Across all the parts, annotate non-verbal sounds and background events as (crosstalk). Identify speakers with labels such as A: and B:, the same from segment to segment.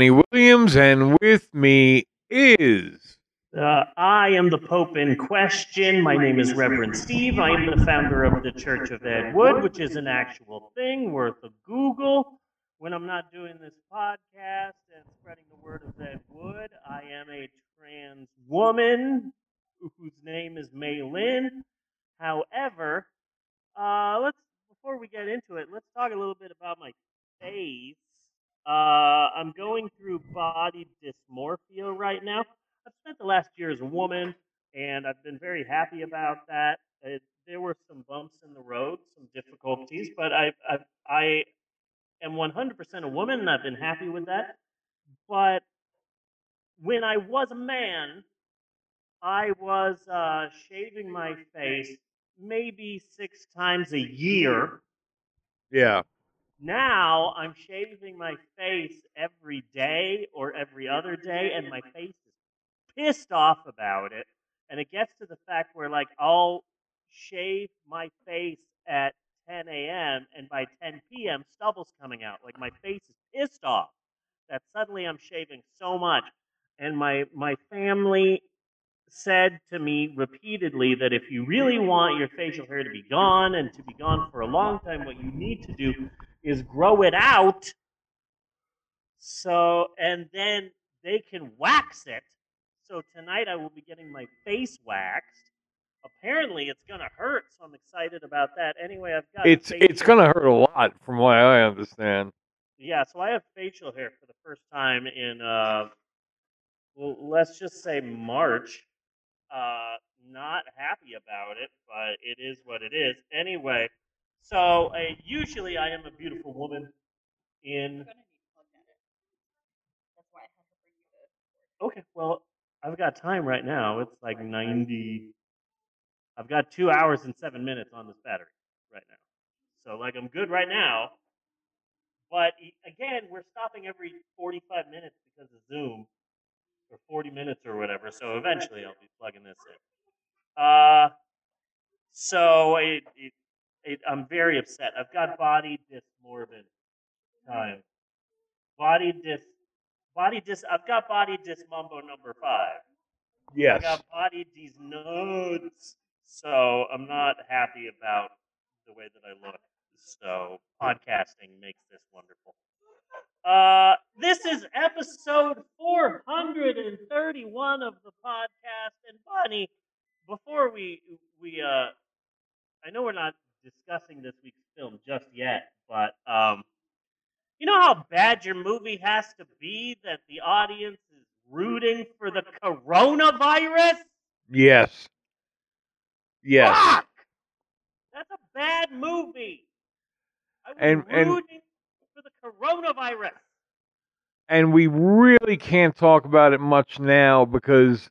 A: I'm Williams, and with me is.
B: Uh, I am the Pope in question. My name is Reverend Steve. I am the founder of the Church of Ed Wood, which is an actual thing worth a Google. When I'm not doing this podcast and spreading the word of Ed Wood, I am a trans woman whose name is May Lynn. However, uh, let's before we get into it, let's talk a little bit about my face. Uh, I'm going through body dysmorphia right now. I've spent the last year as a woman, and I've been very happy about that. It, there were some bumps in the road, some difficulties, but I, I, I am 100% a woman, and I've been happy with that. But when I was a man, I was uh, shaving my face maybe six times a year.
A: Yeah.
B: Now I'm shaving my face every day or every other day, and my face is pissed off about it. And it gets to the fact where, like, I'll shave my face at 10 a.m., and by 10 p.m., stubble's coming out. Like, my face is pissed off that suddenly I'm shaving so much. And my, my family said to me repeatedly that if you really want your facial hair to be gone and to be gone for a long time, what you need to do is grow it out. So, and then they can wax it. So tonight I will be getting my face waxed. Apparently, it's gonna hurt, so I'm excited about that. Anyway, I've got
A: It's it's gonna hurt a lot, from what I understand.
B: yeah. So I have facial hair for the first time in uh, well, let's just say March. Uh, not happy about it, but it is what it is. Anyway, so uh, usually I am a beautiful woman in Okay, well, I've got time right now. It's like 90. I've got two hours and seven minutes on this battery right now. So, like, I'm good right now. But again, we're stopping every 45 minutes because of Zoom, or 40 minutes or whatever. So, eventually, I'll be plugging this in. Uh, so, it, it, it, I'm very upset. I've got body dysmorbid time. Body dys body dis I've got body dysmumbo number five.
A: Yes.
B: I got body these nuts. So I'm not happy about the way that I look. So podcasting makes this wonderful. Uh, this is episode 431 of the podcast. And Bunny, before we we uh, I know we're not discussing this week's film just yet, but um, you know how bad your movie has to be that the audience is rooting for the coronavirus?
A: Yes. Yes.
B: Fuck! That's a bad movie. I was
A: And- and-
B: for the coronavirus.
A: And we really can't talk about it much now because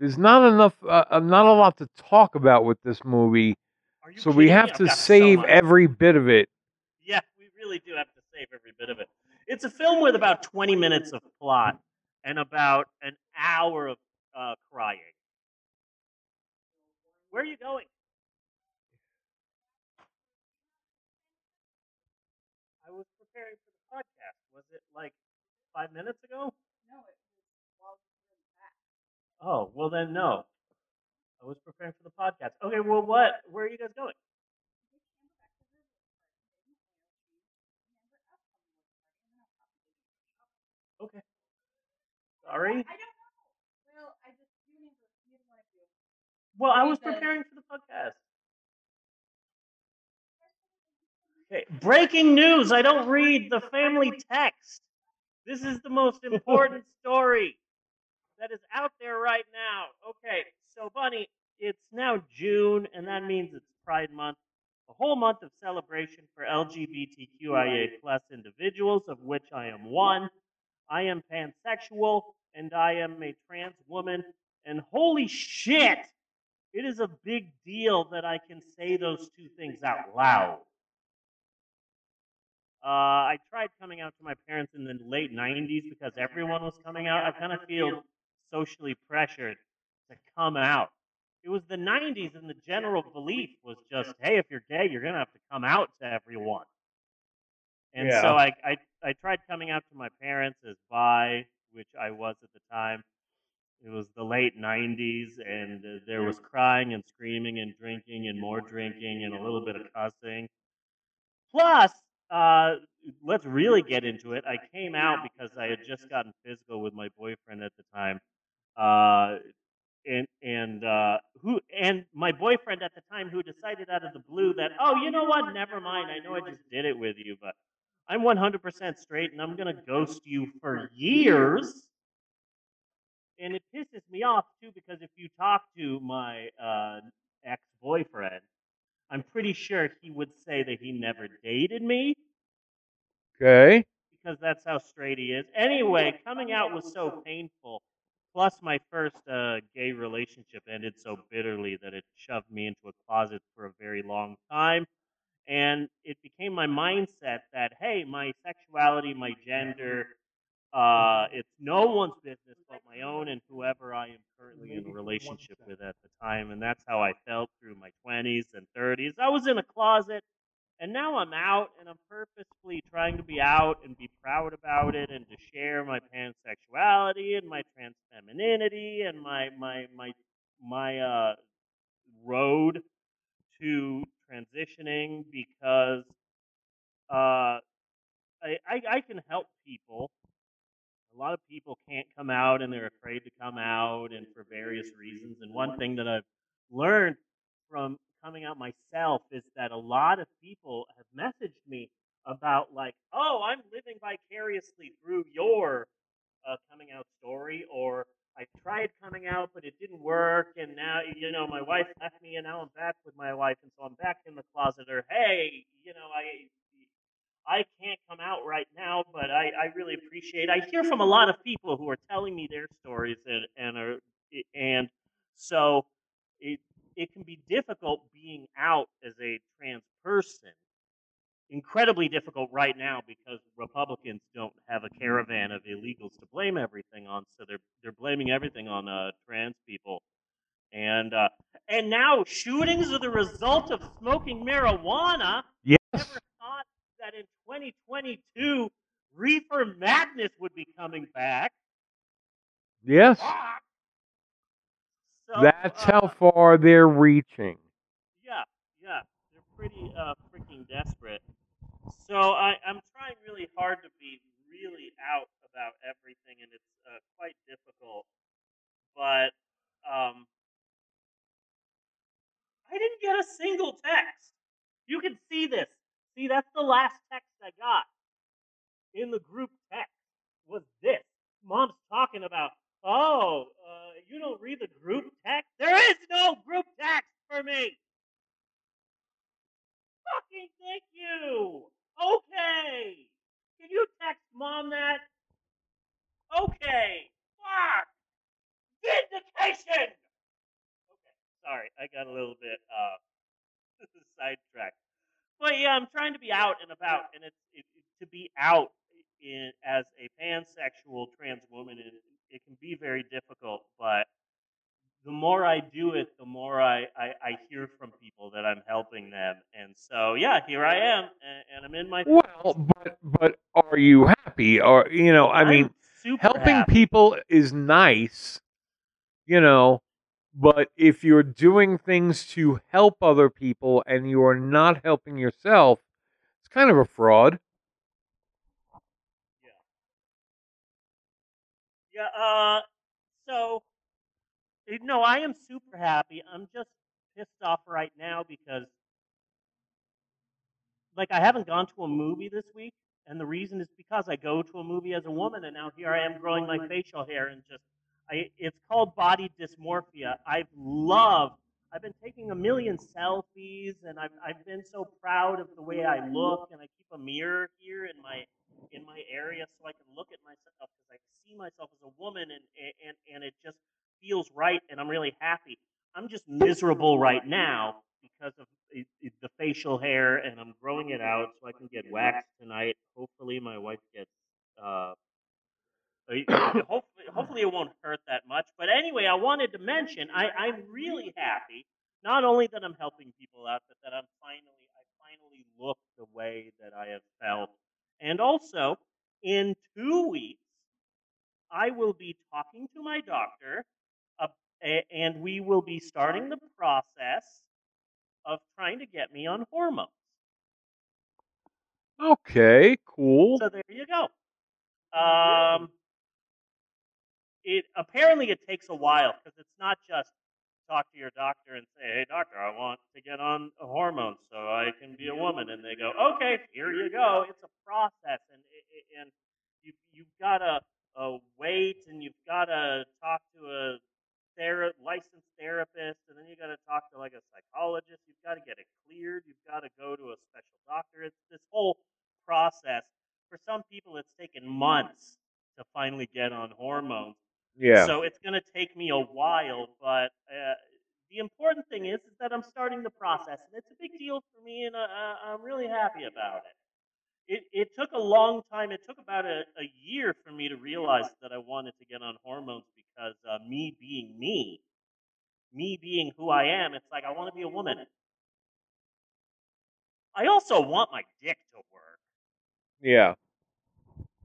A: there's not enough, uh, uh, not a lot to talk about with this movie.
B: Are you
A: So we
B: kidding me?
A: have to
B: got so
A: save every bit of it.
B: Yeah, we really do have to save every bit of it. It's a film with about 20 minutes of plot and about an hour of uh, crying. Where are you going? I was preparing for the podcast. Was it like five minutes ago?
C: No, it was while we were back.
B: Oh, well then no. I was preparing for the podcast. Okay, well what? Where are you guys going?
C: We came back to the party, didn't know you. Remember us coming to the party, and then I'll probably go shopping.
B: Okay. Sorry.
C: I don't. Well, I just you neither neither one of you.
B: Well, I was preparing for the podcast. Okay. Breaking news. I don't read the family text. This is the most (laughs) important story that is out there right now. Okay, so Bunny, it's now June, and that means it's Pride Month, a whole month of celebration for LGBTQIA plus individuals, of which I am one. I am pansexual, and I am a trans woman. And holy shit, it is a big deal that I can say those two things out loud. Uh, I tried coming out to my parents in the late 90s because everyone was coming out. I kind of feel socially pressured to come out. It was the 90s, and the general belief was just, hey, if you're gay, you're going to have to come out to everyone. And so I, I, I tried coming out to my parents as bi, which I was at the time. It was the late '90s, and there was crying and screaming and drinking and more drinking and a little bit of cussing. Plus, uh, let's really get into it. I came out because I had just gotten physical with my boyfriend at the time. Uh, and and uh, who and my boyfriend at the time who decided out of the blue that oh you know what never mind I know I just did it with you but I'm 100% straight and I'm gonna ghost you for years and it pisses me off too because if you talk to my uh, ex boyfriend I'm pretty sure he would say that he never dated me
A: Okay.
B: because that's how straight he is. Anyway, coming out was so painful. Plus, my first uh, gay relationship ended so bitterly that it shoved me into a closet for a very long time. And it became my mindset that, hey, my sexuality, my gender, uh, it's no one's business but my own and whoever I am currently in a relationship with at the time. And that's how I felt through my 20s and 30s. I was in a closet and now I'm out and I'm purposefully trying to be out and be proud about it and to share my pansexuality and my trans femininity and my my my my uh road to transitioning because uh I, I I can help people. A lot of people can't come out and they're afraid to come out and for various reasons. And one thing that I've learned from coming out myself is that a lot of people have messaged me about like, oh, I'm living vicariously through your uh, coming out story, or I tried coming out but it didn't work, and now you know my wife left me, and now I'm back with my wife, and so I'm back in the closet. Or hey, you know I. I can't come out right now, but I, I really appreciate. I hear from a lot of people who are telling me their stories, and and are and so it it can be difficult being out as a trans person. Incredibly difficult right now because Republicans don't have a caravan of illegals to blame everything on, so they're they're blaming everything on uh, trans people. And uh, and now shootings are the result of smoking marijuana.
A: Yes.
B: Never thought that in 2022 reefer madness would be coming back.
A: Yes.
B: Fuck. So,
A: That's
B: uh,
A: how far they're reaching.
B: Yeah, yeah, they're pretty uh, freaking desperate. So I, I'm trying really hard to be really out about everything, and it's uh, quite difficult. But um, I didn't get a single text. You can see this. See, that's the last text I got in the group text. Was this? Mom's talking about. Oh, uh, you don't read the group text? There is no group text for me. Fucking thank you. Okay. Can you text mom that? Okay. Fuck. Vindication. Okay. Sorry, I got a little bit uh (laughs) sidetracked. But yeah, I'm trying to be out and about, and it's it, it- to be out in as a pansexual trans woman. It, it can be very difficult, but the more I do it, the more I, I, I hear from people that I'm helping them. And so, yeah, here I am, and, and I'm in my.
A: Well, but but are you happy? Or you know, I
B: I'm
A: mean, helping
B: happy.
A: people is nice, you know, but if you're doing things to help other people and you are not helping yourself, it's kind of a fraud.
B: Yeah. Uh. So, eh, no, I am super happy. I'm just pissed off right now because, like, I haven't gone to a movie this week, and the reason is because I go to a movie as a woman, and now here I am growing my facial hair and just. I, it's called body dysmorphia. I've loved. I've been taking a million selfies, and I've I've been so proud of the way I look, and I keep a mirror here in my in my area so I can look at myself because I see myself as a woman and, and and it just feels right and I'm really happy. I'm just miserable right now because of the facial hair and I'm growing it out so I can get waxed tonight. Hopefully my wife gets uh, hopefully hopefully it won't hurt that much. But anyway, I wanted to mention I, I'm really happy not only that I'm helping people out, but that I'm finally I finally look the way that I have felt and also in two weeks, I will be talking to my doctor, uh, and we will be starting the process of trying to get me on hormones.
A: Okay, cool.
B: So there you go. Um, it apparently it takes a while because it's not just talk to your doctor and say, "Hey, doctor, I want to get on hormones so I can be a woman," and they go, "Okay, here you go." It's a process, and and you you've got to uh, wait, and you've got to talk to a thera- licensed therapist, and then you got to talk to like a psychologist. You've got to get it cleared. You've got to go to a special doctor. It's this whole process. For some people, it's taken months to finally get on hormones.
A: Yeah.
B: So it's going to take me a while, but uh, the important thing is, is that I'm starting the process, and it's a big deal for me, and uh, uh, I'm really happy about it. It, it took a long time. It took about a, a year for me to realize that I wanted to get on hormones because uh, me being me, me being who I am, it's like I want to be a woman. I also want my dick to work.
A: yeah.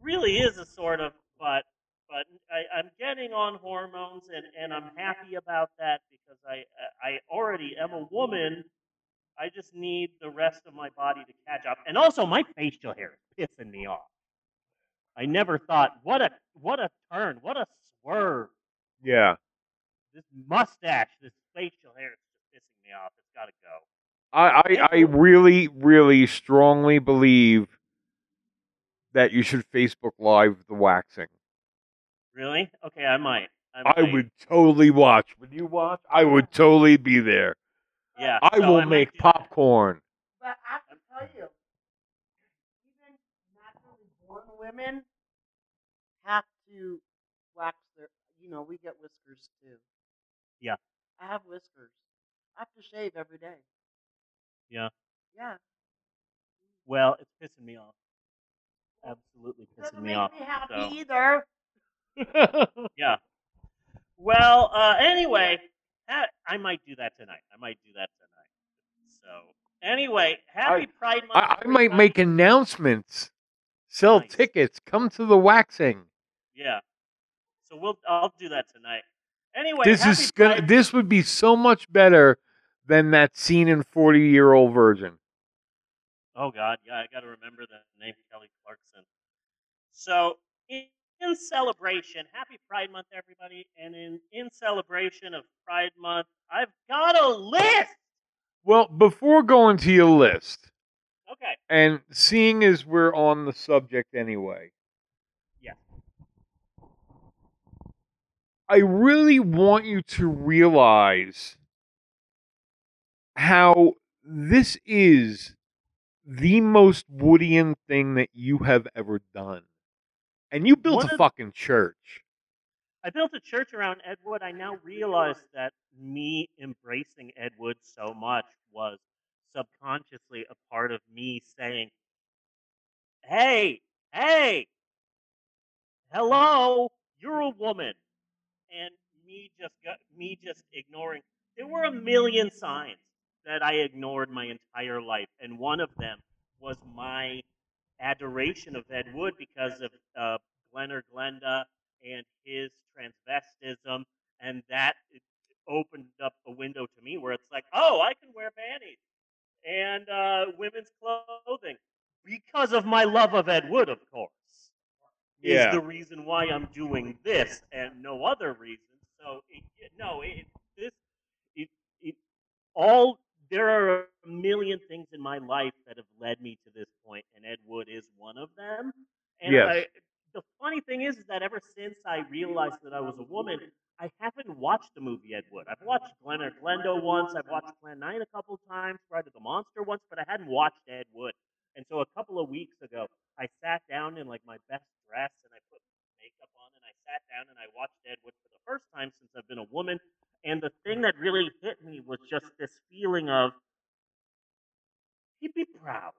B: Really is a sort of, but but I, I'm getting on hormones and, and I'm happy about that because I I already am a woman. I just need the rest of my body to catch up. And also my facial hair is pissing me off. I never thought what a what a turn, what a swerve.
A: Yeah.
B: This mustache, this facial hair is pissing me off. It's gotta go.
A: I, I, I really, really strongly believe that you should Facebook Live the waxing.
B: Really? Okay, I might. I,
A: I would totally watch. Would you watch? I would totally be there.
B: Yeah.
A: I
B: so
A: will
B: might
A: make
B: do that.
A: popcorn.
C: But I have to tell you, even naturally born women have to wax their. You know, we get whiskers too.
B: Yeah.
C: I have whiskers. I have to shave every day.
B: Yeah.
C: Yeah.
B: Well, it's pissing me off. Absolutely pissing
C: Doesn't
B: pissing me
C: make
B: off.
C: me happy
B: so.
C: either. (laughs)
B: Yeah. Well, uh, anyway, I might do that tonight. I might do that tonight. So, anyway, happy Pride Month.
A: I, I might make announcements. Sell
B: Nice.
A: tickets. Come to the waxing.
B: Yeah. So we'll. I'll do that tonight. Anyway,
A: this is gonna.
B: Pride-
A: This would be so much better than that scene in Forty Year Old Virgin.
B: Oh God, yeah, I got to remember the name Kelly Clarkson. So in, celebration, happy Pride Month, everybody, and in in celebration of Pride Month, I've got a list.
A: Well, before going to your list,
B: Okay.
A: and seeing as we're on the subject anyway,
B: Yeah.
A: I really want you to realize how this is the most Woodian thing that you have ever done. And you built
B: One
A: a
B: of-
A: fucking church.
B: I built a church around Ed Wood. I now realize that me embracing Ed Wood so much was subconsciously a part of me saying, "Hey, hey, hello, you're a woman," and me just got me just ignoring. There were a million signs that I ignored my entire life, and one of them was my adoration of Ed Wood because of uh, Glen or Glenda and his transvestism, and that opened up a window to me where it's like, oh, I can wear panties and uh, women's clothing because of my love of Ed Wood, of course.
A: Yeah.
B: Is the reason why I'm doing this and no other reason. So it, no, it, this it, it all there are a million things in my life that have led me to this point, and Ed Wood is one of them. And
A: Yes.
B: I, the funny thing is, is that ever since I realized that I was a woman, I haven't watched the movie Ed Wood. I've watched Glen uh, or Glendo once. I've watched Plan 9 a couple times, Bride of the Monster once, but I hadn't watched Ed Wood. And so a couple of weeks ago, I sat down in like my best dress and I put makeup on and I sat down and I watched Ed Wood for the first time since I've been a woman. And the thing that really hit me was just this feeling of he'd be proud.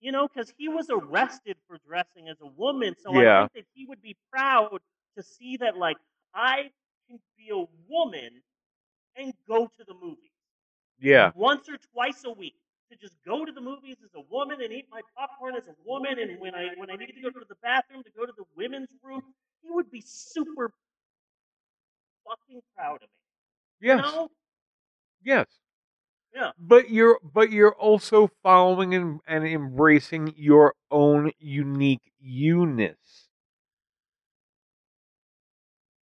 B: You know, because he was arrested for dressing as a woman. So
A: Yeah.
B: I think that he would be proud to see that, like, I can be a woman and go to the movies
A: Yeah.
B: once or twice a week. to just go to the movies as a woman and eat my popcorn as a woman, and when I when I need to go to the bathroom to go to the women's room, he would be super fucking proud of me.
A: Yes.
B: You know?
A: Yes.
B: Yeah.
A: But you're but you're also following and, and embracing your own unique you-ness.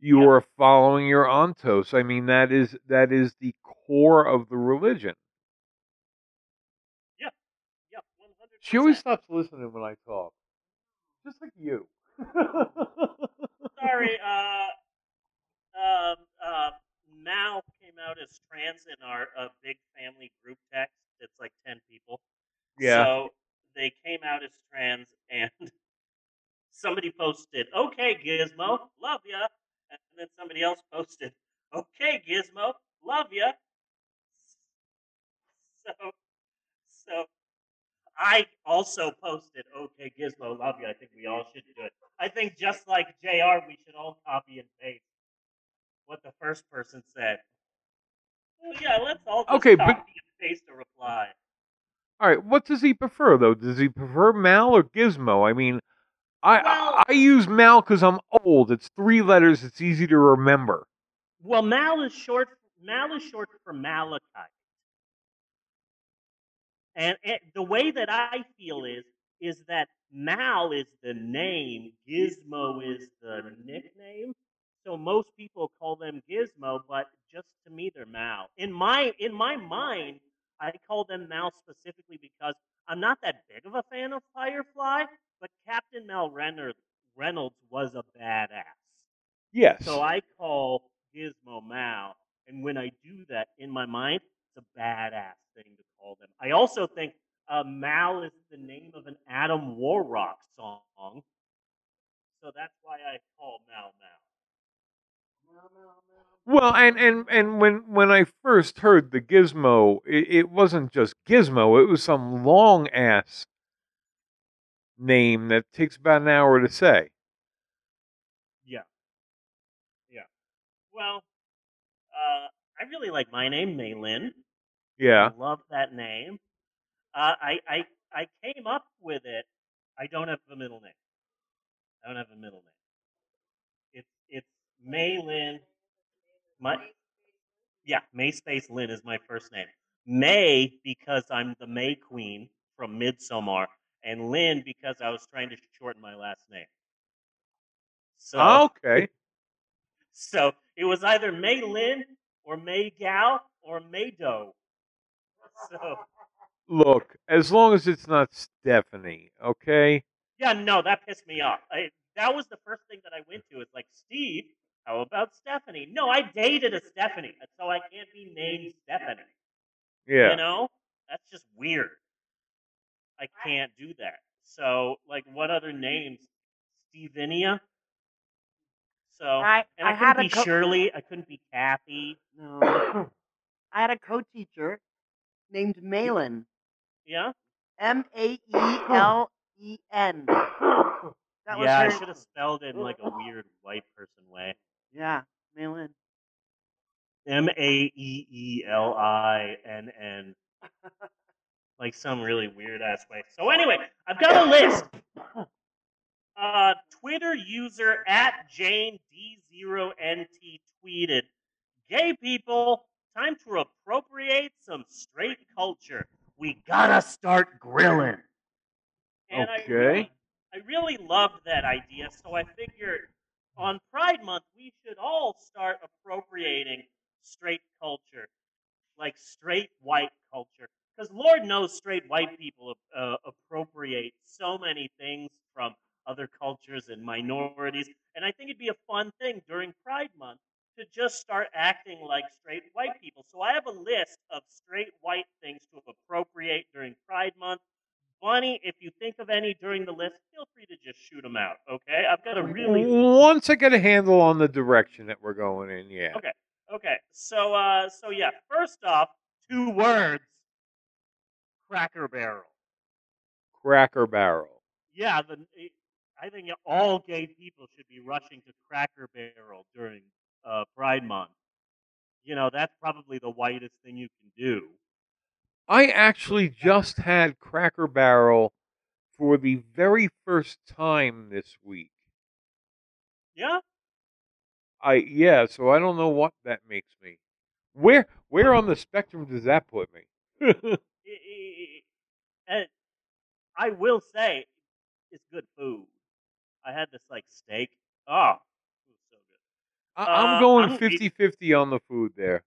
A: You
B: Yeah.
A: are following your ontos. I mean that is that is the core of the religion.
B: Yeah, one hundred.
A: She always stops listening when I talk. Just like you. (laughs)
B: Sorry, uh, um, Mal came out as trans in our uh, big family group text. It's like ten people.
A: Yeah.
B: So they came out as trans, and (laughs) somebody posted, "Okay, Gizmo, love ya," and then somebody else posted, "Okay, Gizmo, love ya." (laughs) So, so I also posted, "Okay, Gizmo, love you." I think we all should do it. I think just like Jr., we should all copy and paste what the first person said. Well, yeah, let's all just
A: Okay, but-
B: and a reply.
A: All right, what does he prefer though? Does he prefer Mal or Gizmo? I mean, I
B: Well-
A: I, I use Mal because I'm old. It's three letters. It's easy to remember.
B: Well, Mal is short. Mal is short for Malachite. And it, the way that I feel is is that Mal is the name, Gizmo is the nickname. So most people call them Gizmo, but just to me they're Mal. In my in my mind, I call them Mal specifically because I'm not that big of a fan of Firefly, but Captain Mal Reynolds, Reynolds was a badass.
A: Yes.
B: So I call Gizmo Mal, and when I do that in my mind, it's a badass thing to call them. I also think uh, Mal is the name of an Adam Warrock song, so that's why I call Mal Mal.
A: Well, and and and when when I first heard the Gizmo, it, it wasn't just Gizmo. It was some long ass name that takes about an hour to say.
B: Yeah, yeah. Well, uh, I really like my name, Maylin.
A: Yeah.
B: I love that name. Uh, I, I I came up with it. I don't have a middle name. I don't have a middle name. It's it's Maylin. My yeah, May Space Lynn is my first name. May because I'm the May Queen from Midsommar, and Lynn because I was trying to shorten my last name. So
A: okay.
B: so it was either May Lynn or May Gal or May Doe. So
A: Look, as long as it's not Stephanie, okay?
B: Yeah, no, that pissed me off. I, that was the first thing that I went to. It's like, Steve, how about Stephanie? No, I dated a Stephanie, so I can't be named Stephanie.
A: Yeah.
B: You know? That's just weird. I can't do that. So, like, what other names? Stevenia? So,
C: I,
B: and I,
C: I
B: couldn't
C: a
B: be
C: co-
B: Shirley. I couldn't be Kathy.
C: No. (coughs) I had a co-teacher named Malin.
B: Yeah?
C: M A E L E N. That was
B: yeah, I should have spelled it in like a weird white person way.
C: Yeah, Malin.
B: M A E E L I N N. Like some really weird ass way. So anyway, I've got a list. Uh, Twitter user at Jane D0NT tweeted, "Gay people, time to appropriate some straight culture. We gotta start grilling." And I
A: Okay.
B: really, I really loved that idea. So I figured on Pride Month we should all start appropriating straight culture, like straight white culture. Because Lord knows straight white people uh, appropriate so many things from other cultures and minorities. And I think it'd be a fun thing during Pride Month to just start acting like straight white people. So I have a list of straight white things to appropriate during Pride Month. Bunny, if you think of any during the list, feel free to just shoot them out. Okay, I've got a really
A: Once I get a handle on the direction that we're going in, yeah.
B: Okay. Okay. So uh so yeah, first off, two words. Cracker Barrel.
A: Cracker Barrel.
B: Yeah, the I think all gay people should be rushing to Cracker Barrel during uh Pride month. You know, that's probably the whitest thing you can do.
A: I actually just had Cracker Barrel for the very first time this week.
B: Yeah.
A: I yeah, so I don't know what that makes me. Where where on the spectrum does that put me? (laughs)
B: And I will say, it's good food. I had this like steak. Oh, it was so good.
A: I- I'm
B: Uh,
A: going
B: I'm-
A: 50-50 on the food there.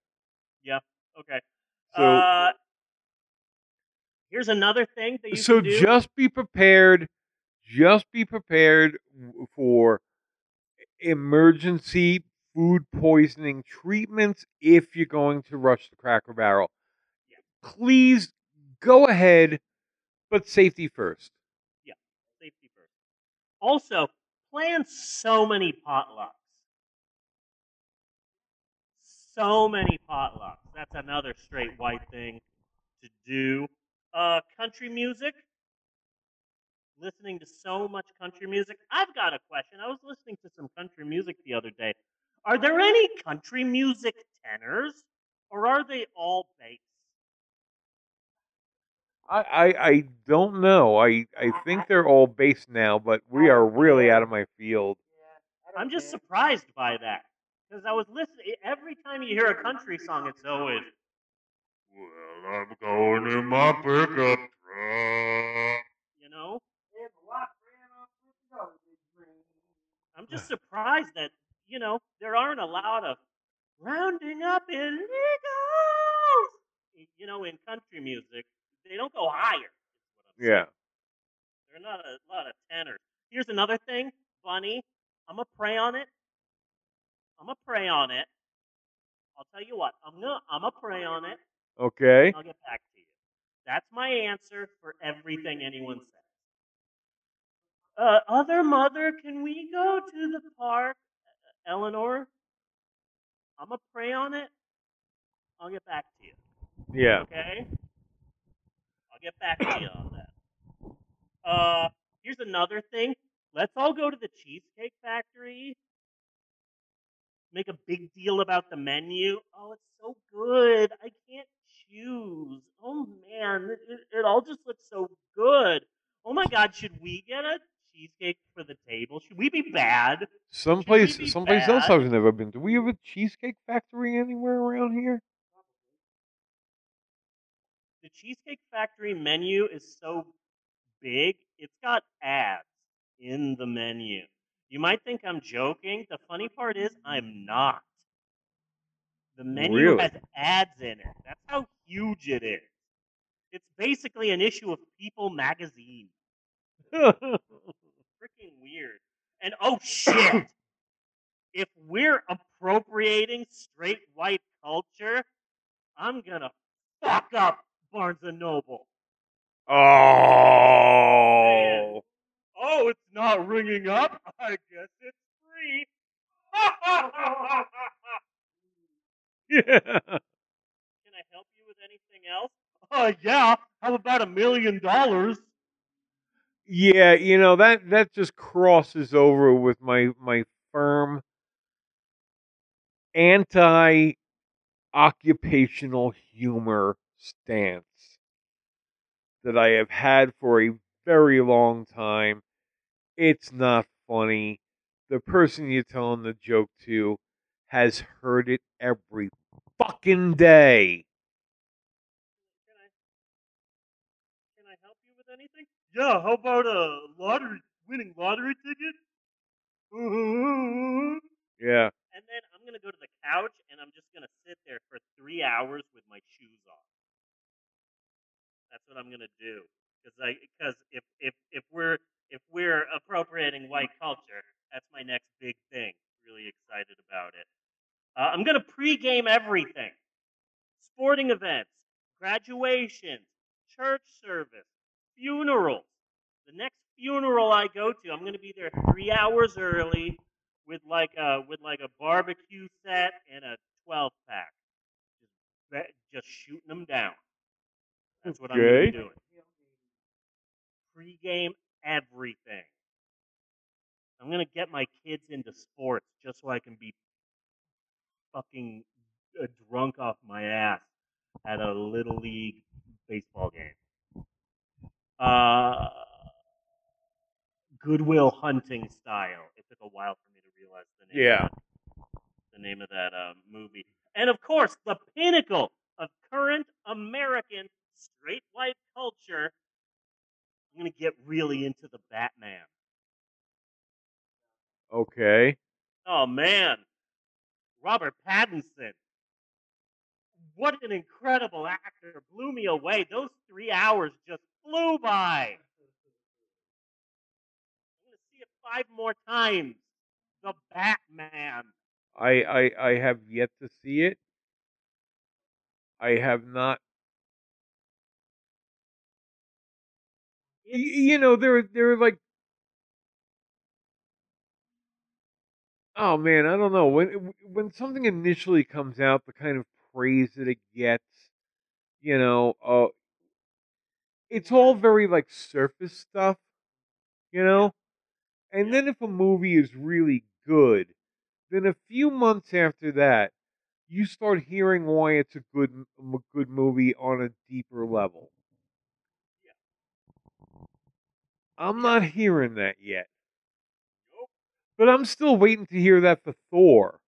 A: Yeah.
B: Okay.
A: So
B: uh, here's another thing that you
A: so
B: can do.
A: just be prepared. Just be prepared for emergency food poisoning treatments if you're going to rush the Cracker Barrel.
B: Yeah.
A: Please go ahead, but safety first.
B: Yeah, safety first. Also, plan so many potlucks. So many potlucks. That's another straight white thing to do. Uh, country music. Listening to so much country music. I've got a question. I was listening to some country music the other day. Are there any country music tenors, or are they all bass?
A: I, I, I don't know. I, I think they're all bass now, but we are really out of my field.
C: Yeah, I don't
B: I'm just surprised by that because I was listening. Every time you hear a country song, it's always, "Well, I'm going in my pickup truck." You know,
C: There's a lot ran off with the garbage train.
B: I'm just surprised that you know there aren't a lot of rounding up illegals. You know, in country music, they don't go higher. is what I'm.
A: Yeah.
B: There are not a lot of tenors. Here's another thing, Bunny. I'm gonna pray on it. I'm gonna pray on it. I'll tell you what. I'm gonna I'm gonna pray on it.
A: Okay.
B: I'll get back to you. That's my answer for everything anyone says. Uh, other mother, can we go to the park? Eleanor, I'm gonna pray on it. I'll get back to you.
A: Yeah.
B: Okay. I'll get back to you on that. Uh, here's another thing. Let's all go to the Cheesecake Factory. Make a big deal about the menu. Oh, it's so good. I can't Oh man, it, it all just looks so good. Oh my God, should we get a cheesecake for the table? Should we be bad?
A: Someplace
B: be
A: someplace else? I've never been. Do we have a cheesecake factory anywhere around here?
B: The Cheesecake Factory menu is so big, it's got ads in the menu. You might think I'm joking. The funny part is, I'm not. The menu
A: Really?
B: has ads in it. That's how huge it is. It's basically an issue of People magazine. (laughs) Freaking weird. And oh shit! (coughs) if we're appropriating straight white culture, I'm gonna fuck up Barnes and Noble.
A: oh.
B: Oh, it's not ringing up. I guess it's free. (laughs) (laughs)
A: Yeah.
B: Can I help you with anything else? Uh, yeah. How about a million dollars?
A: Yeah, you know that that just crosses over with my my firm anti occupational humor stance that I have had for a very long time. It's not funny. The person you're telling the joke to has heard it every fucking day.
B: Can I? Can I help you with anything? Yeah. How about a lottery winning lottery ticket?
A: Yeah.
B: And then I'm gonna go to the couch and I'm just gonna sit there for three hours with my shoes off. That's what I'm gonna do. Because I, because if if if we're if we're appropriating white culture, that's my next big thing. Really excited about it. Uh, I'm gonna pregame everything: sporting events, graduations, church service, funerals. The next funeral I go to, I'm gonna be there three hours early with like a with like a barbecue set and a 12 pack, just just shooting them down. That's what I'm gonna be doing. Pre-game everything. I'm gonna get my kids into sports just so I can be fucking uh, drunk off my ass at a little league baseball game. Uh, Good Will Hunting style. It took a while for me to realize the name.
A: Yeah.
B: Of that, the name of that uh, movie, and of course, the pinnacle of current American straight white culture. I'm gonna get really into the Batman.
A: Okay.
B: Oh man, Robert Pattinson. What an incredible actor! Blew me away. Those three hours just flew by. I'm gonna see it five more times. The Batman.
A: I, I I have yet to see it. I have not. Y- you know, there there are like. Oh man, I don't know when when something initially comes out, the kind of praise that it gets, you know, uh, it's all very like surface stuff, you know. And then if a movie is really good, then a few months after that, you start hearing why it's a good m- good movie on a deeper level. I'm not hearing that yet.
B: Nope.
A: But I'm still waiting to hear that for Thor.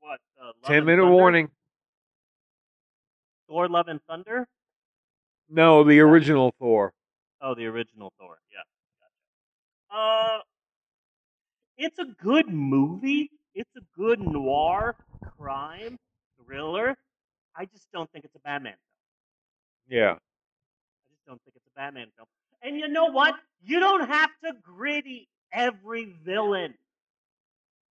B: what? Uh,
A: 10 minute warning.
B: Thor: Love and Thunder.
A: No, the original Thor.
B: Oh, the original Thor. Yeah. Uh, it's a good movie. It's a good noir crime thriller. I just don't think it's a Batman film.
A: Yeah.
B: I just don't think it's a Batman film. And you know what? You don't have to gritty every villain.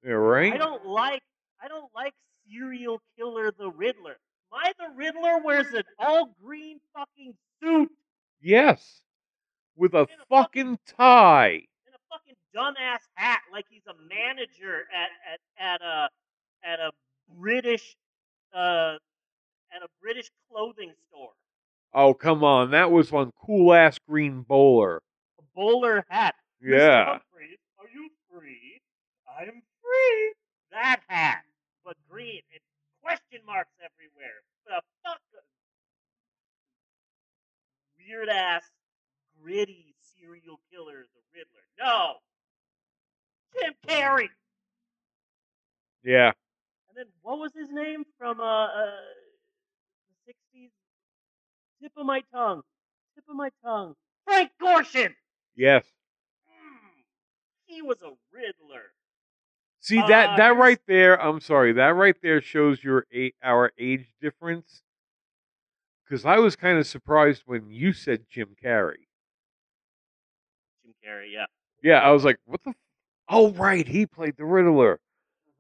A: Yeah, right?
B: I don't like I don't like serial killer the Riddler. My the Riddler wears an all green fucking suit
A: Yes. With a
B: a fucking-
A: fucking tie.
B: and a fucking dumbass hat like he's a manager at at, at a at a British uh at a British clothing store.
A: Oh, come on. That was one cool ass green bowler.
B: A bowler hat.
A: Yeah.
B: Humphries, are you free? I'm free. That hat, but green question marks everywhere. The fuck. Weird ass, gritty serial killer, the Riddler. No. Jim Carrey.
A: Yeah.
B: And then what was his name from uh, uh the sixties? Tip of my tongue. Tip of my tongue. Frank Gorshin.
A: Yes.
B: Mm, he was a Riddler.
A: See that
B: Uh,
A: that
B: here's-
A: right there. I'm sorry. That right there shows your eight our age difference. Because I was kind of surprised when you said Jim Carrey.
B: Jim Carrey, yeah.
A: Yeah, I was like, what the? F-? Oh, right, he played the Riddler.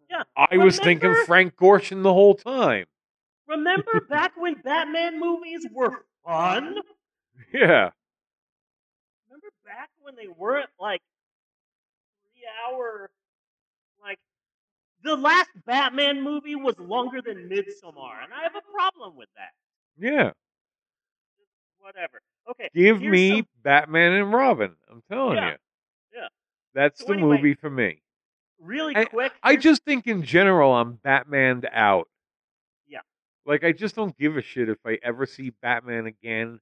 B: Yeah.
A: I was thinking Frank Gorshin the whole time.
B: Remember back when Batman movies were fun? (laughs)
A: Yeah,
B: Remember back when they weren't like three hour the last Batman movie was longer than Midsommar, and I have a problem with that.
A: yeah.
B: Whatever. Okay.
A: Give me
B: some-
A: Batman and Robin. I'm telling
B: Yeah,
A: you.
B: yeah.
A: That's
B: So
A: the
B: anyway,
A: movie for me.
B: really
A: I-
B: quick.
A: I just think in general I'm Batmaned out.
B: Yeah.
A: Like I just don't give a shit if I ever see Batman again.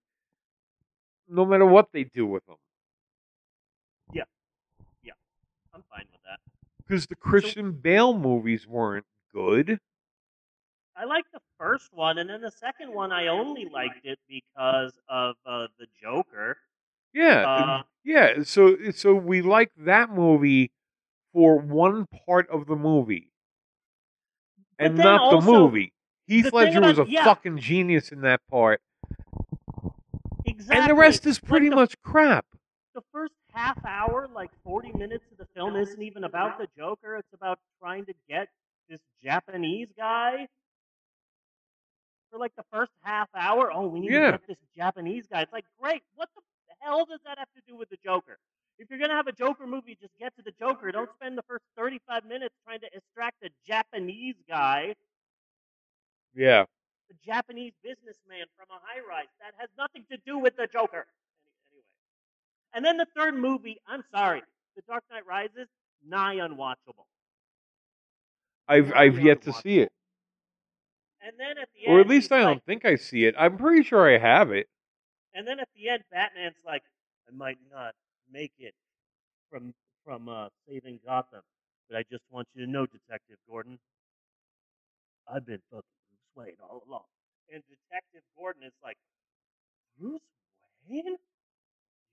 A: No matter what they do with him.
B: Yeah. Yeah. I'm fine.
A: Because the Christian Bale movies weren't good.
B: I liked the first one, and then the second one I only liked it because of uh, the Joker.
A: Yeah.
B: Uh,
A: yeah. So so we like that movie for one part of the movie. And not the movie. Heath
B: the
A: Ledger was a
B: yeah.
A: fucking genius in that part.
B: Exactly.
A: And the rest is pretty
B: the-
A: much crap.
B: the first half hour, like 40 minutes of the film, isn't even about the Joker. It's about trying to get this Japanese guy. For like the first half hour, oh, we need
A: Yeah.
B: to get this Japanese guy. It's like, great. What the hell does that have to do with the Joker? If you're gonna have a Joker movie, just get to the Joker. Don't spend the first 35 minutes trying to extract a Japanese guy,
A: Yeah.
B: a Japanese businessman from a high rise. That has nothing to do with the Joker. And then the third movie, I'm sorry, The Dark Knight Rises, nigh unwatchable.
A: I've
B: Nigh
A: I've yet to see it.
B: And then at the end,
A: Or at least I don't
B: like-
A: think I see it. I'm pretty sure I have it.
B: And then at the end, Batman's like, I might not make it from from uh, saving Gotham, but I just want you to know, Detective Gordon, I've been fucking Bruce Wayne all along. And Detective Gordon is like, Bruce Wayne?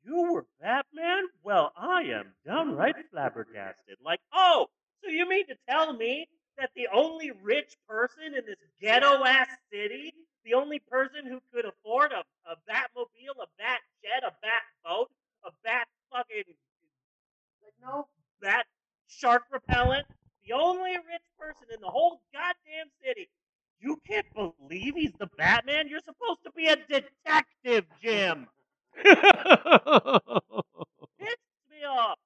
B: You were Batman? Well, I am (laughs) downright flabbergasted. Like, oh, so you mean to tell me that the only rich person in this ghetto ass city, the only person who could afford a, a Batmobile, a Bat jet, a Bat boat, a Bat fucking
C: Like, no,
B: Bat shark repellent, the only rich person in the whole goddamn city. You can't believe he's the Batman? You're supposed to be a detective, Jim. (laughs) Pissed me off.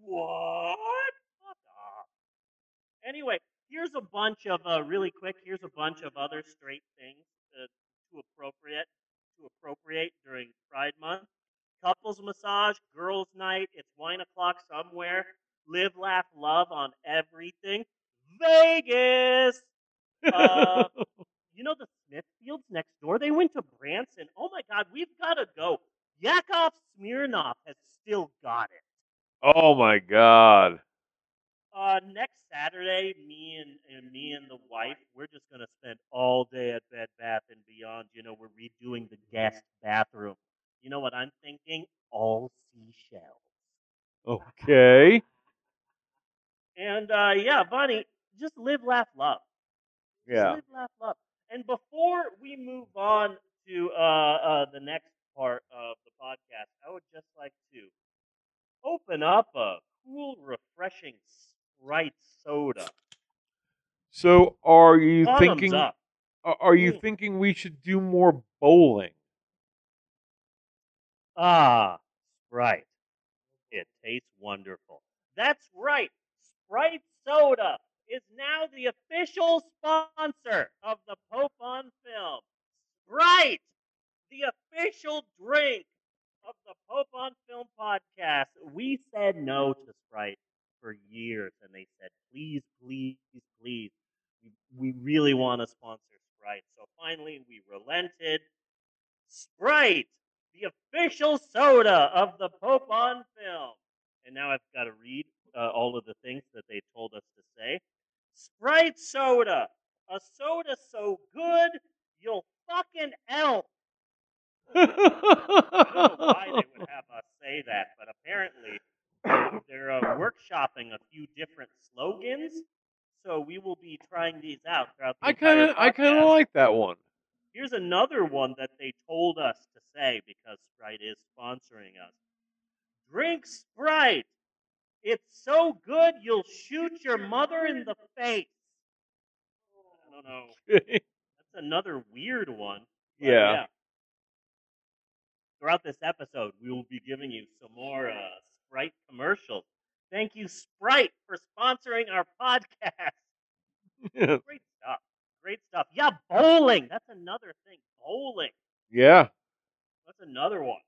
B: What? Fuck off. Anyway, here's a bunch of uh, really quick. Here's a bunch of other straight things uh, to appropriate to appropriate during Pride Month. Couples massage, girls' night. It's wine o'clock somewhere. Live, laugh, love on everything. Vegas. Uh, (laughs) you know the Smithfields next door? They went to Branson. Oh my God, we've got to go. Yakov Smirnoff has still got it.
A: oh my god.
B: Uh, next Saturday, me and, and me and the wife, we're just gonna spend all day at Bed Bath and Beyond. You know, we're redoing the guest bathroom. You know what I'm thinking? All seashells.
A: Okay.
B: And uh, yeah, Bonnie, just live, laugh, love. Just
A: Yeah.
B: live, laugh, love. And before we move on to uh, uh, the next part of the podcast, I would just like to open up a cool, refreshing Sprite soda.
A: So are you
B: Bottoms
A: thinking
B: up.
A: are you
B: Mm.
A: thinking we should do more bowling?
B: Ah, Sprite. It tastes wonderful. That's right. Sprite Soda is now the official sponsor of the Pope on Film. Sprite, the official drink of the Pope on Film podcast. We said no to Sprite for years, and they said, please, please, please, we, really want to sponsor Sprite. So finally, we relented. Sprite, the official soda of the Pope on Film. And now I've got to read uh, all of the things that they told us to say. Sprite soda, a soda so good you'll fucking elk. I don't know why they would (laughs) have us say that, but apparently they're, uh, workshopping a few different slogans. So we will be trying these out throughout the
A: I kind of I kind of like that one.
B: Here's another one that they told us to say because Sprite is sponsoring us. Drink Sprite. It's so good you'll shoot your mother in the face. I don't know. (laughs) That's another weird one. but
A: Yeah.
B: Throughout this episode, we will be giving you some more uh, Sprite commercials. Thank you, Sprite, for sponsoring our (laughs) podcast. (laughs) Great stuff. Great stuff. Yeah, bowling. That's another thing. Bowling.
A: yeah.
B: That's another one.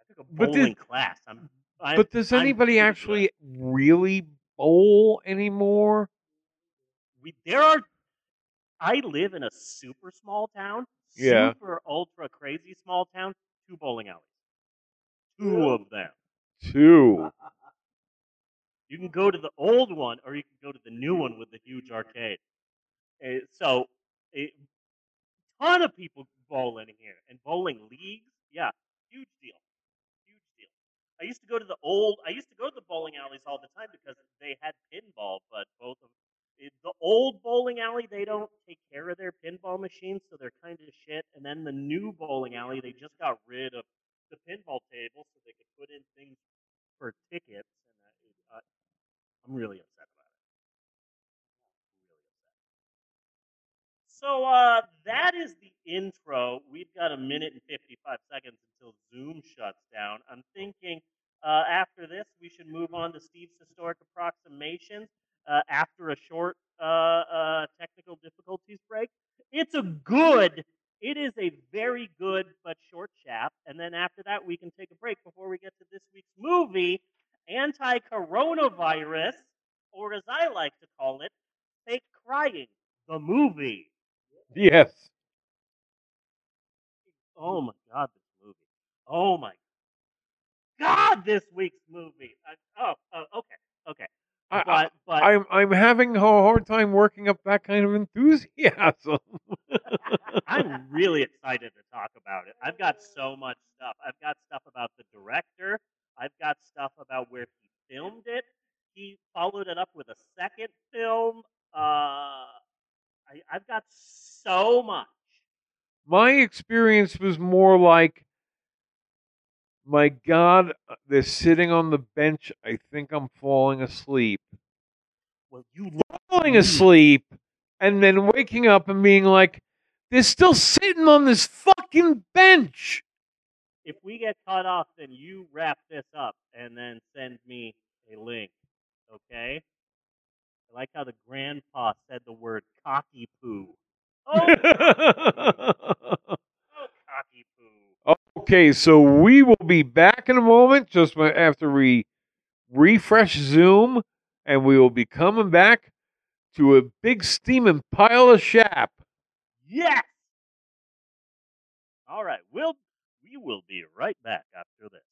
B: I took a
A: But
B: bowling class. I'm, I'm,
A: But does anybody actually really bowl anymore?
B: We there are. I live in a super small town.
A: Yeah.
B: Super ultra crazy small town. Two bowling alleys. Two
C: Really?
B: of them.
A: Two. (laughs)
B: You can go to the old one, or you can go to the new one with the huge arcade. Uh, so, a ton of people bowl in here, and bowling leagues. Yeah, huge deal, huge deal. I used to go to the old. I used to go to the bowling alleys all the time because they had pinball, but both of the old bowling alley they don't take care of their pinball machines, so they're kind of shit. And then the new bowling alley they just got rid of the pinball table so they could put in things for tickets, and that is, uh, I'm really upset about it. Really upset. So uh, that is the intro. We've got a minute and 55 seconds until Zoom shuts down. I'm thinking uh, after this, we should move on to Steve's historic approximations after a short uh, uh, technical difficulties break. It's a good, it is a very good but short shap. And then after that, we can take a break before we get to this week's movie, Anti Coronavirus, or as I like to call it, Fake Crying, the movie.
A: Yes.
B: Oh my god, this movie. Oh my god, this week's movie. I, oh, oh, okay, okay.
A: I,
B: but
A: I'm I'm having a hard time working up that kind of enthusiasm. (laughs)
B: I'm really excited to talk about it. I've got so much stuff. I've got stuff about the director. I've got stuff about where he filmed it. He followed it up with a second film. Uh, I, I've got so much.
A: My experience was more like, my God, uh, they're sitting on the bench. I think I'm falling asleep.
B: Well, you
A: Falling asleep, and then waking up and being like, they're still sitting on this fucking bench.
B: if we get cut off, then you wrap this up and then send me a link. Okay? I like how the grandpa said the word cocky poo. Oh, cocky poo. (laughs)
A: okay, so we will be back in a moment just after we refresh Zoom, and we will be coming back to a big steaming pile of shap.
B: Yes! All right, we'll we will be right back after this.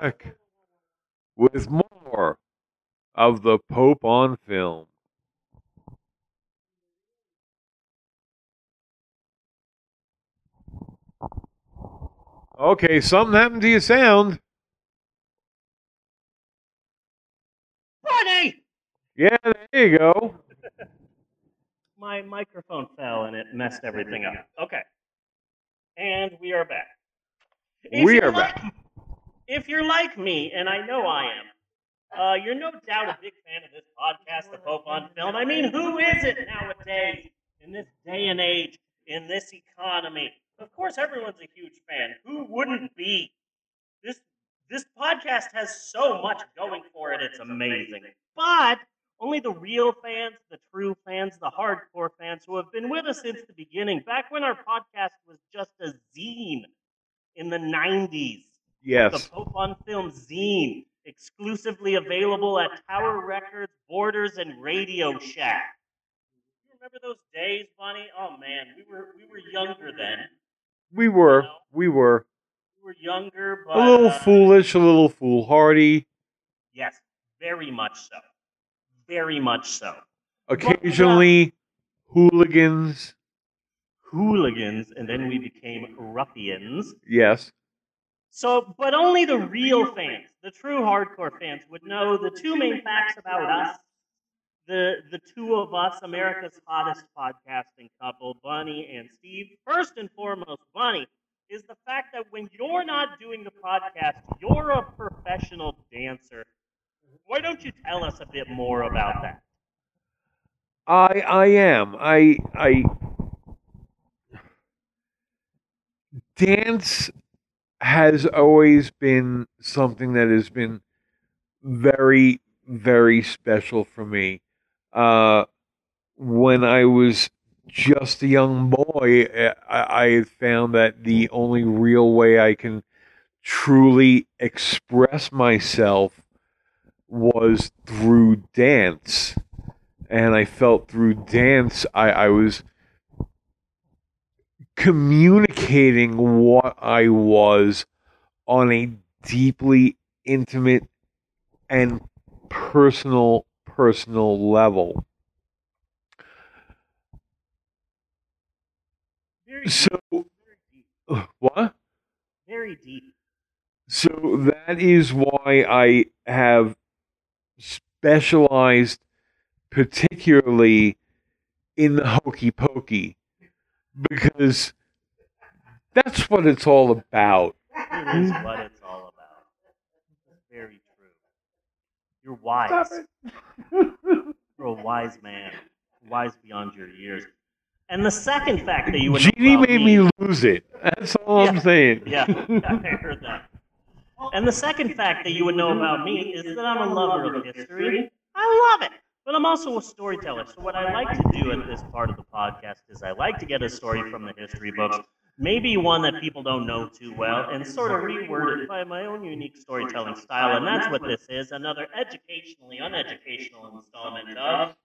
A: Back with more of the Pope on film. Okay, something happened to your sound.
B: Funny!
A: Yeah, there you go. (laughs)
B: My microphone fell and it messed everything up. Okay. And we are back. If
A: We are
B: like-
A: back.
B: If you're like me, and I know I am, uh, you're no doubt a big fan of this podcast, The Pope on Film. I mean, who is it nowadays, in this day and age, in this economy? Of course, everyone's a huge fan. Who wouldn't be? This this podcast has so much going for it. It's amazing. But only the real fans, the true fans, the hardcore fans who have been with us since the beginning, back when our podcast was just a zine in the 90s.
A: Yes.
B: The Pope on Film zine, exclusively available at Tower Records, Borders, and Radio Shack. You remember those days, Bunny? Oh man, we were we were younger then.
A: We were. We were.
B: We were younger, but
A: A little
B: uh,
A: foolish, a little foolhardy.
B: Yes, very much so. Very much so.
A: Occasionally, hooligans.
B: Hooligans, and then we mm-hmm. became ruffians.
A: Yes.
B: So, but only the real fans, the true hardcore fans, would know the two main facts about us. The the two of us, America's hottest podcasting couple, Bunny and Steve. First and foremost, Bunny is the fact that when you're not doing the podcast, you're a professional dancer. Why don't you tell us a bit more about that?
A: I I am. I I dance has always been something that has been very very special for me. Uh, when I was just a young boy, eh, I, I found that the only real way I can truly express myself was through dance and I felt through dance I, I was communicating what I was on a deeply intimate and personal personal level.
B: Very
A: So
B: very (sighs)
A: what?
B: very deep.
A: So that is why I have specialized particularly in the hokey pokey because that's what it's all about.
B: It is what it's all about. It's very true. You're wise. (laughs) You're a wise man, wise beyond your years. And the second fact that you would know
A: Genie made me lose it. That's all I'm
B: Yeah.
A: saying.
B: Yeah, (laughs) I heard that. And the second fact that you would know about me is that I'm a lover of history. I love it. But I'm also a storyteller. So what I like to do at this part of the podcast is I like to get a story from the history books, maybe one that people don't know too well, and sort of reword it by my own unique storytelling style. And that's what this is, another educationally uneducational installment of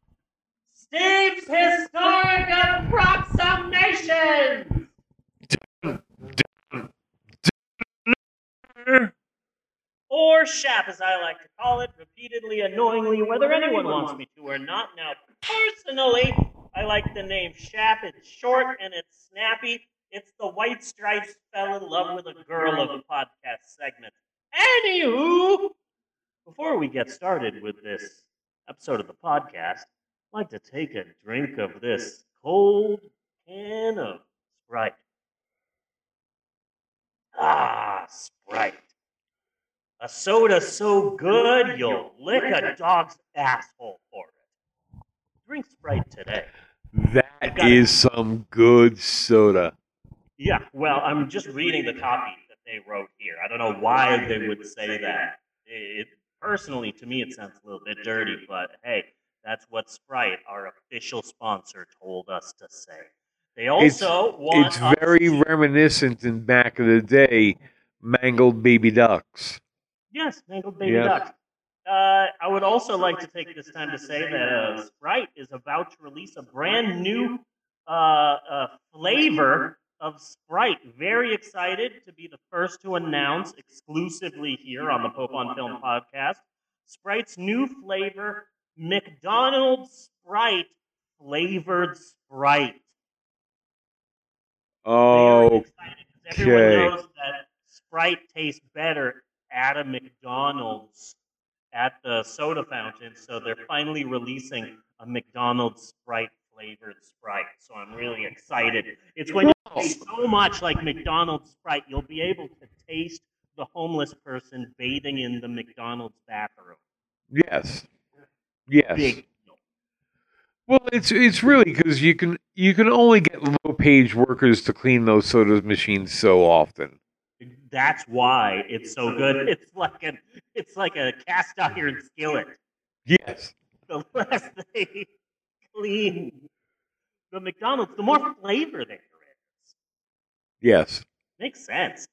B: Steve's Historic Approximation! Or SHAP as I like to call it, repeatedly, annoyingly, whether anyone wants me to or not. Now, personally, I like the name SHAP. It's short and it's snappy. It's the White Stripes fell in love with a girl of a podcast segment. Anywho, before we get started with this episode of the podcast, I'd like to take a drink of this cold can of Sprite. Ah, Sprite. A soda so good you'll lick a dog's asshole for it. Drink Sprite today.
A: That
B: is it.
A: some good soda.
B: Yeah, well, I'm just reading the copy that they wrote here. I don't know why they would say that. It, personally, to me, it sounds a little bit dirty, but hey, that's what Sprite, our official sponsor, told us to say. They
A: It's-
B: also want
A: It's very
B: to-
A: reminiscent in back of the day, mangled baby ducks.
B: Yes, mangled baby
A: Yes.
B: ducks. Uh, I would also like to take this time to say that uh, Sprite is about to release a brand new uh, uh, flavor of Sprite. Very excited to be the first to announce exclusively here on the Pope on Film podcast Sprite's new flavor, McDonald's Sprite flavored Sprite.
A: Oh,
B: Very excited 'cause everyone
A: okay.
B: knows that Sprite tastes better at a McDonald's at the soda fountain, so they're finally releasing a McDonald's Sprite flavored Sprite. So I'm really excited. It's going to taste so much like McDonald's Sprite, you'll be able to taste the homeless person bathing in the McDonald's bathroom.
A: yes, yes.
B: Big.
A: Well, it's it's really because you can you can only get low page workers to clean those soda machines so often.
B: That's why it's so good. (laughs) It's like a it's like a cast iron skillet.
A: Yes.
B: The less they clean the McDonald's, the more flavor there is.
A: Yes.
B: Makes sense.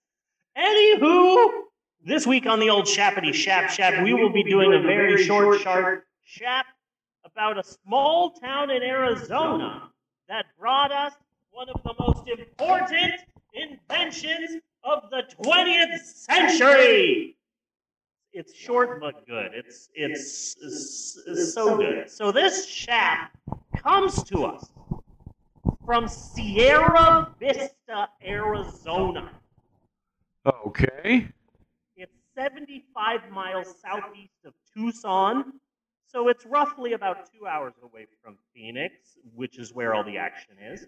B: Anywho, this week on the old Shappity Shap Shap, we will be doing a very short, sharp shap about a small town in Arizona that brought us one of the most important inventions of the 20th century. It's short but good. It's it's, it's, it's so good. So this shap comes to us from Sierra Vista, Arizona.
A: Okay.
B: It's 75 miles southeast of Tucson, so it's roughly about two hours away from Phoenix, which is where all the action is.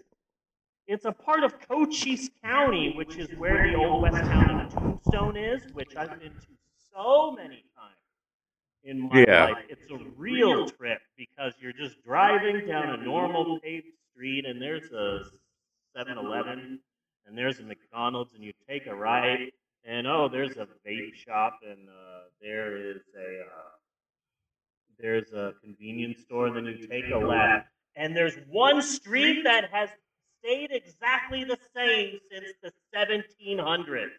B: It's a part of Cochise County, which is where the old west town of Tombstone is, which I've been to so many times in my
A: Yeah.
B: life. It's a real trip because you're just driving down a normal paved street and there's a 7 Eleven and there's a McDonald's and you take a right and oh, there's a vape shop and uh, there is a uh, there's a convenience store and then you take a left and there's one street that has stayed exactly the same since the 1700s.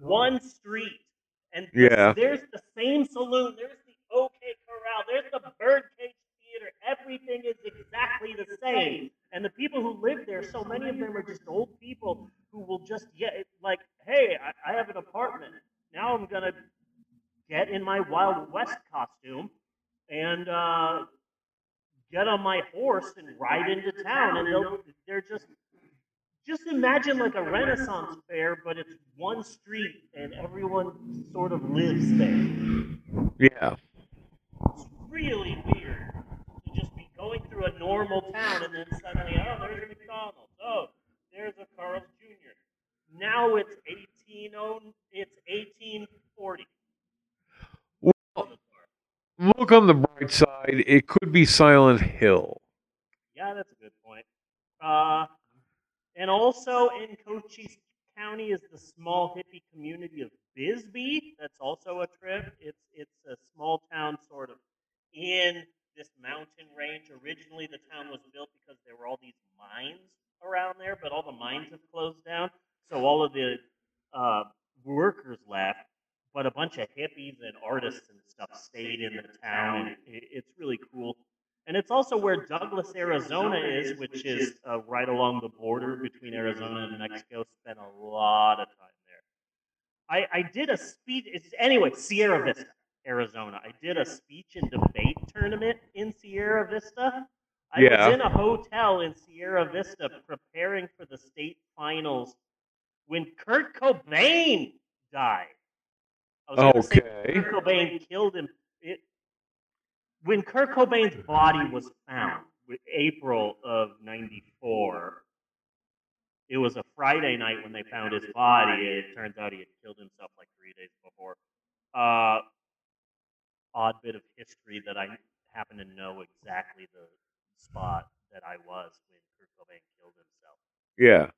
B: One street. And
A: Yeah.
B: there's the same saloon. There's the OK Corral. There's the Birdcage Theater. Everything is exactly the same. And the people who live there, so many of them are just old people who will just get like, hey, I, I have an apartment. Now I'm gonna get in my Wild West costume and uh, get on my horse and ride into town. And they'll, they're just just imagine like a Renaissance fair, but it's one street and everyone sort of lives there.
A: Yeah.
B: It's really weird to just be going through a normal town and then suddenly, oh, there's a McDonald's. Oh, there's a Carl's Jr. Now it's 18 it's 1840.
A: Look on the bright side. It could be Silent Hill.
B: Yeah, that's a good point. Uh, and also in Cochise County is the small hippie community of Bisbee. That's also a trip. It's it's a small town sort of in this mountain range. Originally, the town was built because there were all these mines around there, but all the mines have closed down. So all of the uh, workers left, but a bunch of hippies and artists and stuff stayed in the town. It's really cool. And it's also where Douglas, Arizona is, which is uh, right along the border between Arizona and Mexico. Spent a lot of time there. I, I did a speech. It's, anyway, Sierra Vista, Arizona. I did a speech and debate tournament in Sierra Vista. I
A: Yeah.
B: was in a hotel in Sierra Vista preparing for the state finals when Kurt Cobain died. I was gonna say
A: Okay.
B: Kurt Cobain killed him. It, when Kurt Cobain's body was found, with April of '94, it was a Friday night when they found his body. It turns out he had killed himself like three days before. Uh, odd bit of history that I happen to know exactly the spot that I was when Kurt Cobain killed himself
A: Yeah.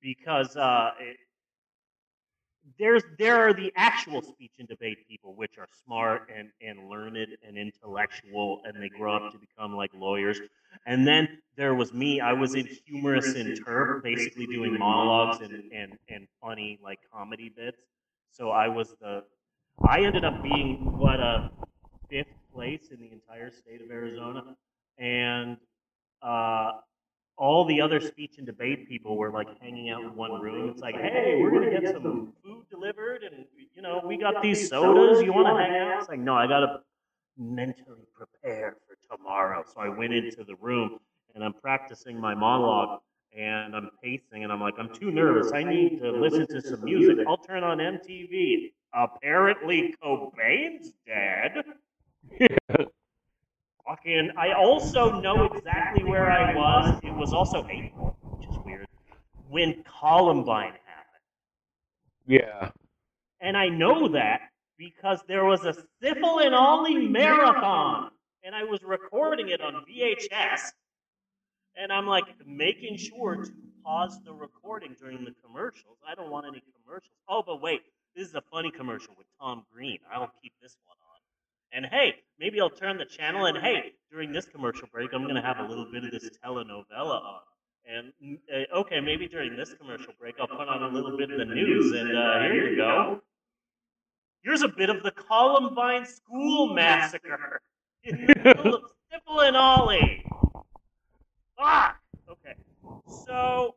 B: because uh, it, there's there are the actual speech and debate people, which are smart and, and learned and intellectual, and they grow up to become like lawyers. And then there was me. I was in humorous and basically doing monologues and, and, and funny like comedy bits. So I was the I ended up being what a fifth place in the entire state of Arizona, and uh, all the other speech and debate people were like hanging out in one room. It's like, hey, we're gonna get some food delivered, and you know, we got these sodas. You want to hang out? It's like, no, I gotta mentally prepare for tomorrow. So I went into the room and I'm practicing my monologue and I'm pacing and I'm like, I'm too nervous. I need to listen to some music. I'll turn on MTV. Apparently, Cobain's dead. (laughs) Fucking, I also know exactly where I was. It was also April, which is weird, when Columbine happened.
A: Yeah.
B: And I know that because there was a Sifl and Olly marathon, and I was recording it on VHS. And I'm like making sure to pause the recording during the commercials. I don't want any commercials. Oh, but wait, this is a funny commercial with Tom Green. I'll keep this one on. And hey, maybe I'll turn the channel. And hey, during this commercial break, I'm going to have a little bit of this telenovela on. And uh, okay, maybe during this commercial break, I'll put on a little bit of the news. And uh, here you go. Here's a bit of the Columbine school massacre (laughs) Sifl and Olly. Ah, okay. So,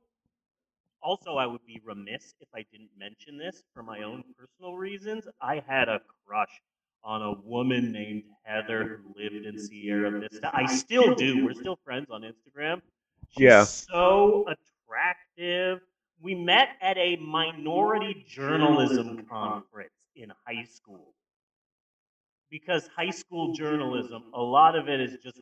B: also, I would be remiss if I didn't mention this for my own personal reasons. I had a crush on a woman named Heather who lived in Sierra Vista. I still do. We're still friends on Instagram. She's
A: Yeah.
B: so attractive. We met at a minority journalism conference in high school. Because high school journalism, a lot of it is just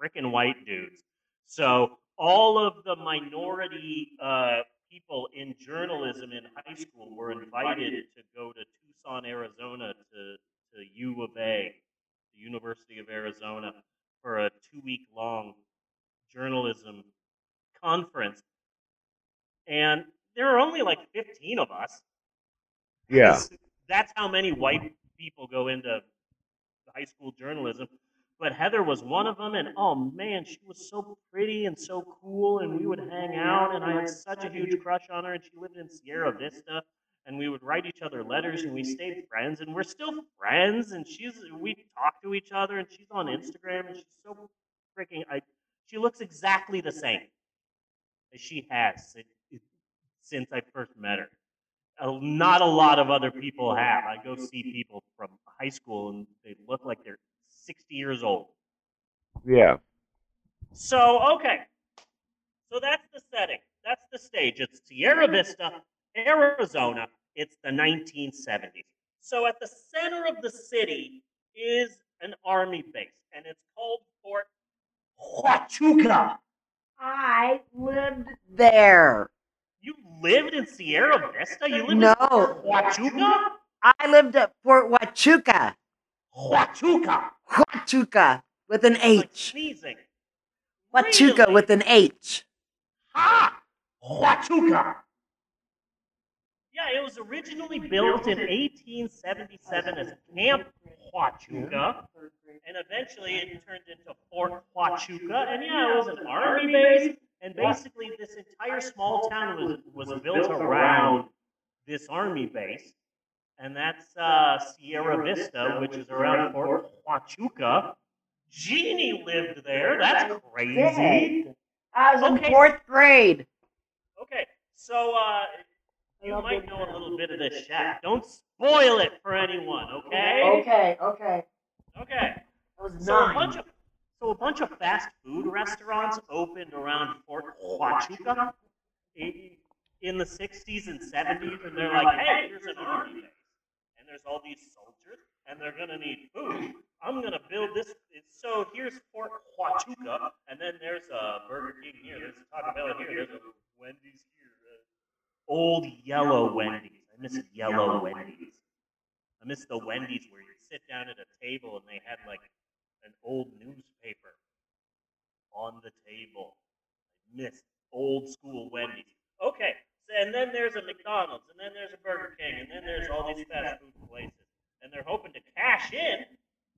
B: freaking white dudes. So all of the minority uh, people in journalism in high school were invited to go to Tucson, Arizona, to, to U of A, the University of Arizona, for a two-week long journalism conference. And there were only like 15 of us.
A: Yeah.
B: That's how many white people go into high school journalism. But Heather was one of them, and oh man, she was so pretty and so cool, and we would hang out, and I had such a huge crush on her, and she lived in Sierra Vista, and we would write each other letters, and we stayed friends, and we're still friends, and she's we talk to each other, and she's on Instagram, and she's so freaking I she looks exactly the same as she has since I first met her not a lot of other people have. I go see people from high school and they look like they're 60 years old.
A: Yeah.
B: So, okay. So that's the setting. That's the stage. It's Sierra Vista, Arizona. It's the 1970s. So at the center of the city is an army base, and it's called Fort Huachuca.
C: I lived there.
B: You lived in Sierra Vista? You lived
C: No.
B: in Fort Huachuca?
C: I lived at Fort Huachuca.
B: Huachuca.
C: Huachuca with an H. Huachuca
B: Really?
C: with an H.
B: Ha! Huachuca. Yeah, it was originally built in 1877 as Camp Huachuca, and eventually it turned into Fort Huachuca. And yeah, it was an army base, and basically this entire small town was, was built around this army base. And that's uh, Sierra Vista, which is around Fort Huachuca. Jeannie lived there. That's crazy.
C: I was
B: Okay.
C: in fourth grade.
B: Okay, so uh, you might know a little bit of this shack. Don't spoil it for anyone, okay?
C: Okay, okay.
B: Okay. So a bunch of so a bunch of fast food restaurants opened around Fort Huachuca in, the 60s and 70s, and they're like, hey, here's an army and there's all these soldiers, and they're gonna need food. I'm gonna build this. So here's Fort Huachuca, and then there's a Burger King here, there's a Taco Bell here, there's a Wendy's here. uh, Old yellow Wendy's. I miss yellow Wendy's. I miss the Wendy's where you sit down at a table and they had like an old newspaper on the table. I miss old school Wendy's. Okay, and then there's a McDonald's, and then there's a Burger King, and then there's all these fast food places, and they're hoping to cash in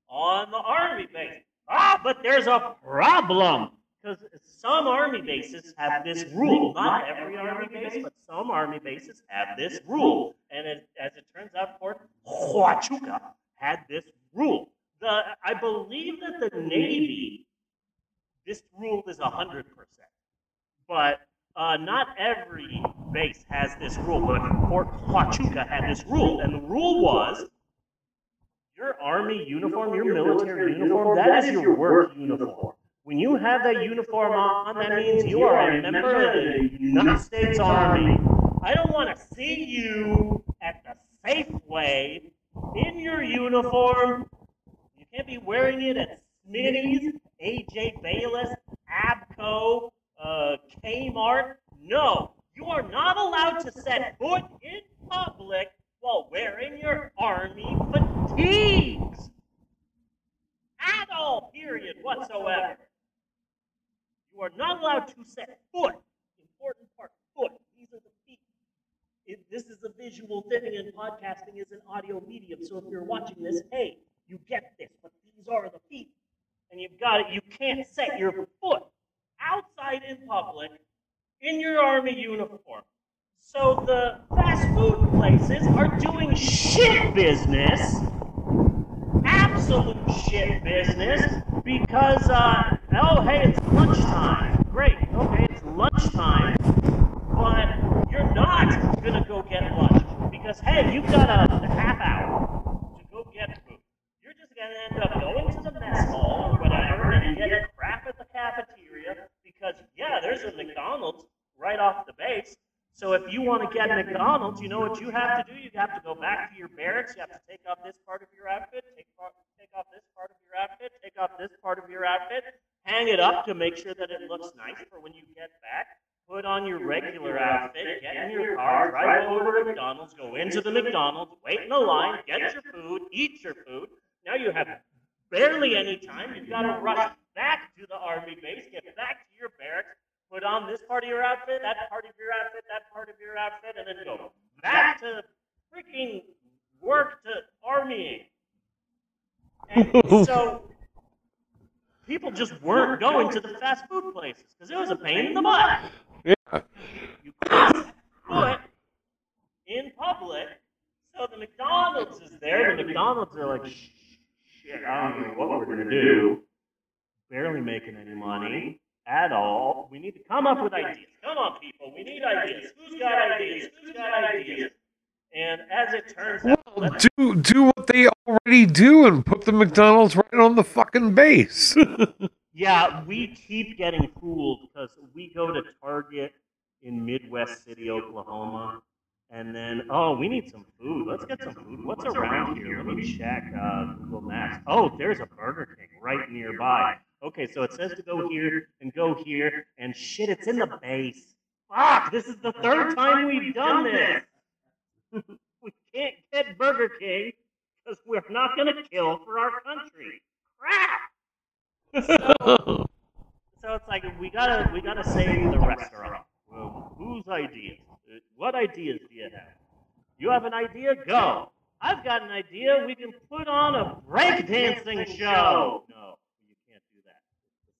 B: on the army base. Ah, but there's a problem because some army bases have this rule. Not every army base, but some army bases have this rule. And it, as it turns out, Fort Huachuca had this rule. The I believe that the Navy this rule is 100%. But uh, not every base has this rule, but Fort Huachuca had this rule, and the rule was your army uniform, your military uniform, that is your work uniform. When you have that uniform on, that means you are a member of the United States Army. I don't want to see you at the Safeway in your uniform. You can't be wearing it at Smitty's, AJ Bayless, Abco, uh, Kmart. No, you are not allowed to set foot in public while wearing your army fatigues. At all, period, whatsoever. You are not allowed to set foot. Important part, foot. These are the feet. It, this is a visual thing, and podcasting is an audio medium. So if you're watching this, hey, you get this, but these are the feet. And you've got it. You can't set your foot outside in public in your army uniform. So the fast food places are doing shit business, absolute shit business, because, uh, oh, hey, it's lunchtime. Great, okay, it's lunchtime, but you're not gonna go get lunch because, hey, you've got a, a half hour to go get food. You're just gonna end up going to the mess hall or whatever and get crap at the cafeteria because, yeah, there's a McDonald's right off the base. So if you want to get McDonald's, you know what you have to do? You have to go back to your barracks. You have to take off this part of your outfit, take, part, take off this part of your outfit, take off this part of your outfit, hang it up to make sure that it looks nice for when you get back. Put on your regular outfit, get in your car, drive over to McDonald's, go into the McDonald's, wait in the line, get your food, eat your food. Now you have barely any time. You've got to rush back to the army base, get back to your barracks, put on this part of your outfit, that part of your outfit, that part of your outfit, and then go back to freaking work to armying. And (laughs) so people just weren't going to the fast food places because it was a pain in the butt.
A: Yeah.
B: You foot in public, so the McDonald's is there. The McDonald's are like, shit, I don't know what we're gonna do. Barely making any money at all. We need to come up with ideas. Come on, people. We need ideas. Who's got ideas? Who's got ideas? And as it turns out,
A: Well, do do what they already do and put the McDonald's right on the fucking base. (laughs)
B: yeah, we keep getting fooled because we go to Target in Midwest City, Oklahoma, and then oh, we need some food. Let's get some food. What's around here? Let me check uh, Google Maps. Oh, there's a Burger King right nearby. Okay, so it says to go here and go here, and shit, it's in the base. Fuck, this is the third time we've done this. (laughs) we can't get Burger King because we're not going to kill for our country. Crap. So, (laughs) so it's like we gotta we gotta save the restaurant. Well, whose ideas? What ideas do you have? You have an idea? Go. I've got an idea. We can put on a breakdancing show. No, you can't do that.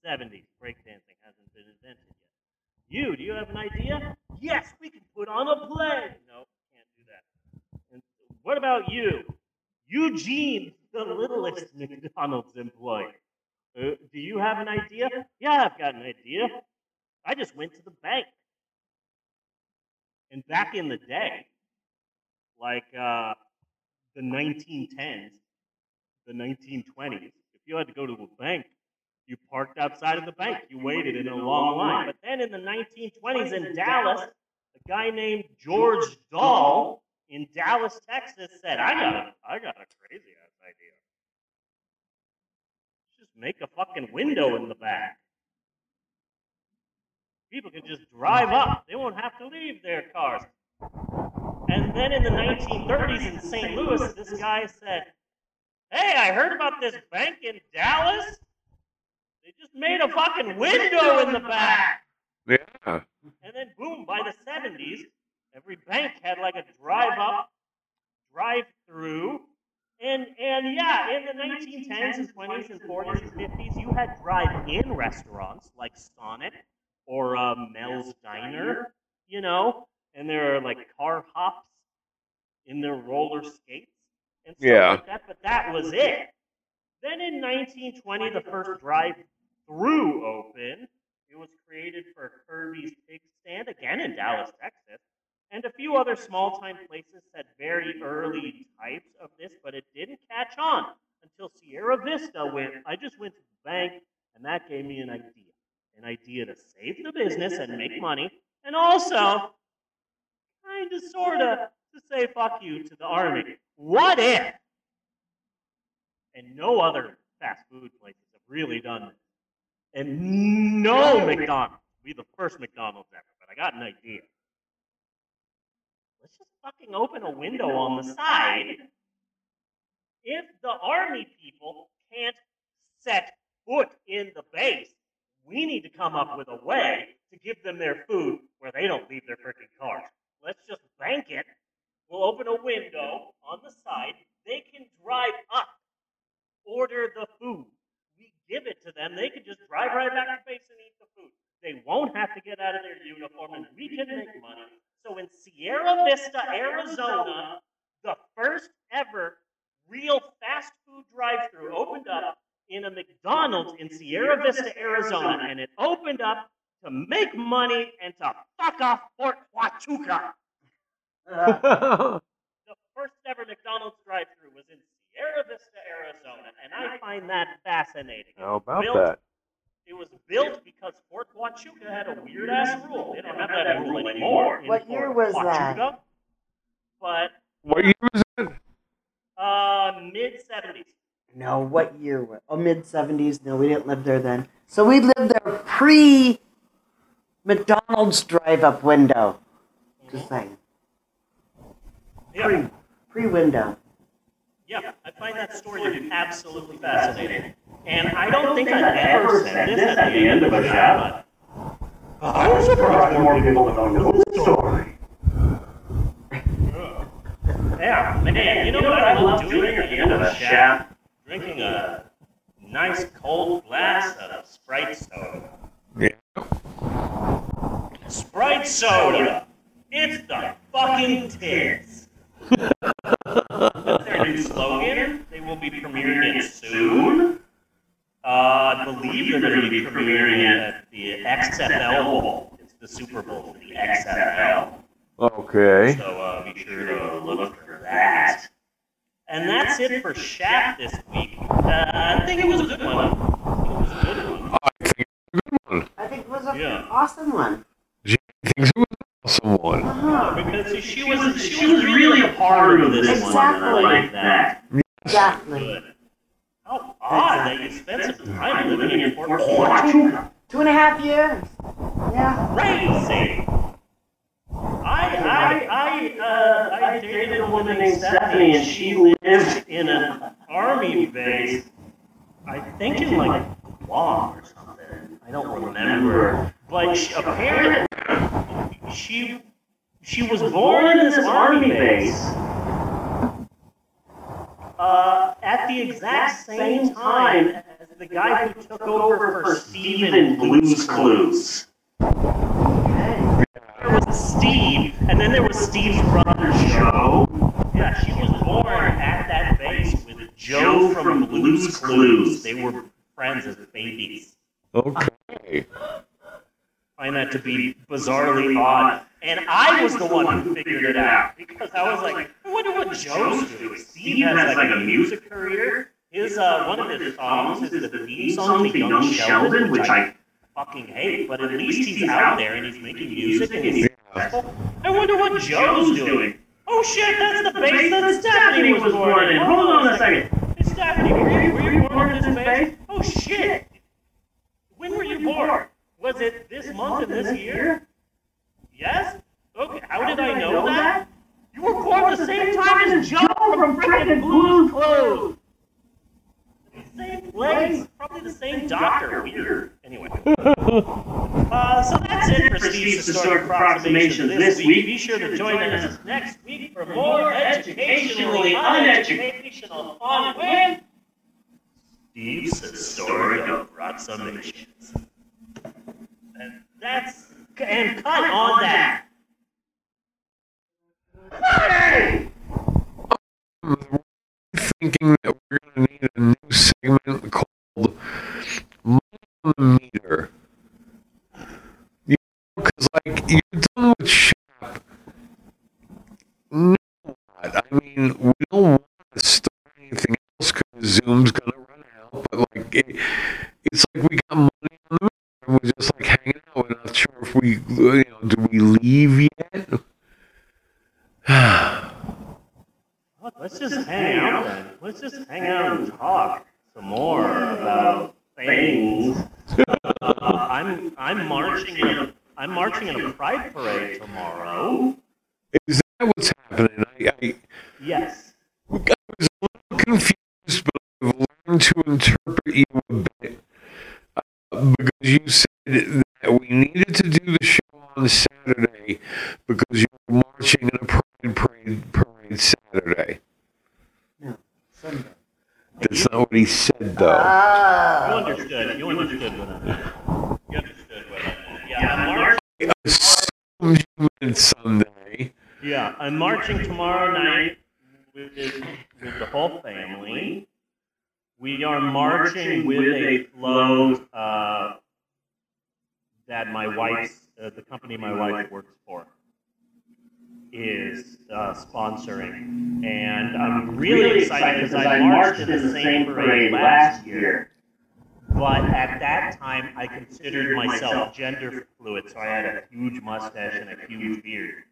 B: The 70s. Breakdancing hasn't been invented yet. You, do you have an idea? Yes, we can put on a play. No, you can't do that. And what about you? Eugene, the littlest McDonald's employee. Uh, do you have an idea? Yeah, I've got an idea. I just went to the bank. And back in the day, like uh, the 1910s, the 1920s, if you had to go to a bank, you parked outside of the bank. You waited in a long line. But then in the 1920s in Dallas, a guy named George Dahl in Dallas, Texas said, I got a, I got a crazy ass idea. Just make a fucking window in the back. People can just drive up. They won't have to leave their cars. And then in the 1930s in St. Louis, this guy said, Hey, I heard about this bank in Dallas. They just made a fucking window in the back.
A: yeah.
B: And then boom, by the 70s, every bank had like a drive up, drive through. And and yeah, in the 1910s and 20s and 40s and 50s, you had drive in restaurants like Sonic or uh, Mel's Diner, you know, and there are like car hops in their roller skates and stuff
A: Yeah.
B: like that, but that was it. Then in 1920, the first drive-through open. It was created for Kirby's Pig Stand, again in Dallas, Texas. And a few other small time places had very early types of this, but it didn't catch on until Sierra Vista went. I just went to the bank, and that gave me an idea an idea to save the business and make money, and also kind of, sort of, to say fuck you to the army. What if? And no other fast food places have really done this. And no McDonald's. Be the first McDonald's ever, but I got an idea. Let's just fucking open a window on the side. If the army people can't set foot in the base, we need to come up with a way to give them their food where they don't leave their freaking cars. Let's just bank it. We'll open a window on the side. They can drive up, order the food. We give it to them. They can just drive right back to base and eat the food. They won't have to get out of their uniform, and we can make money. So in Sierra Vista, Arizona, the first ever real fast food drive-through opened up in a McDonald's in Sierra Vista, Arizona, and it opened up to make money and to fuck off Fort Huachuca.
C: Uh, (laughs)
B: The first ever McDonald's drive-through was in Sierra Vista, Arizona, and I find that fascinating. It
A: How about
B: built-
A: that?
B: It was built because Fort Huachuca had a weird ass rule. They don't have that rule anymore. in
C: What year
B: Fort
C: was that?
B: But
A: What year was it?
B: uh, mid seventies.
C: No, what year? Oh, mid 70s. No, we didn't live there then. So we lived there pre McDonald's drive up window. Just saying.
B: Yeah,
C: Pre window.
B: yeah. I find that story to be absolutely fascinating, and I don't think I've ever said this at the end of a show. but I was surprised more people don't know the story. Yeah, man, you know what I love doing at the end of a show? Drinking a nice cold glass of Sprite soda.
A: Yeah.
B: Sprite soda. It's the fucking tits. That's their new slogan. They will be premiering it soon. Uh, I believe they're going to be premiering it at the XFL Bowl. It's the Super Bowl the XFL.
A: Okay.
B: So uh, be sure to look for that. And that's it for shap this week. Uh, I think it was a good one. I think it was a good one.
A: I think it's a good one.
C: I think it was an
B: Yeah.
C: awesome one.
A: She thinks it was an awesome one.
C: Uh-huh.
B: Because she was she was really a part of this one,
C: Exactly.
B: like that.
C: Exactly.
B: Good. How odd that you spent some time living in Fort Huachuca.
C: Two and a half years. Yeah.
B: Crazy. I I uh, I dated a woman named Stephanie, and she lived in an army base. I think in like Guam or something. I don't remember. But she, apparently, she she was born in this army base uh, at the exact same time as the guy who took over for Steve in Blue's Clues.
C: Okay.
B: There was Steve, and then there was Steve's brother Joe. Yeah, she was born at that base with Joe from Blue's Clues. They were friends as babies.
A: Okay.
B: find that to be bizarrely odd. And I was the one who figured it out because I was like, I wonder what Joe's doing. Steve has like a music career. His uh, one of his songs is the theme song to Young Sheldon, which I fucking hate. But at least he's out there and he's making music and he's. I wonder what Joe's doing. Oh shit, that's the base that Stephanie was born in. Hold on a second. Hey, Stephanie, were you, were you born in this base? Oh shit. When were you born? Was it this month and this year? Yes? Okay, how did I know that? You were born the same time as Joe from frickin' Blue's Clues! Same place, probably the same doctor. Weird. Anyway. (laughs) Uh, so that's it for Steve's Historic Approximation this week. Be sure to join us next week for more educationally uneducational fun with Steve's Historic Approximations. And that's and cut on that. Hey!
A: Thinking that we're going to need a new segment called Meter. You because like you're done with shap. No, I mean we don't want
B: to start anything else because Zoom's gonna run out. But like it, it's like we got money on the meter and we're just like hanging out. We're not sure if we you know
A: do we leave yet. (sighs) Let's just
B: hang
A: out then. Let's just hang out. I've to interpret you a bit uh, because you said that we needed to do the show on Saturday because you were marching in a pride parade, parade Saturday.
C: No, Sunday.
A: That's not what he said, though.
B: You
C: Ah.
B: understood. You understood what I meant. You understood what I meant. Yeah, I'm marching.
A: I assumed Sunday.
B: Yeah, I'm marching tomorrow night with, with the whole family. We are marching with a float uh, that my wife's, uh, the company my wife works for, is uh, sponsoring. And I'm really excited because I marched in the same parade last year. But at that time, I considered myself gender fluid, so I had a huge mustache and a huge beard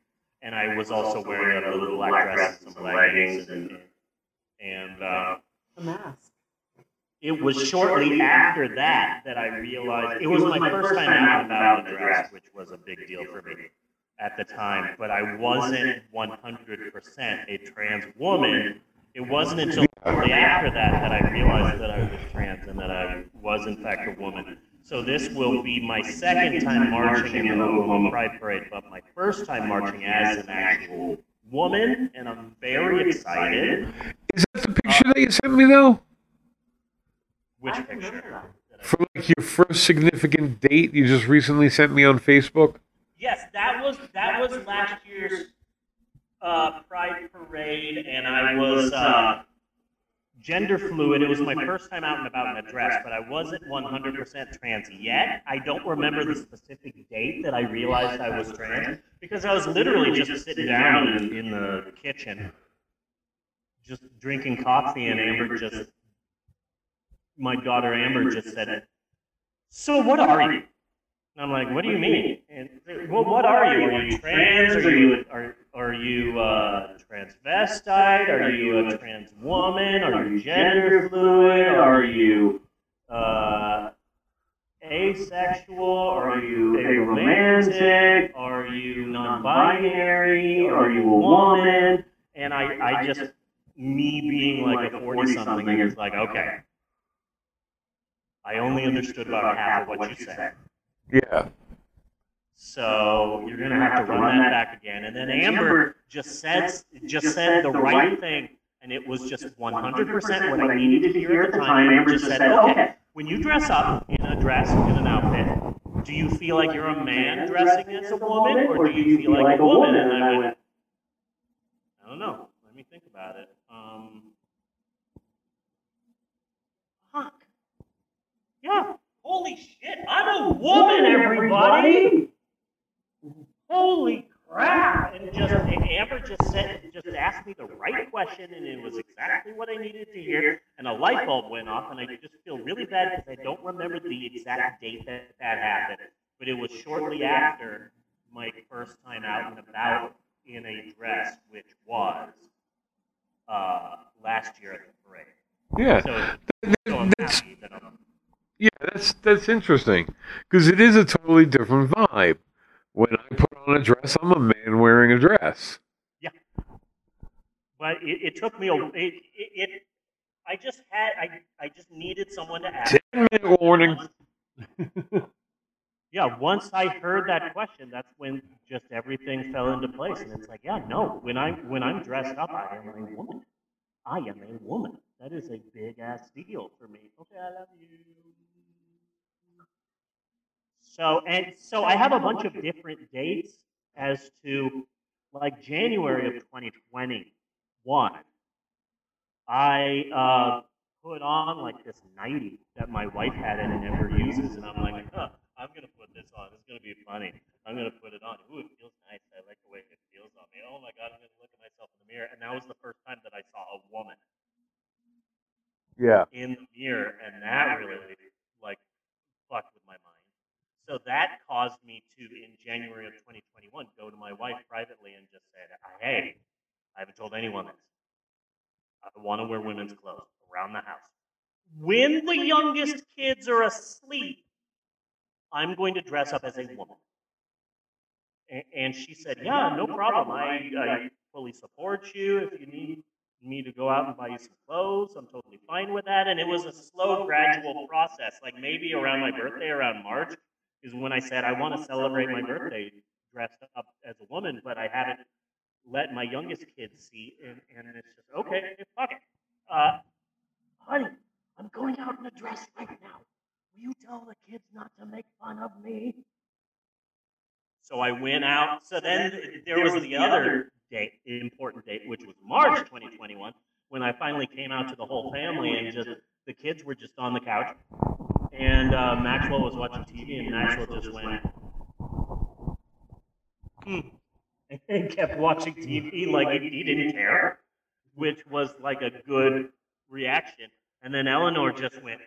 B: and I was also wearing a little black dress and some leggings, and and uh,
C: The mask.
B: It was shortly after that that I realized it was my first time out about a dress, which was a big deal for me at the time. But I wasn't 100% a trans woman. It wasn't until shortly after that that I realized that I was trans and that I was in fact a woman. So this will be my second time marching in the Oklahoma Pride Parade, but my first time marching as an actual woman, and I'm very excited.
A: Is that the picture that you sent me, though?
B: Which
C: I
B: picture?
C: remember.
A: For like your first significant date you just recently sent me on Facebook?
B: Yes, that was that was last year's uh, Pride Parade, and I was uh, gender fluid. It was my first time out and about in a dress, but I wasn't 100% trans yet. I don't remember the specific date that I realized I was trans because I was literally just sitting down in, in the kitchen, just drinking coffee, and Amber just, my daughter Amber just said, it. "So what are you?" And I'm like, what do you mean? And well, what are you? Are you trans? Are you are, are you uh, transvestite? Are you a trans woman? Are you gender fluid? Are you uh, asexual? Are you aromantic? Are you non-binary? Are you a woman? And I, I just, me being like a 40-something is like, okay. I only understood about half of what you said.
A: Yeah.
B: So you're gonna have to run that back again. And then Amber just said just said the right thing, and it was just 100% what I needed to hear at the time. Amber just said, "Okay, when you dress up in a dress in an outfit, do you feel like you're a man dressing as a woman, or do you feel like a woman?" And I went, "I don't know. Let me think about it." Um, fuck. Yeah. Holy shit! I'm a woman, everybody. Holy crap! And just Amber just said, just asked me the right question, and it was exactly what I needed to hear. And a light bulb went off, and I just feel really bad because I don't remember the exact date that that happened. But it was shortly after my first time out and about in a dress, which was uh, last year at the parade.
A: Yeah.
B: So, so I'm happy that I'm
A: yeah, that's that's interesting because it is a totally different vibe. When I put on a dress, I'm a man wearing a dress.
B: Yeah, but it, it took me a it, it, it I just had I, I just needed someone to ask.
A: Ten minute warning. (laughs)
B: Yeah, once I heard that question, that's when just everything fell into place, and it's like, yeah, no, when I'm when I'm dressed up, I am a woman. I am a woman. That is a big ass deal for me. Okay, I love you. So and so, I have a bunch of different dates as to like January of 2021. I uh, put on like this nightie that my wife had and never uses, and I'm like, huh, I'm gonna put this on. It's gonna be funny. I'm gonna put it on. Ooh, it feels nice. I like the way it feels on me. Oh my god, I'm gonna look at myself in the mirror, and that was the first time that I saw a woman
A: Yeah.
B: in the mirror, and that really like fucked with my mind. So that caused me to, in January of 2021, go to my wife privately and just said, "Hey, I haven't told anyone this. I want to wear women's clothes around the house. When the youngest kids are asleep, I'm going to dress up as a woman." And she said, "Yeah, no problem. I, I fully support you. If you need me to go out and buy you some clothes, I'm totally fine with that." And it was a slow, gradual process. Like maybe around my birthday, around March, is when I said I want to celebrate my birthday dressed up as a woman, but I haven't let my youngest kids see, and, and it's just okay, fuck it. Uh, honey, I'm going out in a dress right now. Will you tell the kids not to make fun of me? So I went out. So then there was the other date, important date, which was March 2021, when I finally came out to the whole family, and just the kids were just on the couch, and uh, Maxwell was watching TV, and Maxwell just went, hmm, (laughs) and kept watching TV like he, didn't care, which was like a good reaction. And then Eleanor just went,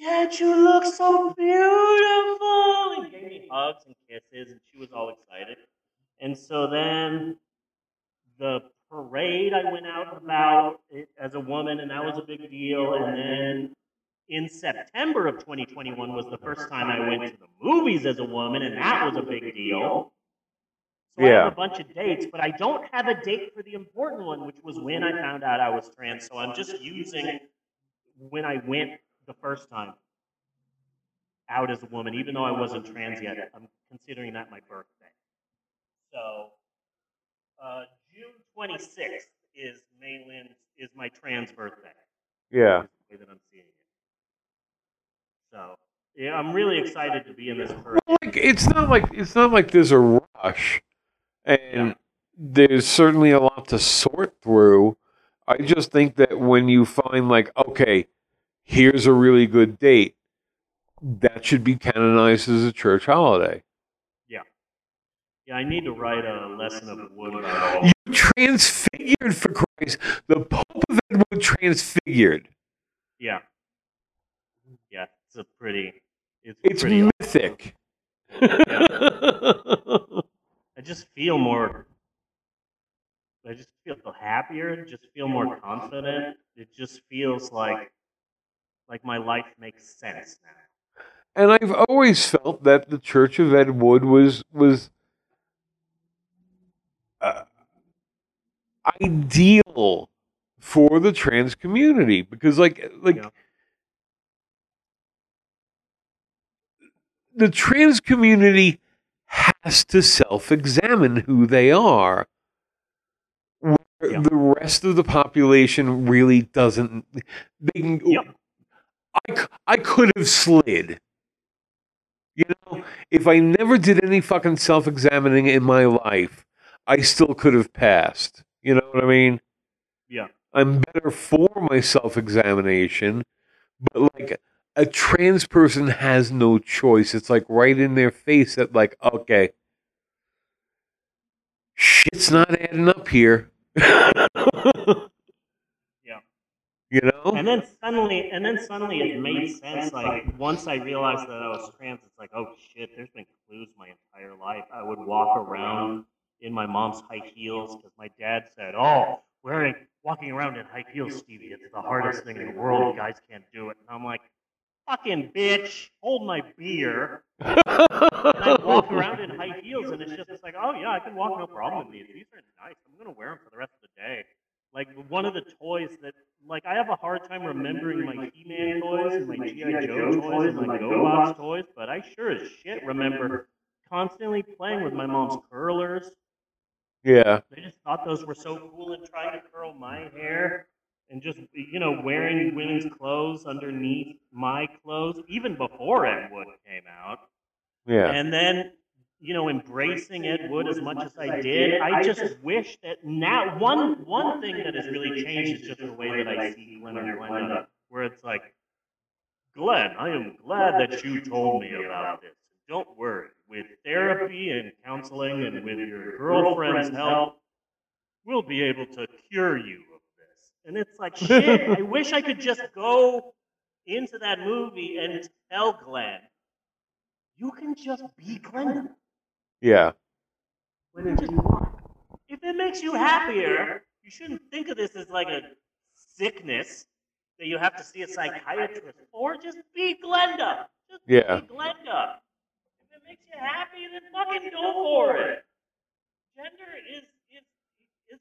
B: Dad, you look so beautiful! And gave me hugs and kisses, and she was all excited. And so then the parade I went out about it as a woman, and that was a big deal. And then in September of 2021 was the first time I went to the movies as a woman, and that was a big deal. So I have a bunch of dates, but I don't have a date for the important one, which was when I found out I was trans. So I'm just using when I went the first time out as a woman, even though I wasn't trans yet. I'm considering that my birthday. So uh, June 26th is Maylin's is my trans birthday.
A: Yeah.
B: the way that I'm seeing it. So yeah, I'm really excited to be in this parade.
A: Like it's not like it's not like there's a rush, and
B: Yeah.
A: there's certainly a lot to sort through. I just think that when you find like, okay, here's a really good date, that should be canonized as a church holiday.
B: Yeah, I need to write a lesson of wood.
A: You transfigured for Christ. The Pope of Ed Wood transfigured.
B: Yeah, yeah, it's a pretty. It's,
A: It's
B: pretty.
A: mythic.
B: I just feel more. I just feel happier. Just feel more confident. It just feels like, like my life makes sense now.
A: and I've always felt that the Church of Ed Wood was was uh, ideal for the trans community because, like, like
B: Yeah.
A: the trans community has to self-examine who they are. Where
B: Yeah.
A: The rest of the population really doesn't. They can. I, I could have slid. You know, if I never did any fucking self examining in my life, I still could have passed. You know what I mean?
B: Yeah.
A: I'm better for my self examination, but like a trans person has no choice. It's like right in their face that, like, okay, shit's not adding up here. (laughs)
B: Yeah.
A: You know?
B: And then suddenly, and then suddenly, it made sense. Like once I realized that I was trans, it's like, oh shit, there's been clues my entire life. I would walk around in my mom's high heels because my dad said, "Oh, wearing walking around in high heels, Stevie, it's the hardest thing in the world. Guys can't do it." And I'm like, "Fucking bitch, hold my beer." And I walk around in high heels, and it's just it's like, "Oh yeah, I can walk no problem in these. These are nice. I'm gonna wear them for the rest of the day." Like one of the toys that, like, I have a hard time remembering my He-Man toys and my GI Joe toys and my GoBots toys, but I sure as shit remember constantly playing with my mom's curlers.
A: Yeah.
B: They just thought those were so cool and trying to curl my hair and just you know wearing women's clothes underneath my clothes even before Ed Wood came out.
A: Yeah.
B: And then, you know, embracing Ed Wood as much as I did, I just wish that now one one thing that has really changed is just the way that I see Glen and Glenda, where it's like, Glen, I am glad that you told me about this. Don't worry, with therapy and counseling and with your girlfriend's help, we'll be able to cure you of this. And it's like, (laughs) shit, I wish I could just go into that movie and tell Glen, you can just be Glen
A: Yeah.
B: whenever you want. If it makes you happier, you shouldn't think of this as like a sickness that you have to see a psychiatrist for. Just be Glenda. Just
A: Yeah.
B: be Glenda. If makes you happy, then fucking go for it. Gender is is is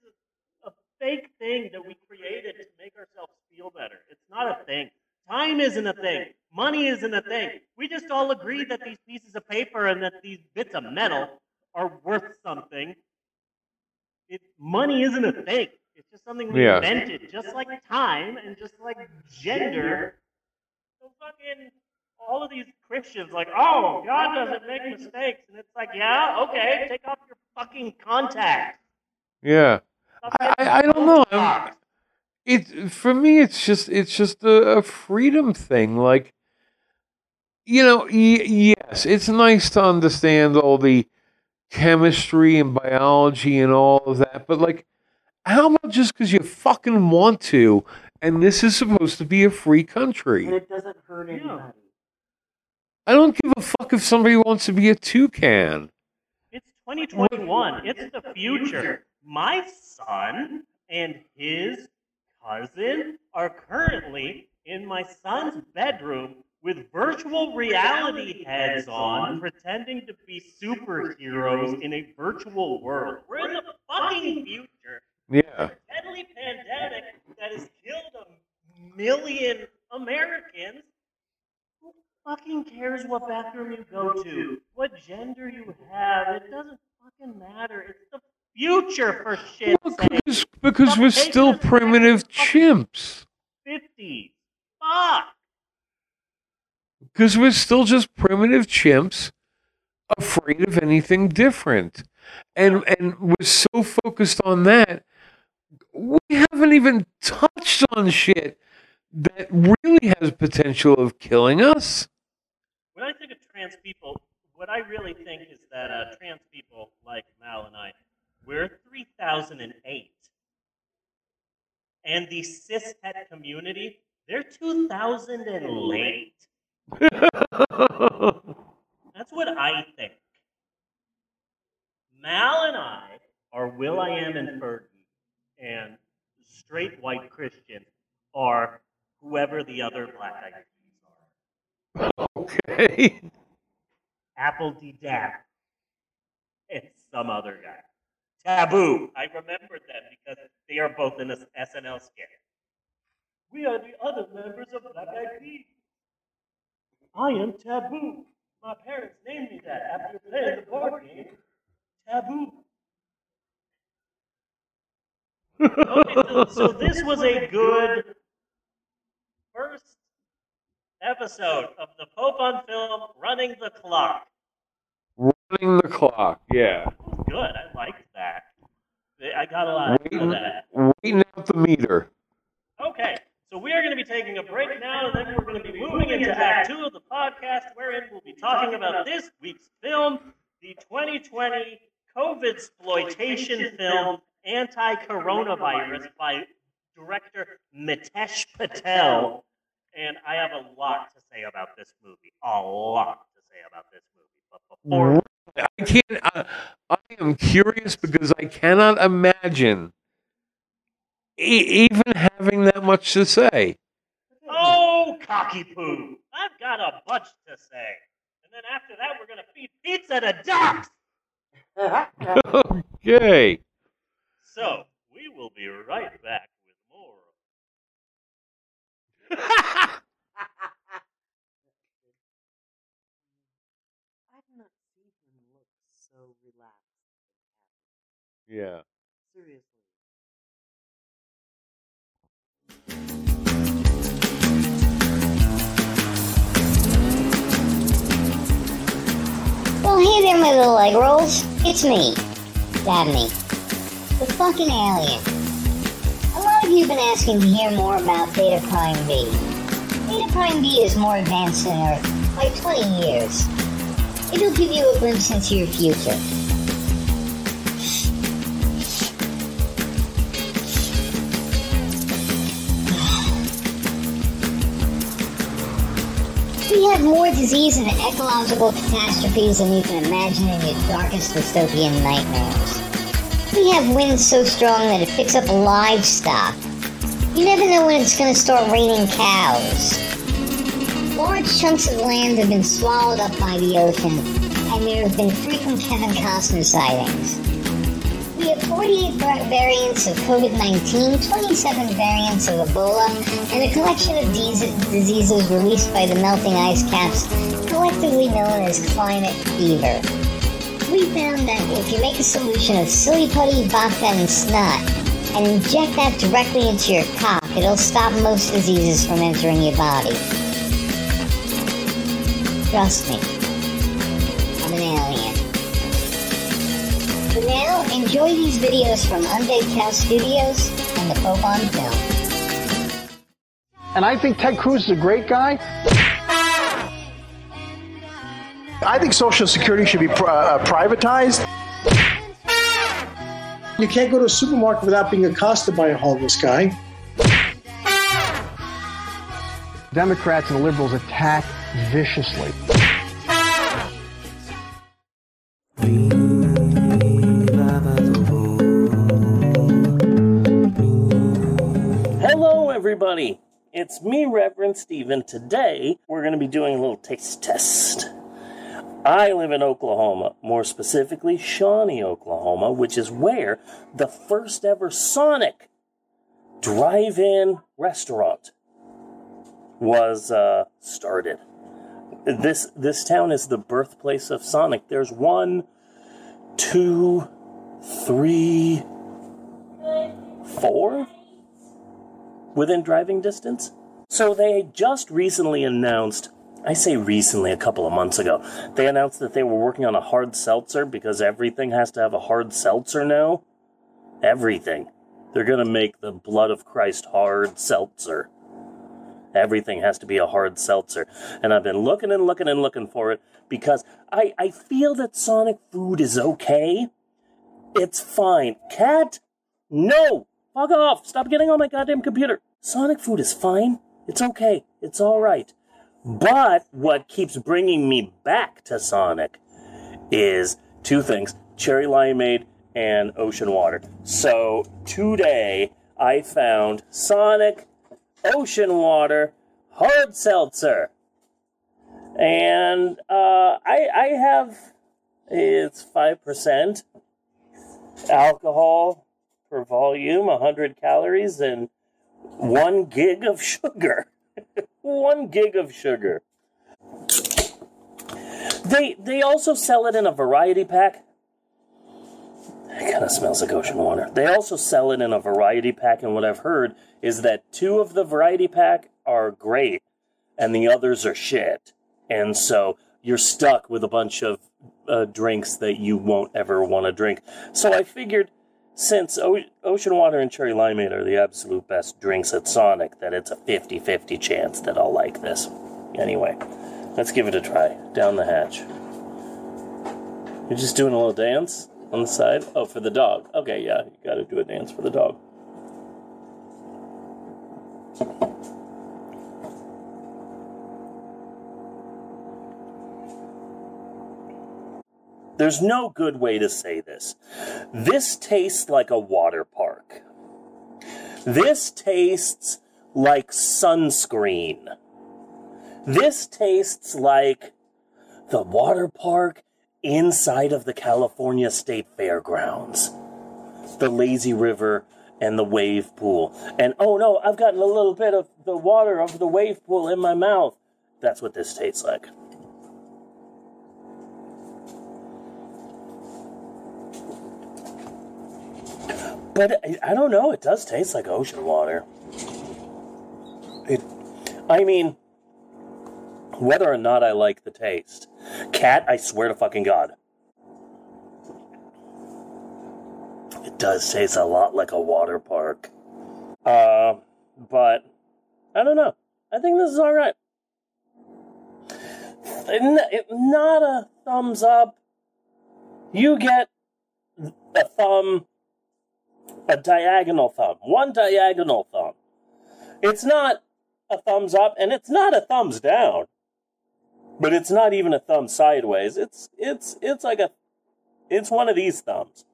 B: a, a fake thing that we created to make ourselves feel better. It's not a thing. Time isn't a thing. Money isn't a thing. We just all agree that these pieces of paper and that these bits of metal are worth something. It, money isn't a thing. It's just something we
A: Yeah.
B: invented, just like time and just like gender. So fucking all of these Christians, like, oh, God doesn't make mistakes, and it's like, yeah, okay, take off your fucking contacts.
A: Yeah. I, I, I don't know. I'm, it for me it's just it's just a, a freedom thing like you know y- yes it's nice to understand all the chemistry and biology and all of that but like how about just because you fucking want to and this is supposed to be a free country.
C: and it doesn't hurt
B: Yeah.
A: I don't give a fuck if somebody wants to be a toucan
B: It's 2021. It's the future. My son and his cousin are currently in my son's bedroom with virtual reality heads on, pretending to be superheroes in a virtual world. We're in the fucking future.
A: yeah
B: A deadly pandemic that has killed a million Americans. Fucking cares what bathroom you go to? What gender you have? It doesn't fucking matter. It's the future for shit.
A: Because, because we're still
B: us back to
A: primitive chimps
B: 50s. Fuck.
A: because we're still just primitive chimps afraid of anything different and and we're so focused on that we haven't even touched on shit that really has potential of killing us
B: When I think of trans people, what I really think is that uh, trans people like Mal and I, we're 3008. And the cishet community, they're 2000 and late. (laughs) That's what I think. Mal and I are will.i.am and Fergie, and straight white Christian are whoever the other black peas are. (laughs)
A: okay
B: Apple D Dap, and some other guy. Taboo. I remembered them because they are both in this SNL skit. We are the other members of Black Eyed Peas. I am Taboo. My parents named me that after playing the board game Taboo. (laughs) Okay, so, so this was a good first episode of the Pope on Film Running the Clock.
A: running the clock yeah
B: good. I liked that. I got a lot out of
A: waiting,
B: that.
A: waiting out the meter
B: Okay, so we are going to be taking a break now, and then we're going to be moving into Act Two of the podcast, wherein we'll be talking about this week's film, the 2020 COVID exploitation film Anti-Coronavirus by director Mitesh Patel. And I have a lot to say about this movie. A lot to say about this movie. But before
A: I can't. I, I am curious because I cannot imagine e- even having that much to say.
B: Oh, cocky poo. I've got a bunch to say. And then after that, we're going to feed pizza to ducks. (laughs) (laughs)
A: Okay.
B: So, we will be right back with more.
C: I've not seen him look so relaxed and happy.
A: yeah.
C: Seriously.
D: Well, hey there, my little egg rolls. It's me, Dabney, the fucking alien. Of you been asking to hear more about Beta Prime B. Beta Prime B is more advanced than Earth by 20 years. It'll give you a glimpse into your future. We have more disease and ecological catastrophes than you can imagine in your darkest dystopian nightmares. We have winds so strong that it picks up livestock. You never know when it's going to start raining cows. Large chunks of land have been swallowed up by the ocean, and there have been frequent Kevin Costner sightings. We have 48 variants of COVID 19, 27 variants of Ebola, and a collection of diseases released by the melting ice caps, collectively known as climate fever. We found that if you make a solution of silly putty, vodka, and snot, and inject that directly into your cock, it'll stop most diseases from entering your body. Trust me, I'm an alien. For now, enjoy these videos from Undead Cow Studios and the Pope on Film.
E: And I think Ted Cruz is a great guy. I think Social Security should be uh, privatized.
F: You can't go to a supermarket without being accosted by a homeless guy.
E: Democrats and liberals attack viciously.
G: Hello, everybody. It's me, Reverend Stephen. Today, we're going to be doing a little taste test. I live in Oklahoma, more specifically, Shawnee, Oklahoma, which is where the first ever Sonic drive in restaurant was uh, started. This this town is the birthplace of Sonic. There's one, two, three, four within driving distance. So they just recently announced. I say recently, a couple of months ago, they announced that they were working on a hard seltzer because everything has to have a hard seltzer now. Everything. They're going to make the blood of Christ hard seltzer. Everything has to be a hard seltzer. And I've been looking and looking and looking for it because I, I feel that Sonic food is okay. It's fine. Cat? No! Fuck off! Stop getting on my goddamn computer. Sonic food is fine. It's okay. It's alright. But what keeps bringing me back to Sonic is two things cherry limeade and ocean water. So today I found Sonic ocean water hard seltzer. And uh, I, I have, it's 5% alcohol per volume, 100 calories, and one gig of (laughs) sugar. One gig of sugar. They they also sell it in a variety pack. It kind of smells like ocean water. They also sell it in a variety pack, and what I've heard is that two of the variety pack are great, and the others are shit. And so you're stuck with a bunch of uh, drinks that you won't ever want to drink. So I figured since o- ocean water and cherry limeade are the absolute best drinks at Sonic, that it's a 50 50 chance that I'll like this. Anyway, let's give it a try. Down the hatch. You're just doing a little dance on the side? Oh, for the dog. Okay, yeah, you gotta do a dance for the dog. There's no good way to say this. This tastes like a water park. This tastes like sunscreen. This tastes like the water park inside of the California State Fairgrounds. The lazy river and the wave pool. And oh no, I've gotten a little bit of the water of the wave pool in my mouth. That's what this tastes like. But I don't know, it does taste like ocean water. It I mean whether or not I like the taste. Cat, I swear to fucking God. It does taste a lot like a water park. Uh, but I don't know. I think this is alright. Not a thumbs up. You get a thumb, a diagonal thumb, one diagonal thumb. It's not a thumbs up and it's not a thumbs down. but it's not even a thumb sideways. It's it's it's like a it's one of these thumbs.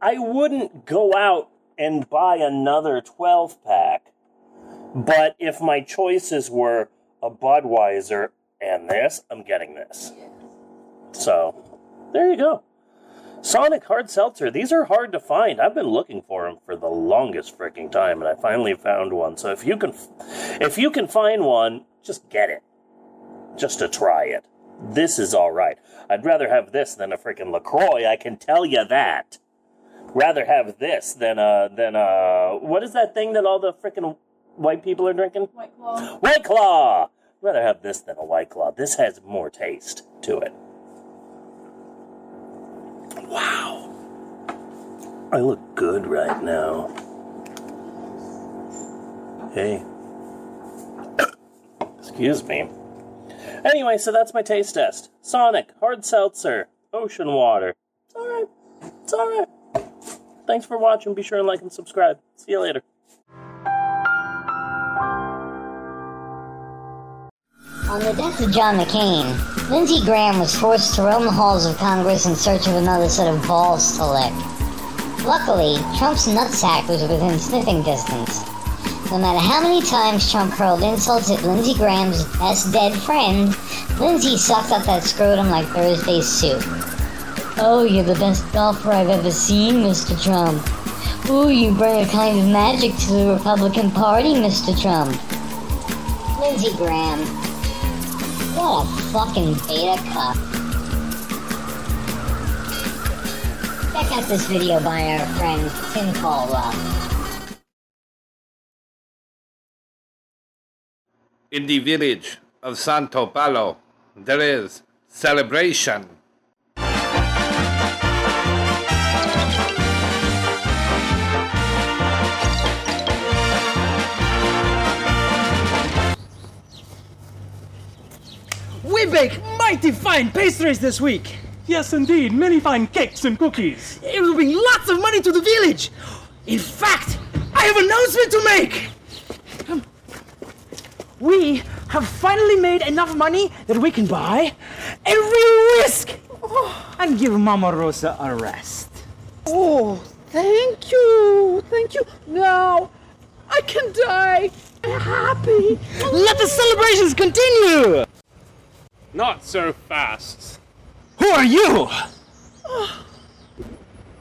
G: I wouldn't go out and buy another 12 pack, but if my choices were a Budweiser and this, I'm getting this. So, there you go. Sonic Hard Seltzer. These are hard to find. I've been looking for them for the longest freaking time, and I finally found one. So if you can, if you can find one, just get it, just to try it. This is all right. I'd rather have this than a freaking LaCroix. I can tell you that. Rather have this than uh than uh what is that thing that all the freaking white people are drinking?
H: White Claw.
G: White Claw. Rather have this than a White Claw. This has more taste to it. Wow. I look good right now. Hey. (coughs) Excuse me. Anyway, so that's my taste test. Sonic, hard seltzer, ocean water. It's alright. It's alright. Thanks for watching. Be sure and like and subscribe. See you later.
D: On the death of John McCain, Lindsey Graham was forced to roam the halls of Congress in search of another set of balls to lick. Luckily, Trump's nutsack was within sniffing distance. No matter how many times Trump hurled insults at Lindsey Graham's best dead friend, Lindsey sucked up that scrotum like Thursday's soup. Oh, you're the best golfer I've ever seen, Mr. Trump. Ooh, you bring a kind of magic to the Republican Party, Mr. Trump. Lindsey Graham. What a fucking beta cuck. Check out this video by our friend Tim Caldwell.
I: In the village of Santo Palo, there is celebration.
J: We bake mighty fine pastries this week.
K: Yes, indeed, many fine cakes and cookies.
J: It will bring lots of money to the village. In fact, I have an announcement to make. We have finally made enough money that we can buy a real whisk oh. and give Mama Rosa a rest.
L: Oh, thank you, thank you. Now I can die happy.
J: Let the celebrations continue.
K: Not so fast.
J: Who are you?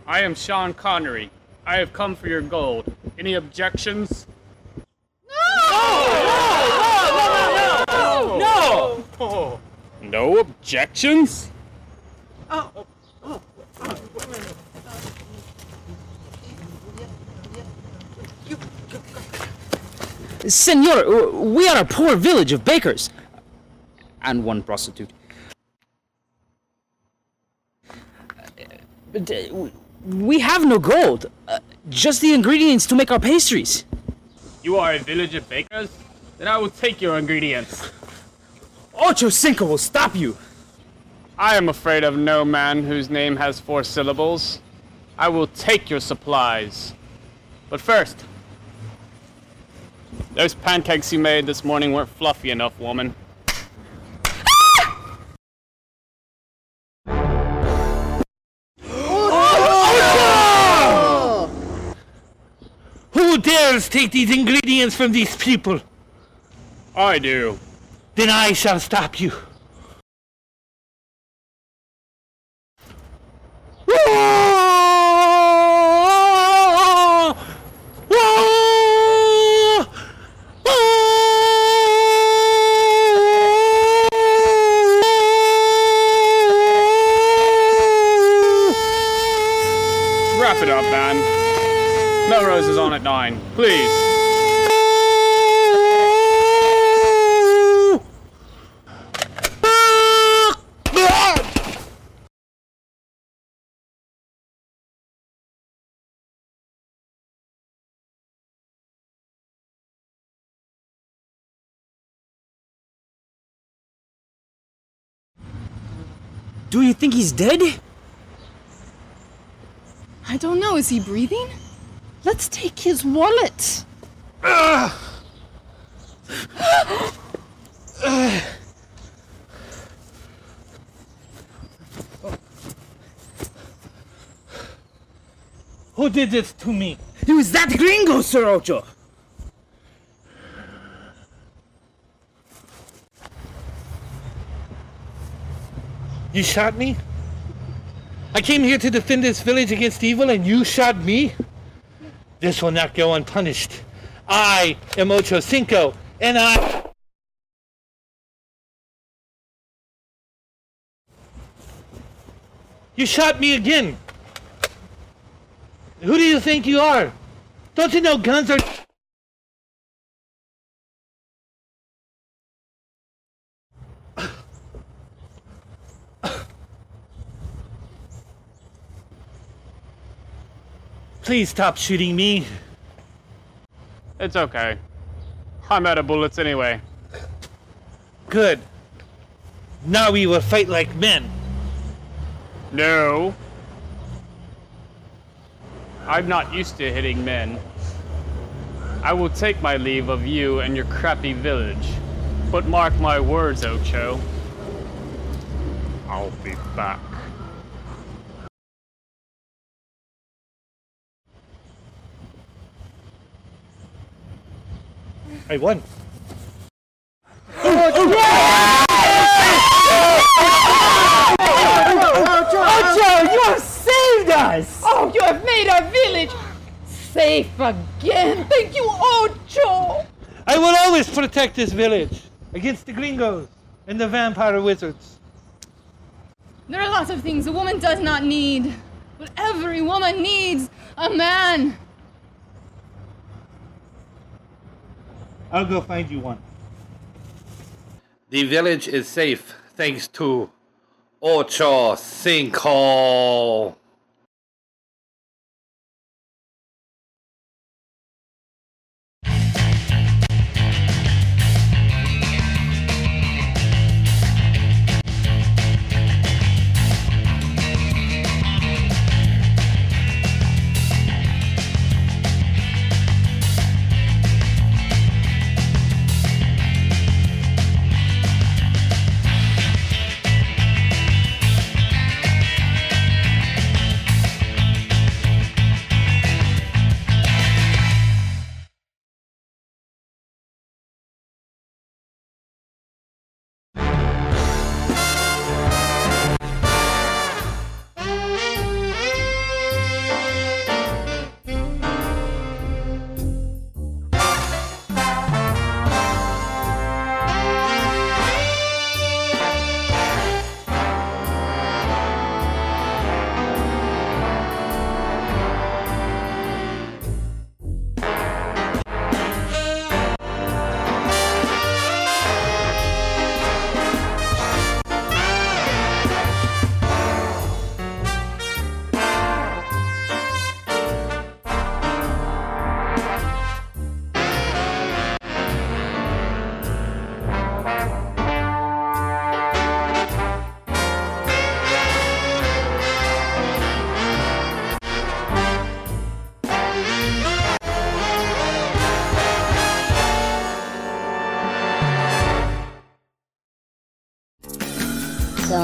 K: I am Sean Connery. I have come for your gold. Any objections?
J: No!
K: Oh. No No! No! No, no. no objections?
J: Senor, we are a poor village of bakers. And one prostitute. But, uh, we have no gold, uh, just the ingredients to make our pastries.
K: You are a village of bakers? Then I will take your ingredients.
J: Ocho Cinco will stop you.
K: I am afraid of no man whose name has four syllables. I will take your supplies. But first, those pancakes you made this morning weren't fluffy enough, woman.
I: Dares take these ingredients from these people?
K: I do.
I: Then I shall stop you.
K: Melrose is on at nine. Please.
J: Do you think he's dead?
L: I don't know. Is he breathing? Let's take his wallet.
I: Who did this to me?
J: It was that gringo, Sir Ocho.
I: You shot me? I came here to defend this village against evil and you shot me? This will not go unpunished. I am Ocho Cinco and I. You shot me again. Who do you think you are? Don't you know guns are. Please stop shooting me.
K: It's okay. I'm out of bullets anyway.
I: Good. Now we will fight like men.
K: No. I'm not used to hitting men. I will take my leave of you and your crappy village. But mark my words, Ocho. I'll be back.
I: I won.
J: Ocho, you have saved us!
L: Oh, you have made our village safe again. Thank you, Ocho.
I: I will always protect this village against the gringos and the vampire wizards.
L: There are lots of things a woman does not need, but every woman needs a man.
I: I'll go find you one.
M: The village is safe thanks to Ocho Cinco.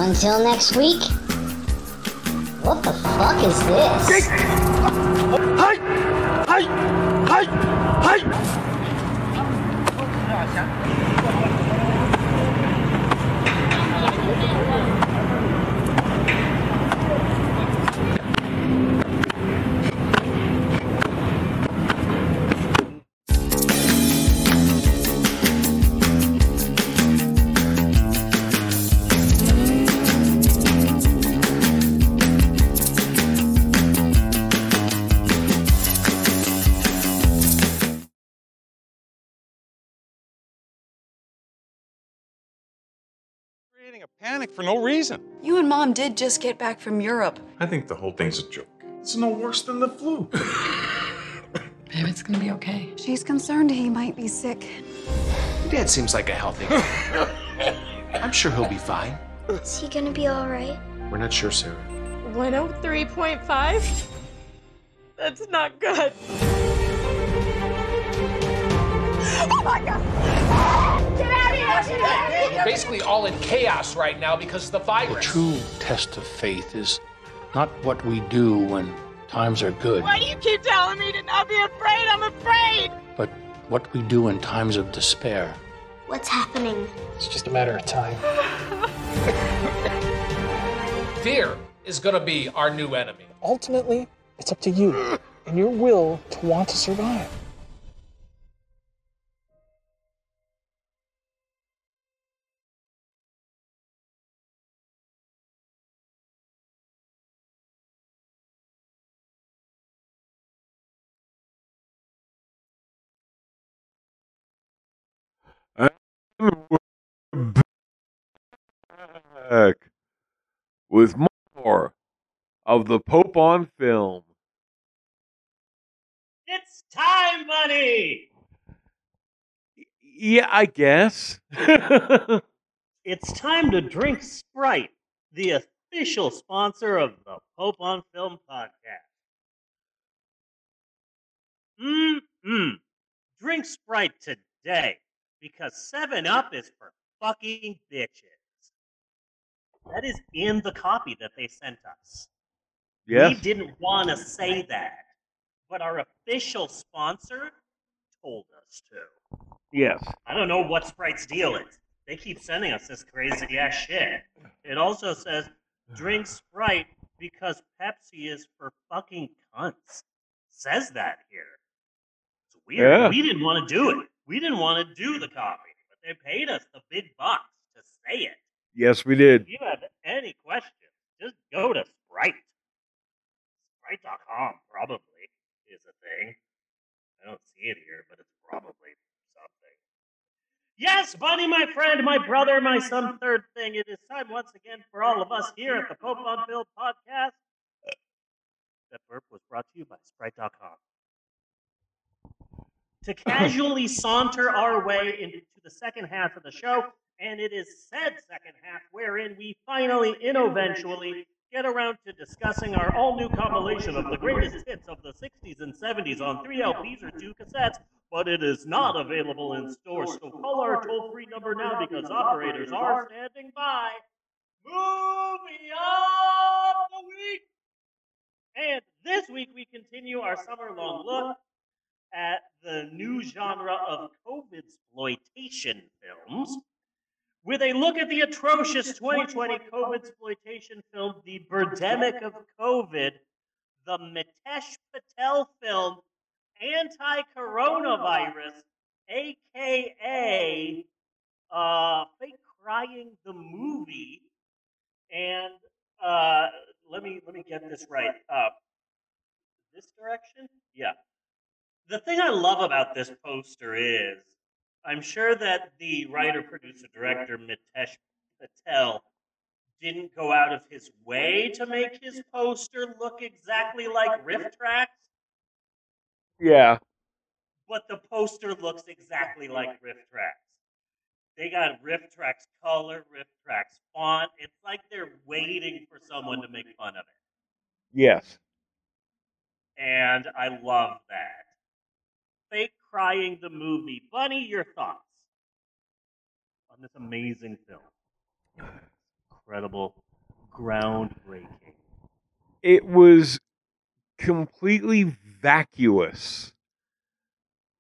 D: Until next week, what the fuck is this?
N: Hi! Hi! Hi! Hi!
O: Creating a panic for no reason.
P: You and Mom did just get back from Europe.
Q: I think the whole thing's a joke. It's no worse than the flu. (laughs)
P: Babe, it's gonna be okay. She's concerned he might be sick.
R: Dad seems like a healthy guy. (laughs) I'm sure he'll be fine.
S: Is he gonna be alright?
R: We're not sure, Sarah.
T: 103.5? That's not good. Oh my god!
R: We're basically all in chaos right now because of the
U: The true test of faith is not what we do when Times are good,
T: Why do you keep telling me to not be afraid? I'm afraid.
U: but what we do in times of despair,
S: What's happening?
U: it's just a matter of time. (laughs)
V: Fear is gonna be our new enemy.
U: Ultimately, it's up to you and your will to want to survive.
A: We're back with more of the Pope on film.
B: It's time, buddy.
A: Yeah, I guess. (laughs)
B: It's time to drink Sprite, the official sponsor of the Pope on Film podcast. Mmm. Drink Sprite today because 7 Up is for fucking bitches. That is in the copy that they sent us.
A: Yes.
B: We didn't want to say that, but our official sponsor told us to.
A: Yes.
B: I don't know what Sprite's deal is. They keep sending us this crazy ass shit. It also says drink Sprite because Pepsi is for fucking cunts. Says that here. It's weird.
A: Yeah.
B: We didn't want to do it. We didn't want to do the copy, but they paid us the big bucks to say it.
A: Yes, we did.
B: If you have any questions, just go to Sprite. Sprite.com probably is a thing. I don't see it here, but it's probably something. Yes, Bunny, my friend, my brother, my some third thing. It is time once again for all of us here at the Pope on Film podcast. That burp was brought to you by Sprite.com. To casually saunter our way into the second half of the show, and it is said second half wherein we finally and eventually get around to discussing our all new compilation of the greatest hits of the 60s and 70s on three LPs or two cassettes, but it is not available in stores. So call our toll free number now because operators are standing by. Movie of the week! And this week we continue our summer long look at the new genre of COVID exploitation films with a look at the atrocious 2020 COVID exploitation film, The Birdemic of COVID, the Mitesh Patel film, Anti Coronavirus, aka uh, Fake Crying the Movie. And uh, let me let me get this right. Uh, this direction? Yeah. The thing I love about this poster is I'm sure that the writer, producer, director Mitesh Patel didn't go out of his way to make his poster look exactly like RiffTrax,
A: Yeah.
B: but the poster looks exactly like Riff Tracks. They got RiffTrax color, Riff Tracks font. It's like they're waiting for someone to make fun of it.
A: Yes.
B: And I love that. Fake Crying the Movie. Bunny, your thoughts on this amazing film? Incredible, groundbreaking.
A: It was completely vacuous.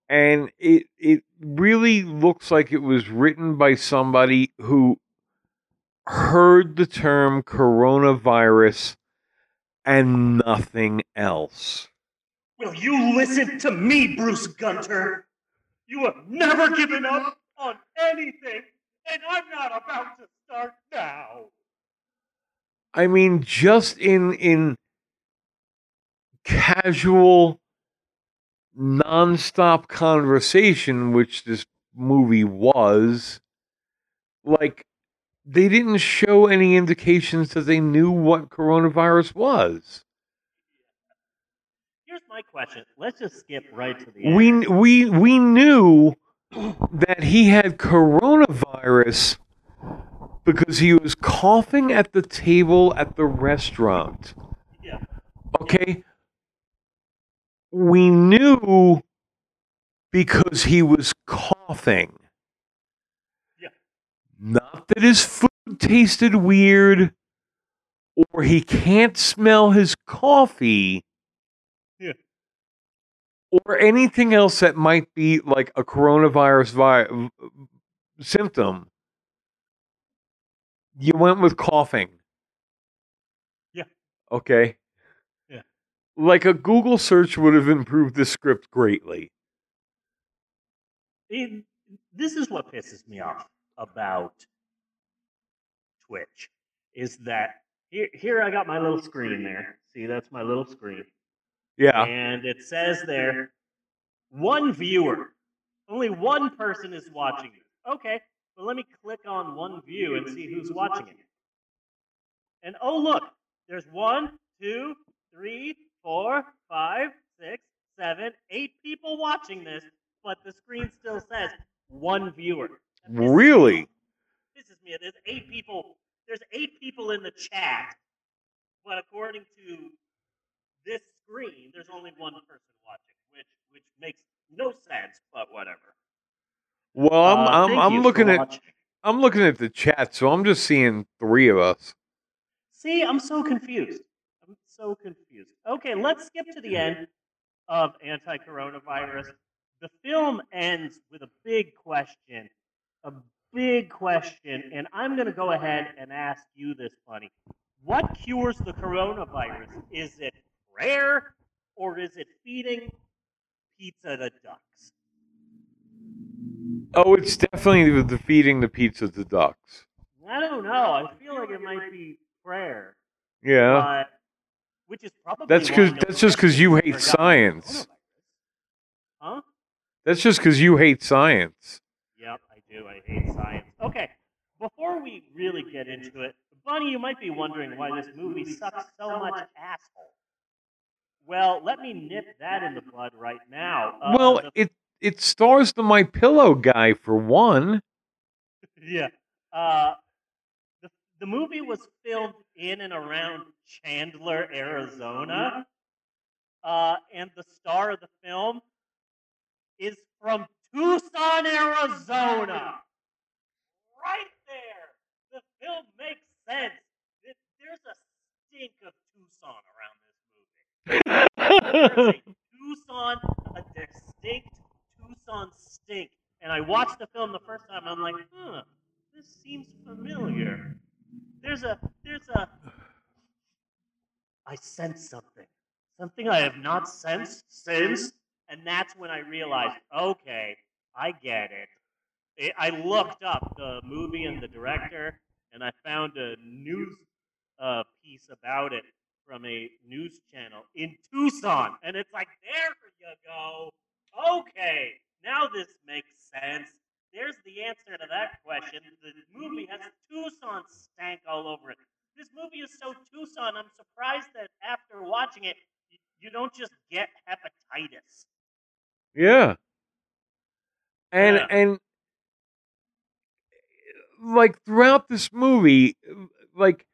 A: And it it really looks like it was written by somebody who heard the term coronavirus and nothing else.
B: Will you listen to me, Bruce Gunter? You have never given up on anything, and I'm not about to start now.
A: I mean, just in in casual, nonstop conversation, which this movie was, like they didn't show any indications that they knew what coronavirus was.
B: Here's my question. Let's just skip right to the end.
A: We we we knew that he had coronavirus because he was coughing at the table at the restaurant.
B: Yeah.
A: Okay. We knew because he was coughing.
B: Yeah.
A: Not that his food tasted weird or he can't smell his coffee. Or anything else that might be like a coronavirus vi- symptom, you went with coughing.
B: Yeah.
A: Okay.
B: Yeah.
A: Like a Google search would have improved the script greatly.
B: It- this is what pisses me off about Twitch is that here, here I got my little screen there. See, that's my little screen.
A: Yeah.
B: And it says there, one viewer. Only one person is watching this. Okay, well, let me click on one view and see who's watching it. And oh, look, there's one, two, three, four, five, six, seven, eight people watching this, but the screen still says one viewer.
A: Really?
B: Pisses me. There's eight people. There's eight people in the chat, but according to this screen, there's only one person watching, which which makes no sense. But whatever.
A: Well, I'm
B: Uh,
A: I'm I'm looking at
B: watching.
A: I'm looking at the chat, so I'm just seeing three of us.
B: See, I'm so confused. I'm so confused. Okay, let's skip to the end of anti-coronavirus. The film ends with a big question, a big question, and I'm going to go ahead and ask you this, Bunny. What cures the coronavirus? Is it prayer or is it feeding pizza to ducks?
A: Oh, it's definitely the, the feeding the pizza to ducks.
B: I don't know. I feel like it might be prayer.
A: Yeah.
B: But, which is probably
A: That's because that's just because you hate science.
B: Huh?
A: That's just because you hate science.
B: Yep, I do. I hate science. Okay, before we really get into it, Bunny, you might be wondering why this movie sucks so much asshole. Well, let me nip that in the bud right now. Uh,
A: well,
B: the-
A: it it stars the My Pillow guy for one. (laughs)
B: yeah. Uh, the, the movie was filmed in and around Chandler, Arizona. Uh, and the star of the film is from Tucson, Arizona. Right there. The film makes sense. There's a stink of Tucson around this movie. There's a Tucson, a distinct Tucson stink. And I watched the film the first time. I'm like, huh, this seems familiar. There's a, there's a. I sense something, something I have not sensed since, and that's when I realized, okay, I get it. I looked up the movie and the director, and I found a news uh, piece about it from a news channel in Tucson, and it's like, there you go. Okay, now this makes sense. There's the answer to that question. The movie has Tucson stank all over it. This movie is so Tucson, I'm surprised that after watching it, you don't just get hepatitis.
A: Yeah. And
B: Yeah.
A: and like throughout this movie, like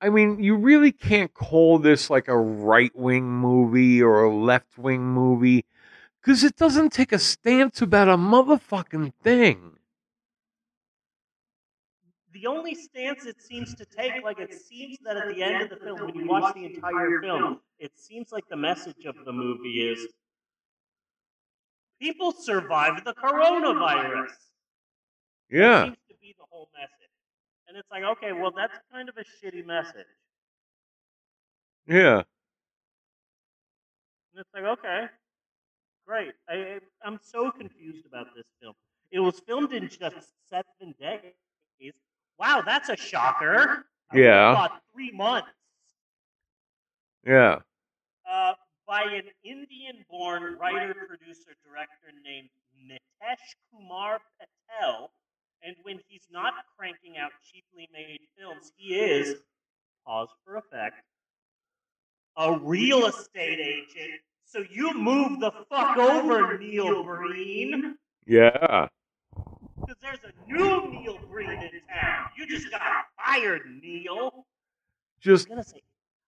A: I mean, you really can't call this like a right wing movie or a left wing movie because it doesn't take a stance about a motherfucking thing.
B: The only stance it seems to take, like it seems that at the end of the film, when you watch the entire film, it seems like the message of the movie is people survived the coronavirus.
A: Yeah.
B: seems to be the whole message. And it's like, okay, well, that's kind of a shitty message.
A: Yeah.
B: And it's like, okay, great. I, I'm so confused about this film. It was filmed in just seven days. Wow, that's a shocker.
A: Yeah.
B: thought three months.
A: Yeah.
B: Uh, by an Indian-born writer, producer, director named Mitesh Kumar Patel. And when he's not cranking out cheaply made films, he is, pause for effect, a real estate agent. So you move the fuck over, Neil Breen.
A: Yeah.
B: Because there's a new Neil Breen in town. You just got fired, Neil.
A: Just
B: I was gonna say,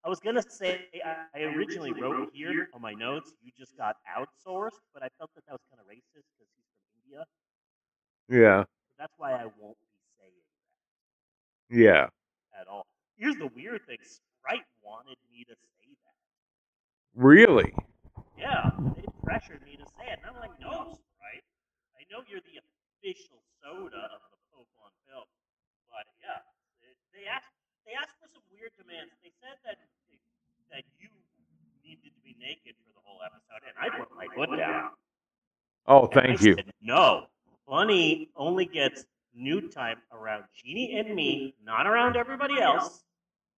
B: I was gonna say, I, I originally wrote here on my notes, you just got outsourced, but I felt that that was kind of racist because he's from India.
A: Yeah.
B: That's why I won't be saying that. Yeah. At all. Here's the weird thing Sprite wanted me to say that.
A: Really?
B: Yeah. They pressured me to say it. And I'm like, no, Sprite. I know you're the official soda of the Pokemon on film. But yeah, they, asked, they asked for some weird demands. They said that, that you needed to be naked for the whole episode, and I put my foot down.
A: Oh, thank you.
B: Said, no, Bunny only gets nude time around Jeannie and me, not around everybody else.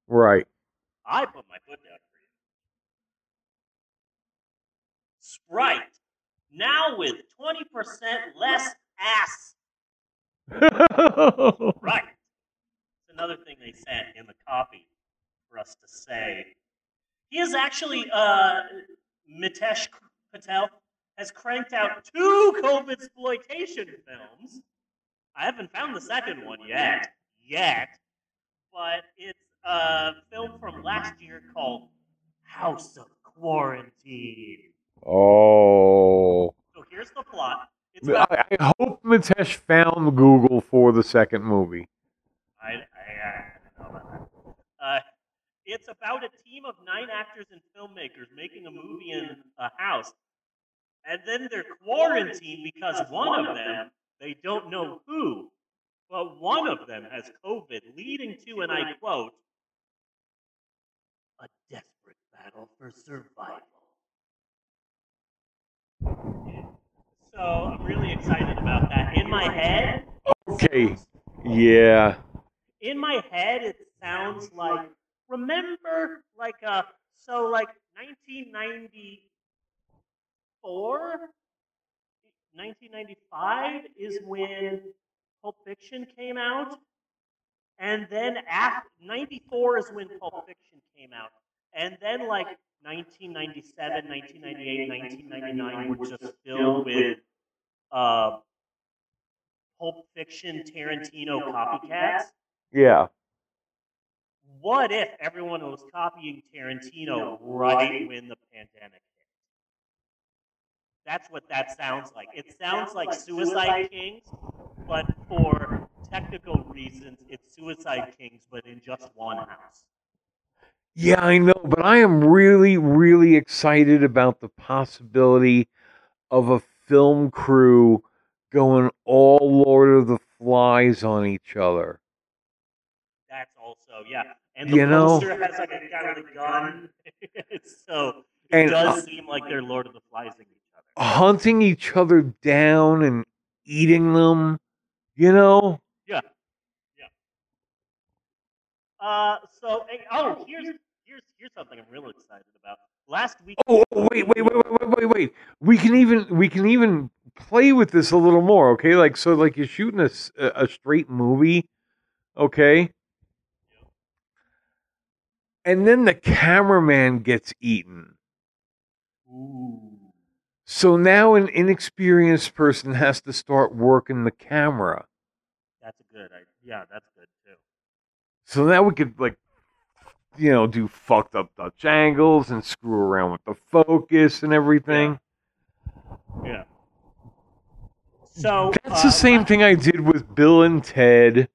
A: Right.
B: I put my foot down for you. Sprite, now with 20% less ass. (laughs) Right. It's another thing they sent in the copy for us to say. He is actually, uh, Mitesh Patel has cranked out two COVID exploitation films. I haven't found the second one yet, yet, but it's a film from last year called House of Quarantine.
A: Oh.
B: So here's the plot. It's about
A: I, I hope Mitesh found Google for the second movie.
B: I, I, I don't know about that. Uh, it's about a team of nine actors and filmmakers making a movie in a house, and then they're quarantined because one of them, they don't know who, but one of them has COVID, leading to, and I quote, a desperate battle for survival. So I'm really excited about that. In my head,
A: Okay. Yeah.
B: in my head it sounds like remember like uh so like 1994 1995 is when Pulp Fiction came out and then after 94 is when Pulp Fiction came out and then like 1997 1998 1999 were just filled with uh Pulp Fiction Tarantino copycats
A: Yeah.
B: what if everyone was copying Tarantino right when the pandemic hit? That's what that sounds like. It sounds like Suicide Kings, but for technical reasons, it's Suicide Kings, but in just one house.
A: Yeah, I know, but I am really, really excited about the possibility of a film crew going all Lord of the Flies on each other.
B: That's also yeah. And the
A: You know-
B: poster has like a guy with a gun, (laughs) so it
A: And,
B: does
A: uh,
B: seem like they're Lord of the Flies each other.
A: Hunting each other down and eating them, you know?
B: Yeah. Yeah. Uh, so eh, oh, here's here's here's something I'm real excited about. Last week.
A: Oh, oh, wait, wait, wait, wait, wait, wait, wait. We can even we can even play with this a little more, okay? Like so, like you're shooting a, a straight movie, okay? And then the cameraman gets eaten. So now an inexperienced person has to start working the camera.
B: That's a good. Yeah, that's good too.
A: So now we could like, you know, do fucked up Dutch angles and screw around with the focus and everything.
B: Yeah. So
A: That's
B: uh,
A: the same thing I did with Bill and Ted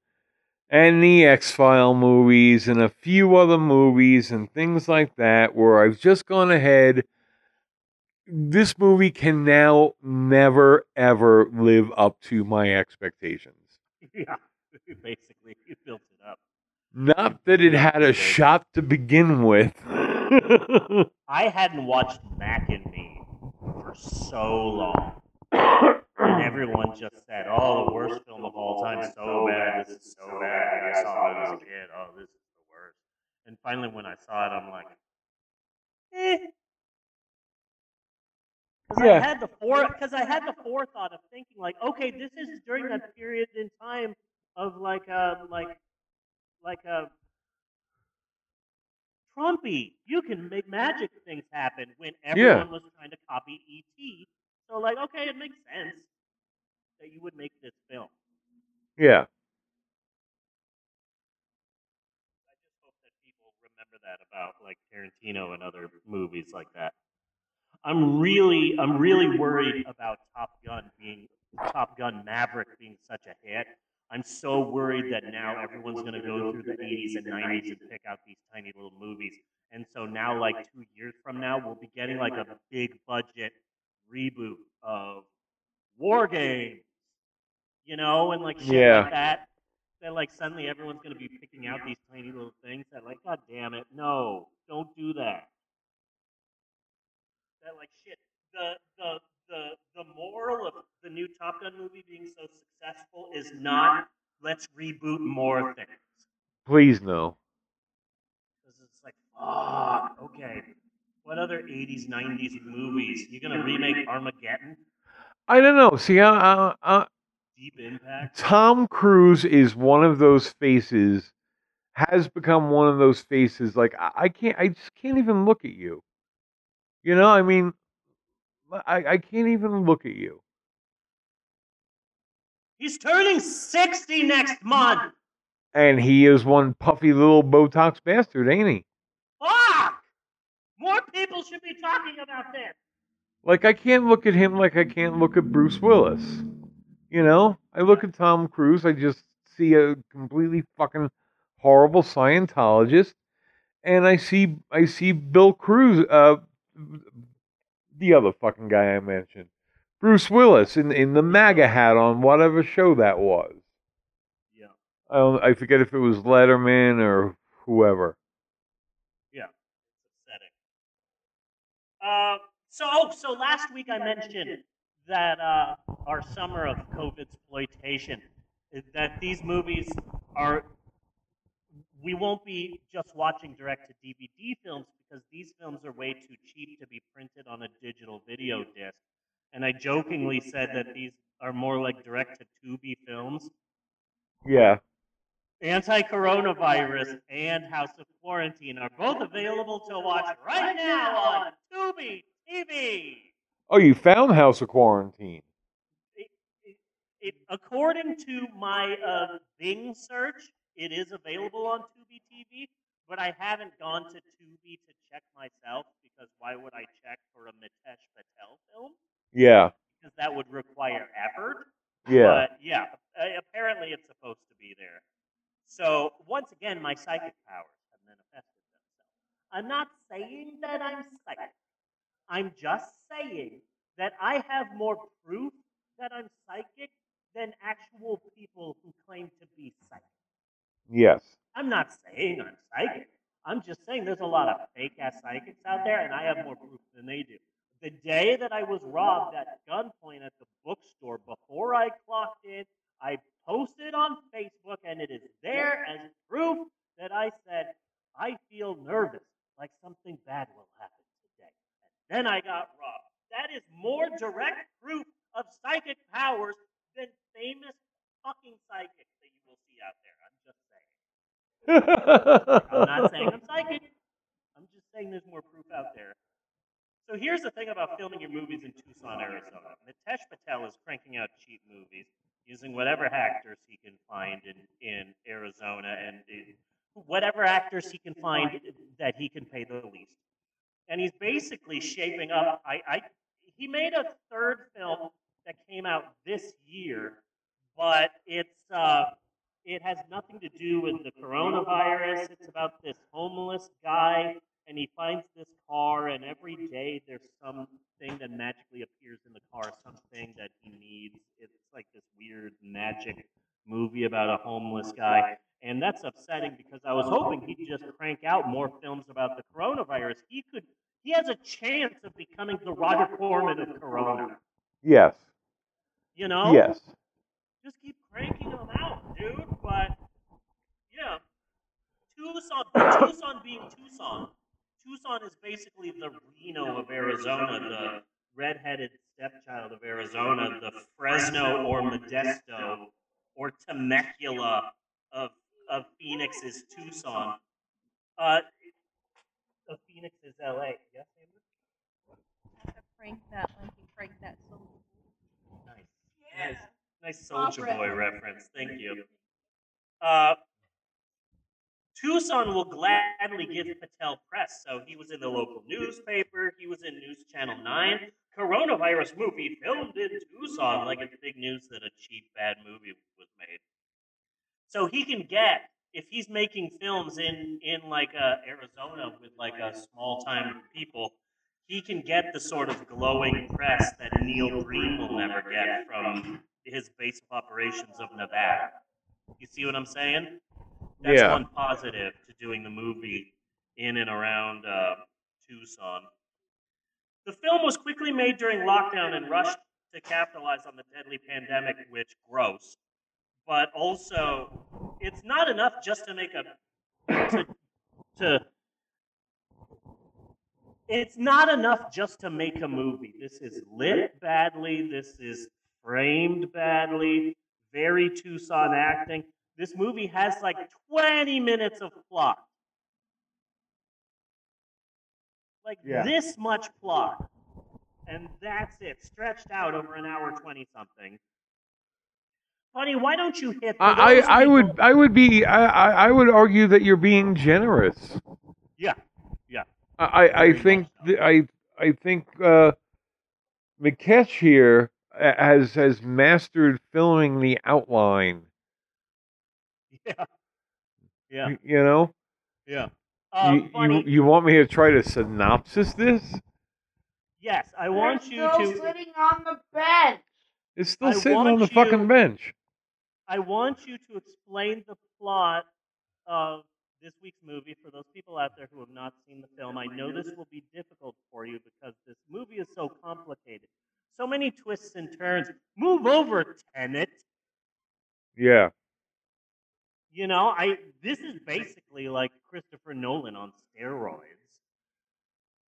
A: and the X File movies and a few other movies and things like that, where I've just gone ahead. This movie can now never ever live up to my expectations. (laughs)
B: yeah, (laughs) basically, you built it up.
A: Not that it had a shot to begin with. (laughs)
B: I hadn't watched Mac and Me for so long, and (coughs) everyone just said, "Oh, the worst film of all time, so bad. This is so bad." I saw it as a kid. Oh, this is the worst. And finally, when I saw it, I'm like, eh. Because
A: Yeah.
B: I had the fore, because I had the forethought of thinking like, okay, this is during that period in time of like a like like a Trumpy. You can make magic things happen when everyone was trying to copy ET. So like, okay, it makes sense that you would make this film.
A: yeah.
B: I just hope that people remember that about like Tarantino and other movies like that. I'm really, I'm really worried about Top Gun being Top Gun Maverick being such a hit. I'm so worried that now everyone's going to go through the 80s and 90s and pick out these tiny little movies. And so now, like two years from now, we'll be getting like a big budget reboot of War Games, you know, and like shit
A: Yeah.
B: like that. That like suddenly everyone's going to be picking out these tiny little things that like, God damn it, no, don't do that. The the the the moral of the new Top Gun movie being so successful is not let's reboot more things.
A: Please no.
B: Because it's like, fuck, okay. What other 80s, 90s movies? You gonna remake Armageddon?
A: I don't know. See, I, I, I,
B: Deep Impact?
A: Tom Cruise is one of those faces, has become one of those faces. Like I can't, I just can't even look at you. You know, I mean, I, I can't even look at you.
B: He's turning 60 next month.
A: And he is one puffy little Botox bastard, ain't he?
B: Fuck! More people should be talking about this.
A: Like I can't look at him like I can't look at Bruce Willis. You know, I look at Tom Cruise, I just see a completely fucking horrible Scientologist, and I see I see Bill Cruz, uh, the other fucking guy I mentioned, Bruce Willis in in the MAGA hat on whatever show that was.
B: Yeah.
A: I don't, I forget if it was Letterman or whoever.
B: Yeah, upsetting. Uh, so, oh, so last week I mentioned that uh, our summer of COVID exploitation, that these movies are, we won't be just watching direct to DVD films because these films are way too cheap to be printed on a digital video disc. And I jokingly said that these are more like direct to Tubi films.
A: Yeah.
B: Anti Coronavirus and House of Quarantine are both available to watch right now on Tubi TV.
A: Oh, you found House of Quarantine.
B: It, according to my uh, Bing search, it is available on Tubi TV, but I haven't gone to Tubi to check myself because why would I check for a Mitesh Patel film?
A: Yeah.
B: Because that would require effort.
A: Yeah.
B: But yeah, apparently it's supposed to be there. So once again, my psychic powers have manifested themselves. I'm not saying that I'm psychic. I'm just saying that I have more proof that I'm psychic than actual people who claim to be psychic.
A: Yes.
B: I'm not saying I'm psychic. I'm just saying there's a lot of fake ass psychics out there, and I have more proof than they do. The day that I was robbed at gunpoint at the bookstore, before I clocked in, I posted on Facebook, and it is there as proof that I said, I feel nervous, like something bad will happen today. And then I got robbed. That is more direct proof of psychic powers than famous fucking psychics that you will see out there. I'm not saying I'm psychic. I'm just saying there's more proof out there. So here's the thing about filming your movies in Tucson, Arizona. Mitesh Patel is cranking out cheap movies using whatever actors he can find in, in Arizona and in, whatever actors he can find that he can pay the least. And he's basically shaping up. I, I he made a third film that came out this year, but it's uh, it has nothing to do with the coronavirus. It's about this homeless guy, and he finds this car, and every day there's something that magically appears in the car, something that he needs. It's like this weird magic movie about a homeless guy. And that's upsetting because I was hoping he'd just crank out more films about the coronavirus. He could he has a chance of becoming the Roger Corman of Corona.
A: Yes.
B: You know?
A: Yes.
B: Just keep cranking them out, dude. But yeah, Tucson, Tucson being Tucson, Tucson is basically the Reno of Arizona, the redheaded stepchild of Arizona, the Fresno or Modesto or Temecula of of Phoenix's Tucson. Uh, of Phoenix is LA. Yes, Amber?
L: Frank that one. He Frank that so.
B: Nice. Nice, nice Soldier Boy reference. Thank you. Uh, Tucson will gladly give Patel press. So he was in the local newspaper. He was in News Channel 9. Coronavirus movie filmed in Tucson. Like it's big news that a cheap, bad movie was made. So he can get, if he's making films in, in like uh, Arizona with like a small time people, he can get the sort of glowing press that Neil Breen will never get from his base of operations of Nevada. You see what I'm saying? That's
A: Yeah.
B: one positive to doing the movie in and around uh, Tucson. The film was quickly made during lockdown and rushed to capitalize on the deadly pandemic, which gross. But also, it's not enough just to make a to, to it's not enough just to make a movie. This is lit badly. This is framed badly. Very Tucson acting. This movie has like 20 minutes of plot. Like
A: Yeah.
B: this much plot. And that's it, stretched out over an hour 20 something. Buddy, why don't you hit for
A: I, I, I would I would be I, I I would argue that you're being generous.
B: Yeah. Yeah.
A: I I, I think th- I I think uh, McKetch here has has mastered filming the outline.
B: Yeah. Yeah.
A: y- You know.
B: Yeah. Uh,
A: you, you
B: funny-
A: you want me to try to synopsis this?
B: Yes, I want you to
C: still
B: to
C: sitting on the bench.
A: It's still
B: I
A: sitting on
B: want
A: the fucking bench.
B: I want you to explain the plot of this week's movie for those people out there who have not seen the film. I know this will be difficult for you because this movie is so complicated. So many twists and turns. Move over, Tenet.
A: Yeah.
B: You know, I this is basically like Christopher Nolan on steroids.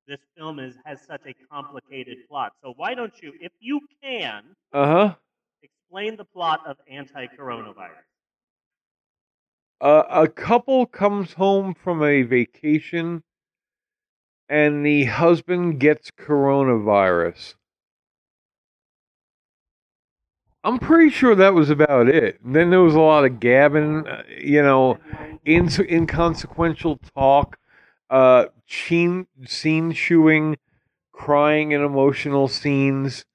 B: This film is has such a complicated plot. So why don't you, if you can,
A: Uh huh.
B: explain the plot of anti-coronavirus?
A: Uh, a couple comes home from a vacation, and the husband gets coronavirus. I'm pretty sure that was about it. And then there was a lot of gabbing, uh, you know, ins- inconsequential talk, uh, scene, scene chewing, crying and emotional scenes.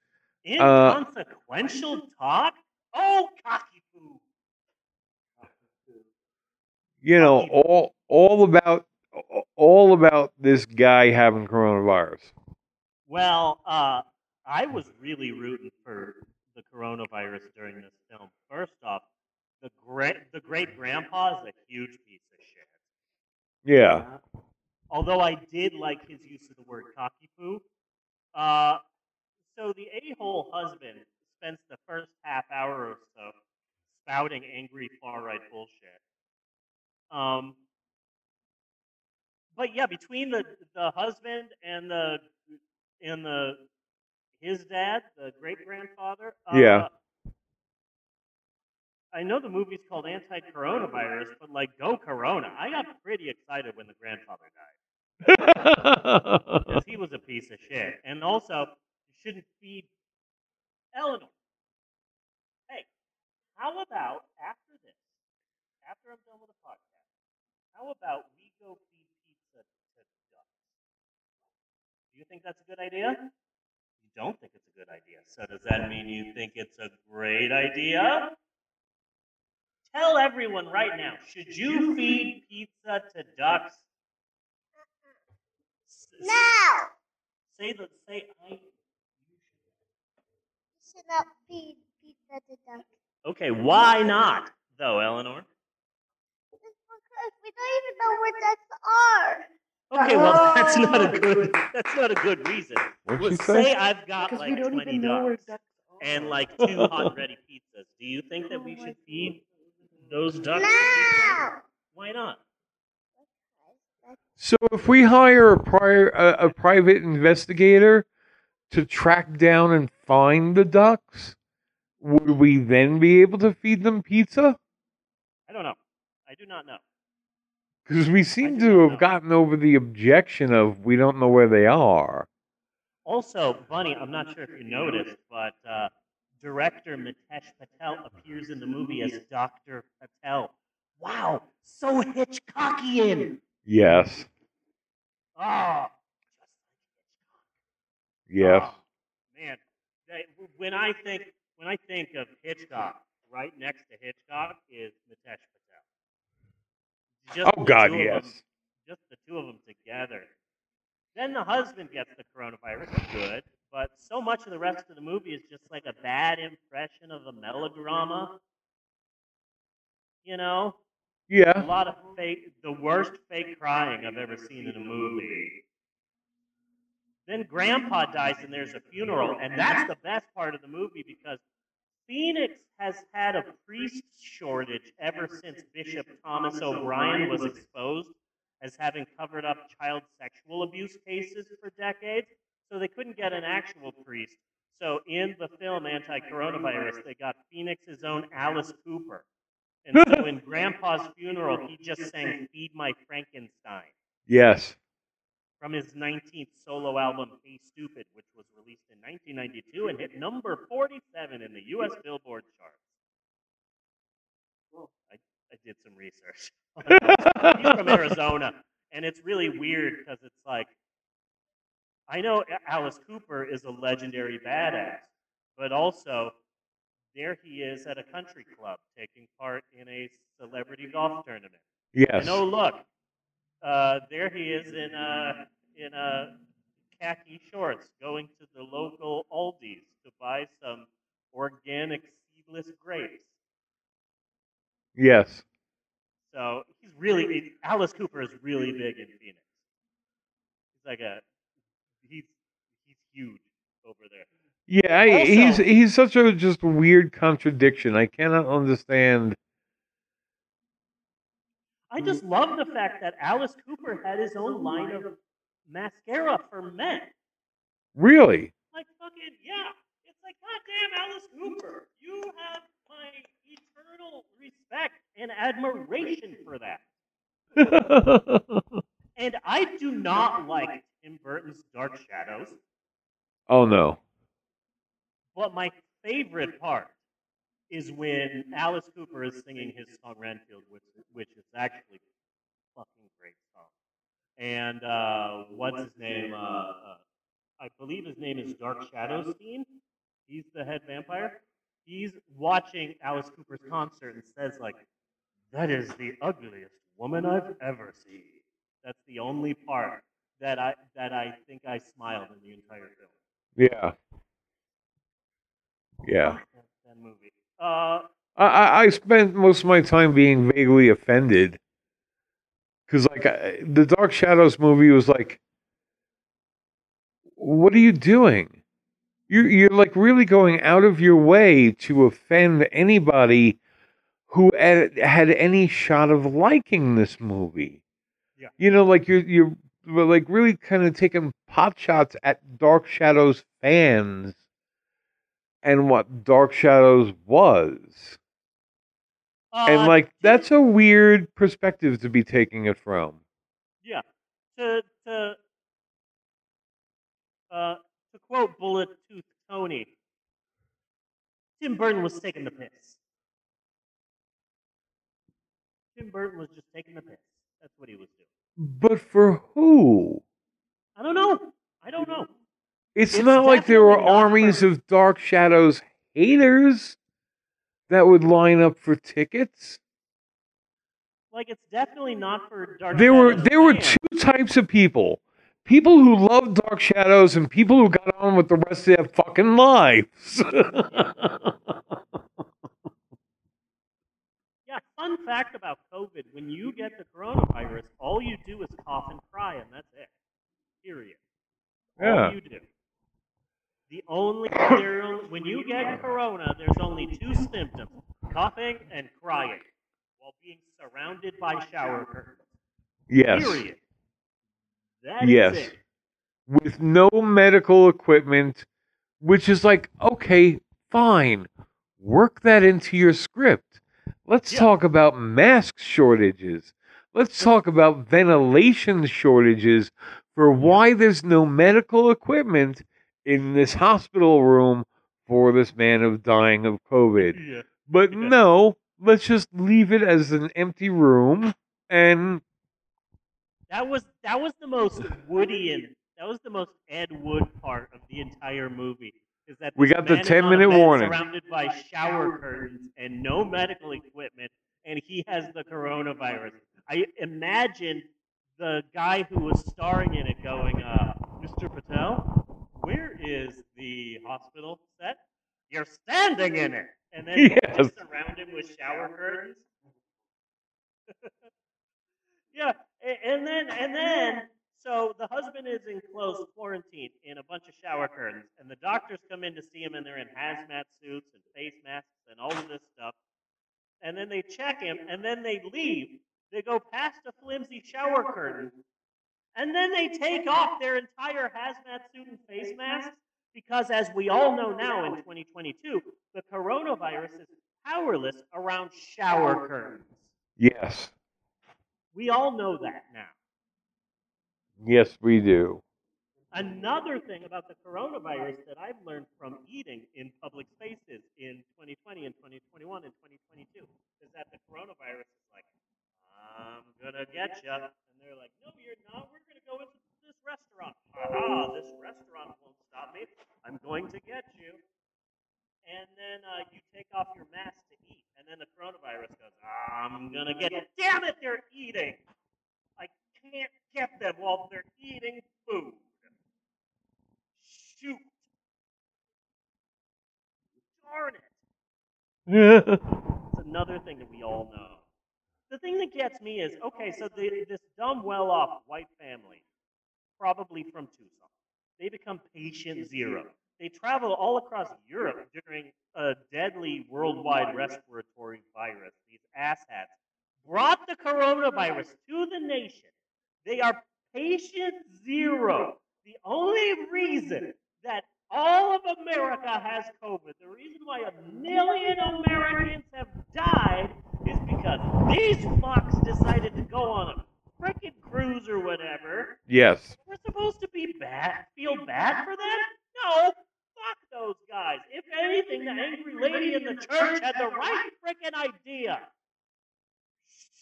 A: Uh,
B: Inconsequential talk? Oh, cocky poo.
A: you know, all all about all about this guy having coronavirus.
B: Well, uh, I was really rooting for the coronavirus during this film. First off, the great the great grandpa is a huge piece of shit.
A: Yeah.
B: Although I did like his use of the word cocky poo. Uh, so the a-hole husband spends the first half hour or so spouting angry far-right bullshit. Um, but yeah, between the the husband and the and the his dad, the great grandfather. Uh,
A: Yeah.
B: I know the movie's called Anti-Coronavirus, but like, go Corona! I got pretty excited when the grandfather died because he was a piece of shit. And also, you shouldn't feed Eleanor. Hey, how about after this, after I'm done with the podcast, how about we go feed pizza to ducks? Do you think that's a good idea? Don't think it's a good idea. So does that mean you think it's a great idea? Tell everyone right now, should you feed pizza to ducks?
T: No!
B: Say the say I
T: You should not feed pizza to ducks.
B: Okay, why not though, Eleanor?
T: It's because we don't even know where ducks are.
B: Okay, well (laughs) that's not a oh, good that's not a good reason.
A: What'd she
B: Say
A: say?
B: I've got
C: Because we
B: like
C: don't
B: twenty
C: even know where
B: ducks
C: ducks
B: and like two hot ready pizzas. Do you think that we should feed those ducks?
T: No!
B: Why not?
A: So if we hire a prior a, a private investigator to track down and find the ducks, would we then be able to feed them pizza?
B: I don't know. I do not know.
A: Because we seem to have gotten over the objection of we don't know where they are.
B: Also, Bunny, I'm not sure if you noticed, but uh, director Mitesh Patel appears in the movie as Dr. Patel. Wow, so Hitchcockian.
A: Yes.
B: Oh,
A: Yes.
B: man. When I think when I think of Hitchcock, right next to Hitchcock is Mitesh Patel. Just
A: Oh, God, yes.
B: them- just the two of them together. Then the husband gets the coronavirus. Good, but so much of the rest of the movie is just like a bad impression of a melodrama. You know,
A: Yeah.
B: a lot of fake, the worst fake crying I've ever seen in a movie. Then Grandpa dies, and there's a funeral, and that's the best part of the movie because Phoenix has had a priest shortage ever since Bishop Thomas O'Brien was exposed as having covered up child sexual abuse cases for decades. So they couldn't get an actual priest. So in the film Anti Coronavirus, they got Phoenix's own Alice Cooper. And so in (laughs) Grandpa's funeral, he just sang Feed My Frankenstein
A: Yes.
B: From his 19th solo album, Hey Stoopid, which was released in 1992 and hit number 47 in the U.S. Billboard charts. I, I did some research. (laughs) He's from Arizona, and it's really weird because it's like, I know Alice Cooper is a legendary badass, but also there he is at a country club taking part in a celebrity golf tournament.
A: Yes.
B: And oh look, uh, there he is in a in a khaki shorts going to the local Aldi's to buy some organic seedless grapes.
A: Yes.
B: So he's really Alice Cooper is really big in Phoenix. He's like a he's he's huge over there.
A: Yeah, I,
B: Also-
A: he's he's such a just weird contradiction. I cannot understand.
B: I just love the fact that Alice Cooper had his own line of mascara for men.
A: Really?
B: Like fucking yeah. It's like goddamn Alice Cooper. You have my eternal respect and admiration for that. (laughs) And I do not like Tim Burton's Dark Shadows,
A: oh no.
B: but my favorite part is when Alice Cooper is singing his song Renfield, which which is actually a fucking great song. And uh, what's his name? Uh, I believe his name is Dark Shadowstein. He's the head vampire. He's watching Alice Cooper's concert and says like, "That is the ugliest woman I've ever seen." That's the only part that I that I think I smiled in the entire film.
A: Yeah. Yeah.
B: That, that movie. Uh,
A: I, I I spent most of my time being vaguely offended because, like, I, the Dark Shadows movie was like, "What are you doing? You're you're like really going out of your way to offend anybody who had, had any shot of liking this movie."
B: Yeah.
A: You know, like you're you're like really kind of taking pot shots at Dark Shadows fans and what Dark Shadows was. And
B: Uh,
A: like that's a weird perspective to be taking it from.
B: Yeah. To to uh to quote Bullet Tooth Tony, Tim Burton was taking the piss. Tim Burton was just taking the piss. That's what he was doing.
A: But for who?
B: I don't know. I don't know.
A: It's,
B: It's
A: not like there were armies of Dark Shadows haters that would line up for tickets.
B: Like it's definitely not for Dark
A: There were there were two types of people. People who loved Dark Shadows and people who got on with the rest of their fucking lives. (laughs)
B: Yeah, fun fact about COVID: when you get the coronavirus, all you do is cough and cry, and that's it. Period.
A: Yeah.
B: All you do. The only there when you get corona, there's only two symptoms: coughing and crying, while being surrounded by shower curtains.
A: yes.
B: Period. That is
A: yes.
B: it.
A: With no medical equipment, which is like, okay, fine. Work that into your script. Let's talk about mask shortages. Let's talk about ventilation shortages for why there's no medical equipment in this hospital room for this man of dying of COVID.
B: Yeah.
A: But no, let's just leave it as an empty room and
B: That was that was the most Woodyian. That was the most Ed Wood part of the entire movie. Is that
A: We got the 10 minute warning.
B: surrounded by shower curtains and no medical equipment, and he has the coronavirus. I imagine the guy who was starring in it going, uh, "Mr. Patel, where is the hospital set? You're standing in it." And then (laughs)
A: Yes.
B: just surround him with shower curtains. (laughs) yeah, and then and then So the husband is in close quarantine in a bunch of shower curtains, and the doctors come in to see him, and they're in hazmat suits and face masks and all of this stuff. And then they check him, and then they leave. They go past a flimsy shower curtain, and then they take off their entire hazmat suit and face masks because, as we all know now in 2022, the coronavirus is powerless around shower curtains.
A: Yes.
B: We all know that now.
A: Yes, we do.
B: Another thing about the coronavirus that I've learned from eating in public spaces in 2020 and 2021 and 2022 is that the coronavirus is like, I'm gonna get you, and they're like, No, you're not. We're gonna go into this restaurant. Aha! This restaurant won't stop me. I'm going to get you. And then uh, you take off your mask to eat, and then the coronavirus goes, I'm gonna get you. Damn it! They're eating. I can't get them while they're eating food. Shoot. Darn it. (laughs) It's another thing that we all know. The thing that gets me is okay, so the, this dumb, well off white family, probably from Tucson, they become patient zero. They travel all across Europe during a deadly worldwide respiratory virus, these asshats, brought the coronavirus to the nation. They are patient zero. The only reason that all of America has COVID, the reason why a million Americans have died is because these fucks decided to go on a frickin' cruise or whatever.
A: Yes.
B: We're supposed to be bad, feel bad for them? No, fuck those guys. If anything, the angry lady in the church had the right frickin' idea.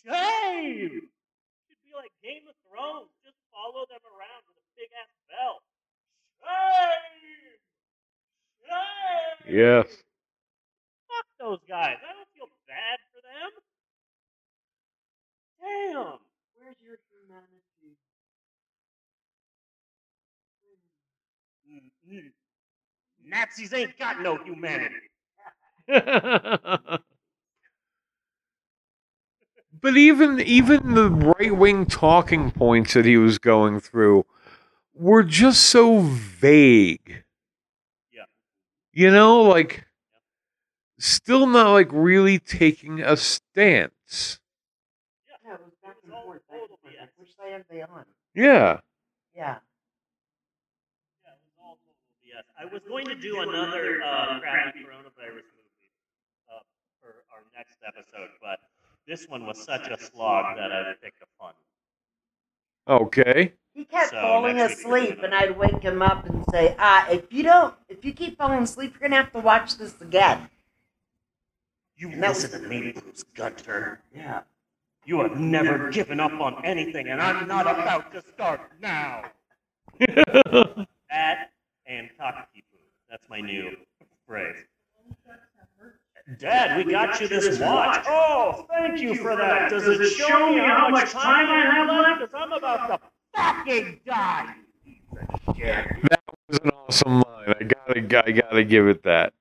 B: Shame! Should be like Game of Thrones. Just follow them around with a big ass bell. Shame! Shame!
A: Yes.
B: Fuck those guys. I don't feel bad them. Damn.
C: Where's your humanity?
B: Mm-mm. Nazis ain't got no humanity. (laughs)
A: But even even the right wing talking points that he was going through were just so vague.
B: Yeah.
A: You know, like still not like really taking a stance.
C: Yeah, it was back and forth, back and forth. Like, which side are they on?
A: Yeah.
C: Yeah.
B: I was going to do another uh, crappy coronavirus movie uh, for our next episode, but this one was such a slog that I picked a fun.
A: Okay.
C: He kept
B: So,
C: falling
B: next week we'll do
C: asleep, and I'd wake him up and say, "Ah, if you don't, if you keep falling asleep, you're gonna have to watch this again."
B: You listen to me, Bruce Gunter.
C: Yeah.
B: You have never given up on anything, and I'm not about to start now. That and Takaki. That's my new phrase. Dad, we got you this watch. Oh, thank you for that. Does it show me how much time I have left? Because I'm about to fucking die.
A: That was an awesome line. I gotta I gotta give it that.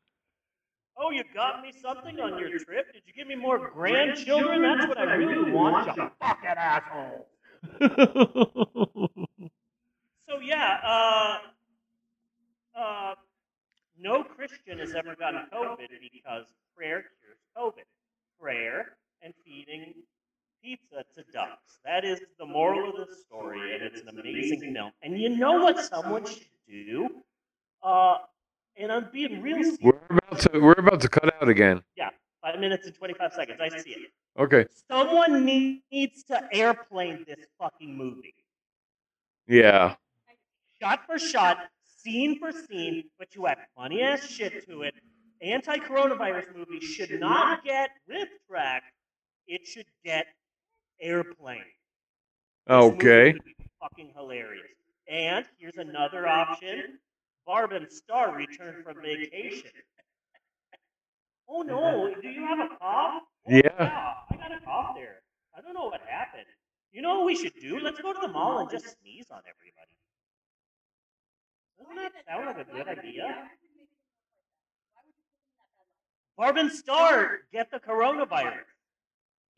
B: Oh, you got me something on your trip? Did you give me more grandchildren? That's what I really want, you fucking asshole. (laughs) So yeah, uh, uh, no Christian has ever gotten COVID because prayer cures COVID. Prayer and feeding pizza to ducks. That is the moral of the story, and it's an amazing film. And you know what someone should do? Uh, and I'm being real serious.
A: We're about to we're about to cut out again.
B: Yeah, five minutes and 25 seconds. I see it.
A: Okay.
B: Someone needs to airplane this fucking movie.
A: Yeah.
B: shot for shot, scene for scene, but you add funny ass shit to it. Anti coronavirus movie should not get rip track, it should get airplane.
A: Okay.
B: Fucking hilarious. And here's another option Barb and Star return from vacation. oh no, do you have a cough? Oh,
A: Yeah.
B: I got a cough there. I don't know what happened. You know what we should do? Let's go to the mall and just sneeze on everybody. Doesn't that sound like a good idea? Barb and Star get the coronavirus.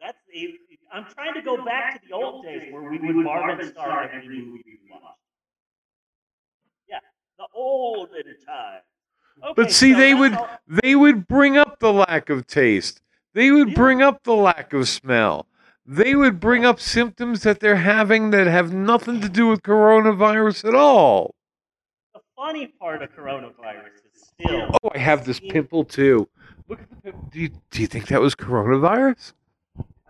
B: That's the, I'm trying to go back to the old days where we would Barb and star every movie we watched. Yeah, the olden time. Okay,
A: But see,
B: so
A: they would
B: all-
A: they would bring up the lack of taste. They would bring up the lack of smell. They would bring up symptoms that they're having that have nothing to do with coronavirus at all.
B: the funny part of coronavirus is still.
A: Oh, I have this pimple too. Look at the pimple. Do you, do you think that was coronavirus?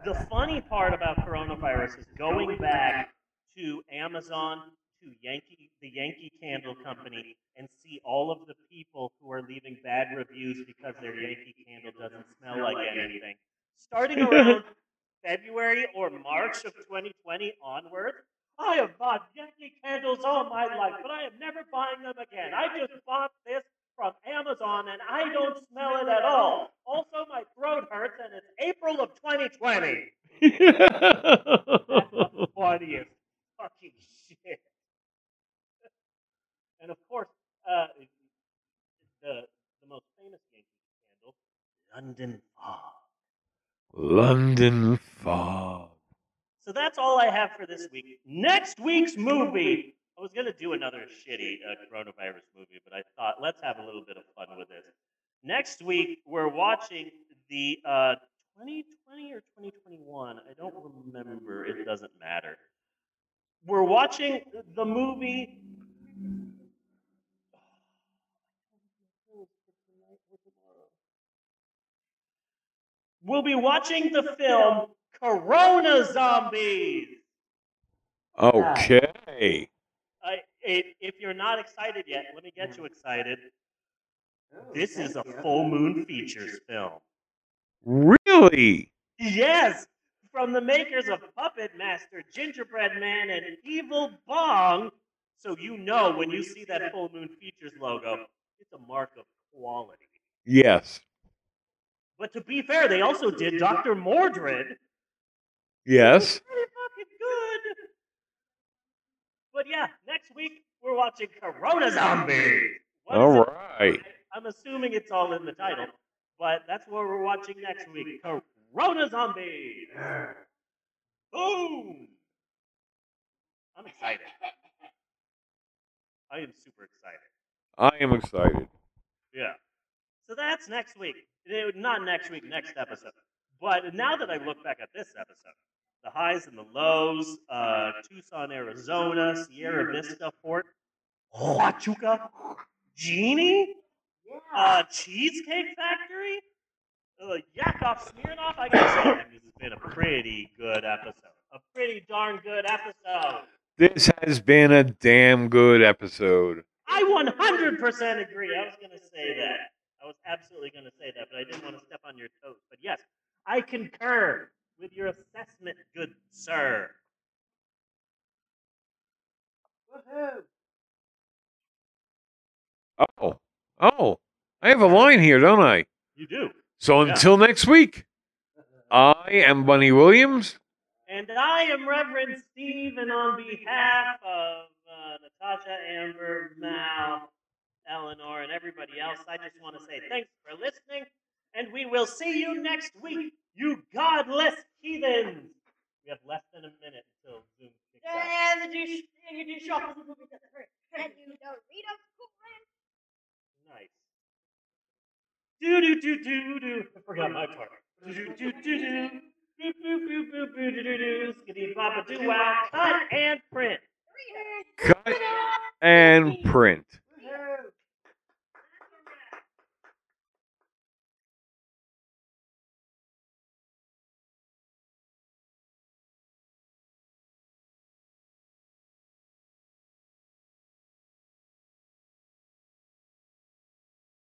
B: The funny part about coronavirus is going back to Amazon, to Yankee, the Yankee Candle Company, and see all of the people who are leaving bad reviews because their Yankee candle doesn't smell like anything. Starting around (laughs) February or March of 2020 onward, I have bought Yankee candles all my life, but I am never buying them again. I just bought this from Amazon and I don't smell it at all. Also, my throat hurts and it's April of 2020. (laughs) That's the funniest fucking. And of course, uh, the the most famous Yankee candle, London Fog.
A: London fog.
B: So that's all I have for this week. Next week's movie. I was gonna do another shitty uh, coronavirus movie, but I thought let's have a little bit of fun with this. Next week we're watching the uh, 2020 or 2021. I don't remember. It doesn't matter. We're watching the movie. We'll be watching the film Corona Zombies.
A: Okay.
B: Uh, I, if, if you're not excited yet, let me get you excited. This is a full moon features film.
A: Really?
B: Yes, from the makers of Puppet Master, Gingerbread Man, and Evil Bong. So you know when you see that full moon features logo, it's a mark of quality.
A: Yes.
B: But to be fair, they also did Dr. Mordrid.
A: Yes.
B: Pretty fucking good. But yeah, next week we're watching Corona Zombie. What
A: All
B: it? I'm assuming it's all in the title, but that's what we're watching next week. Corona Zombie. Boom! I'm excited. (laughs) I am super excited.
A: I am excited.
B: Yeah. So that's next week. Eh, Not next week, next episode. But now that I look back at this episode, the highs and the lows, uh, Tucson, Arizona, Sierra Vista, Fort Huachuca, Genie, uh, Cheesecake Factory, uh, Yakov Smirnoff. I gotta say, that this has been a pretty good episode. A pretty darn good episode.
A: This has been a damn good episode.
B: I 100% agree. I was going to say that. I was absolutely going to say that, but I didn't want to step on your toes. But yes, I concur with your assessment, good sir.
A: Oh. Oh. I have a line here, don't I?
B: You do.
A: So
B: Yeah.
A: until next week, (laughs) I am Bunny Williams.
B: And I am Reverend Steve, and on behalf of uh, Natasha, Amber, Mal, Eleanor, and everybody else, I just want to say thanks for listening, and we will see you next week, you godless heathens. We have less than a minute until Zoom kicks off.
T: And the douche, and you do shop with the movie And you Doritos Cool Ranch.
B: Nice. Do do do do do. I forgot my part. Do do do do do. Boop boop boop boop boop do do do. Skitty bop a doo wow. Cut and print.
A: Cut and print.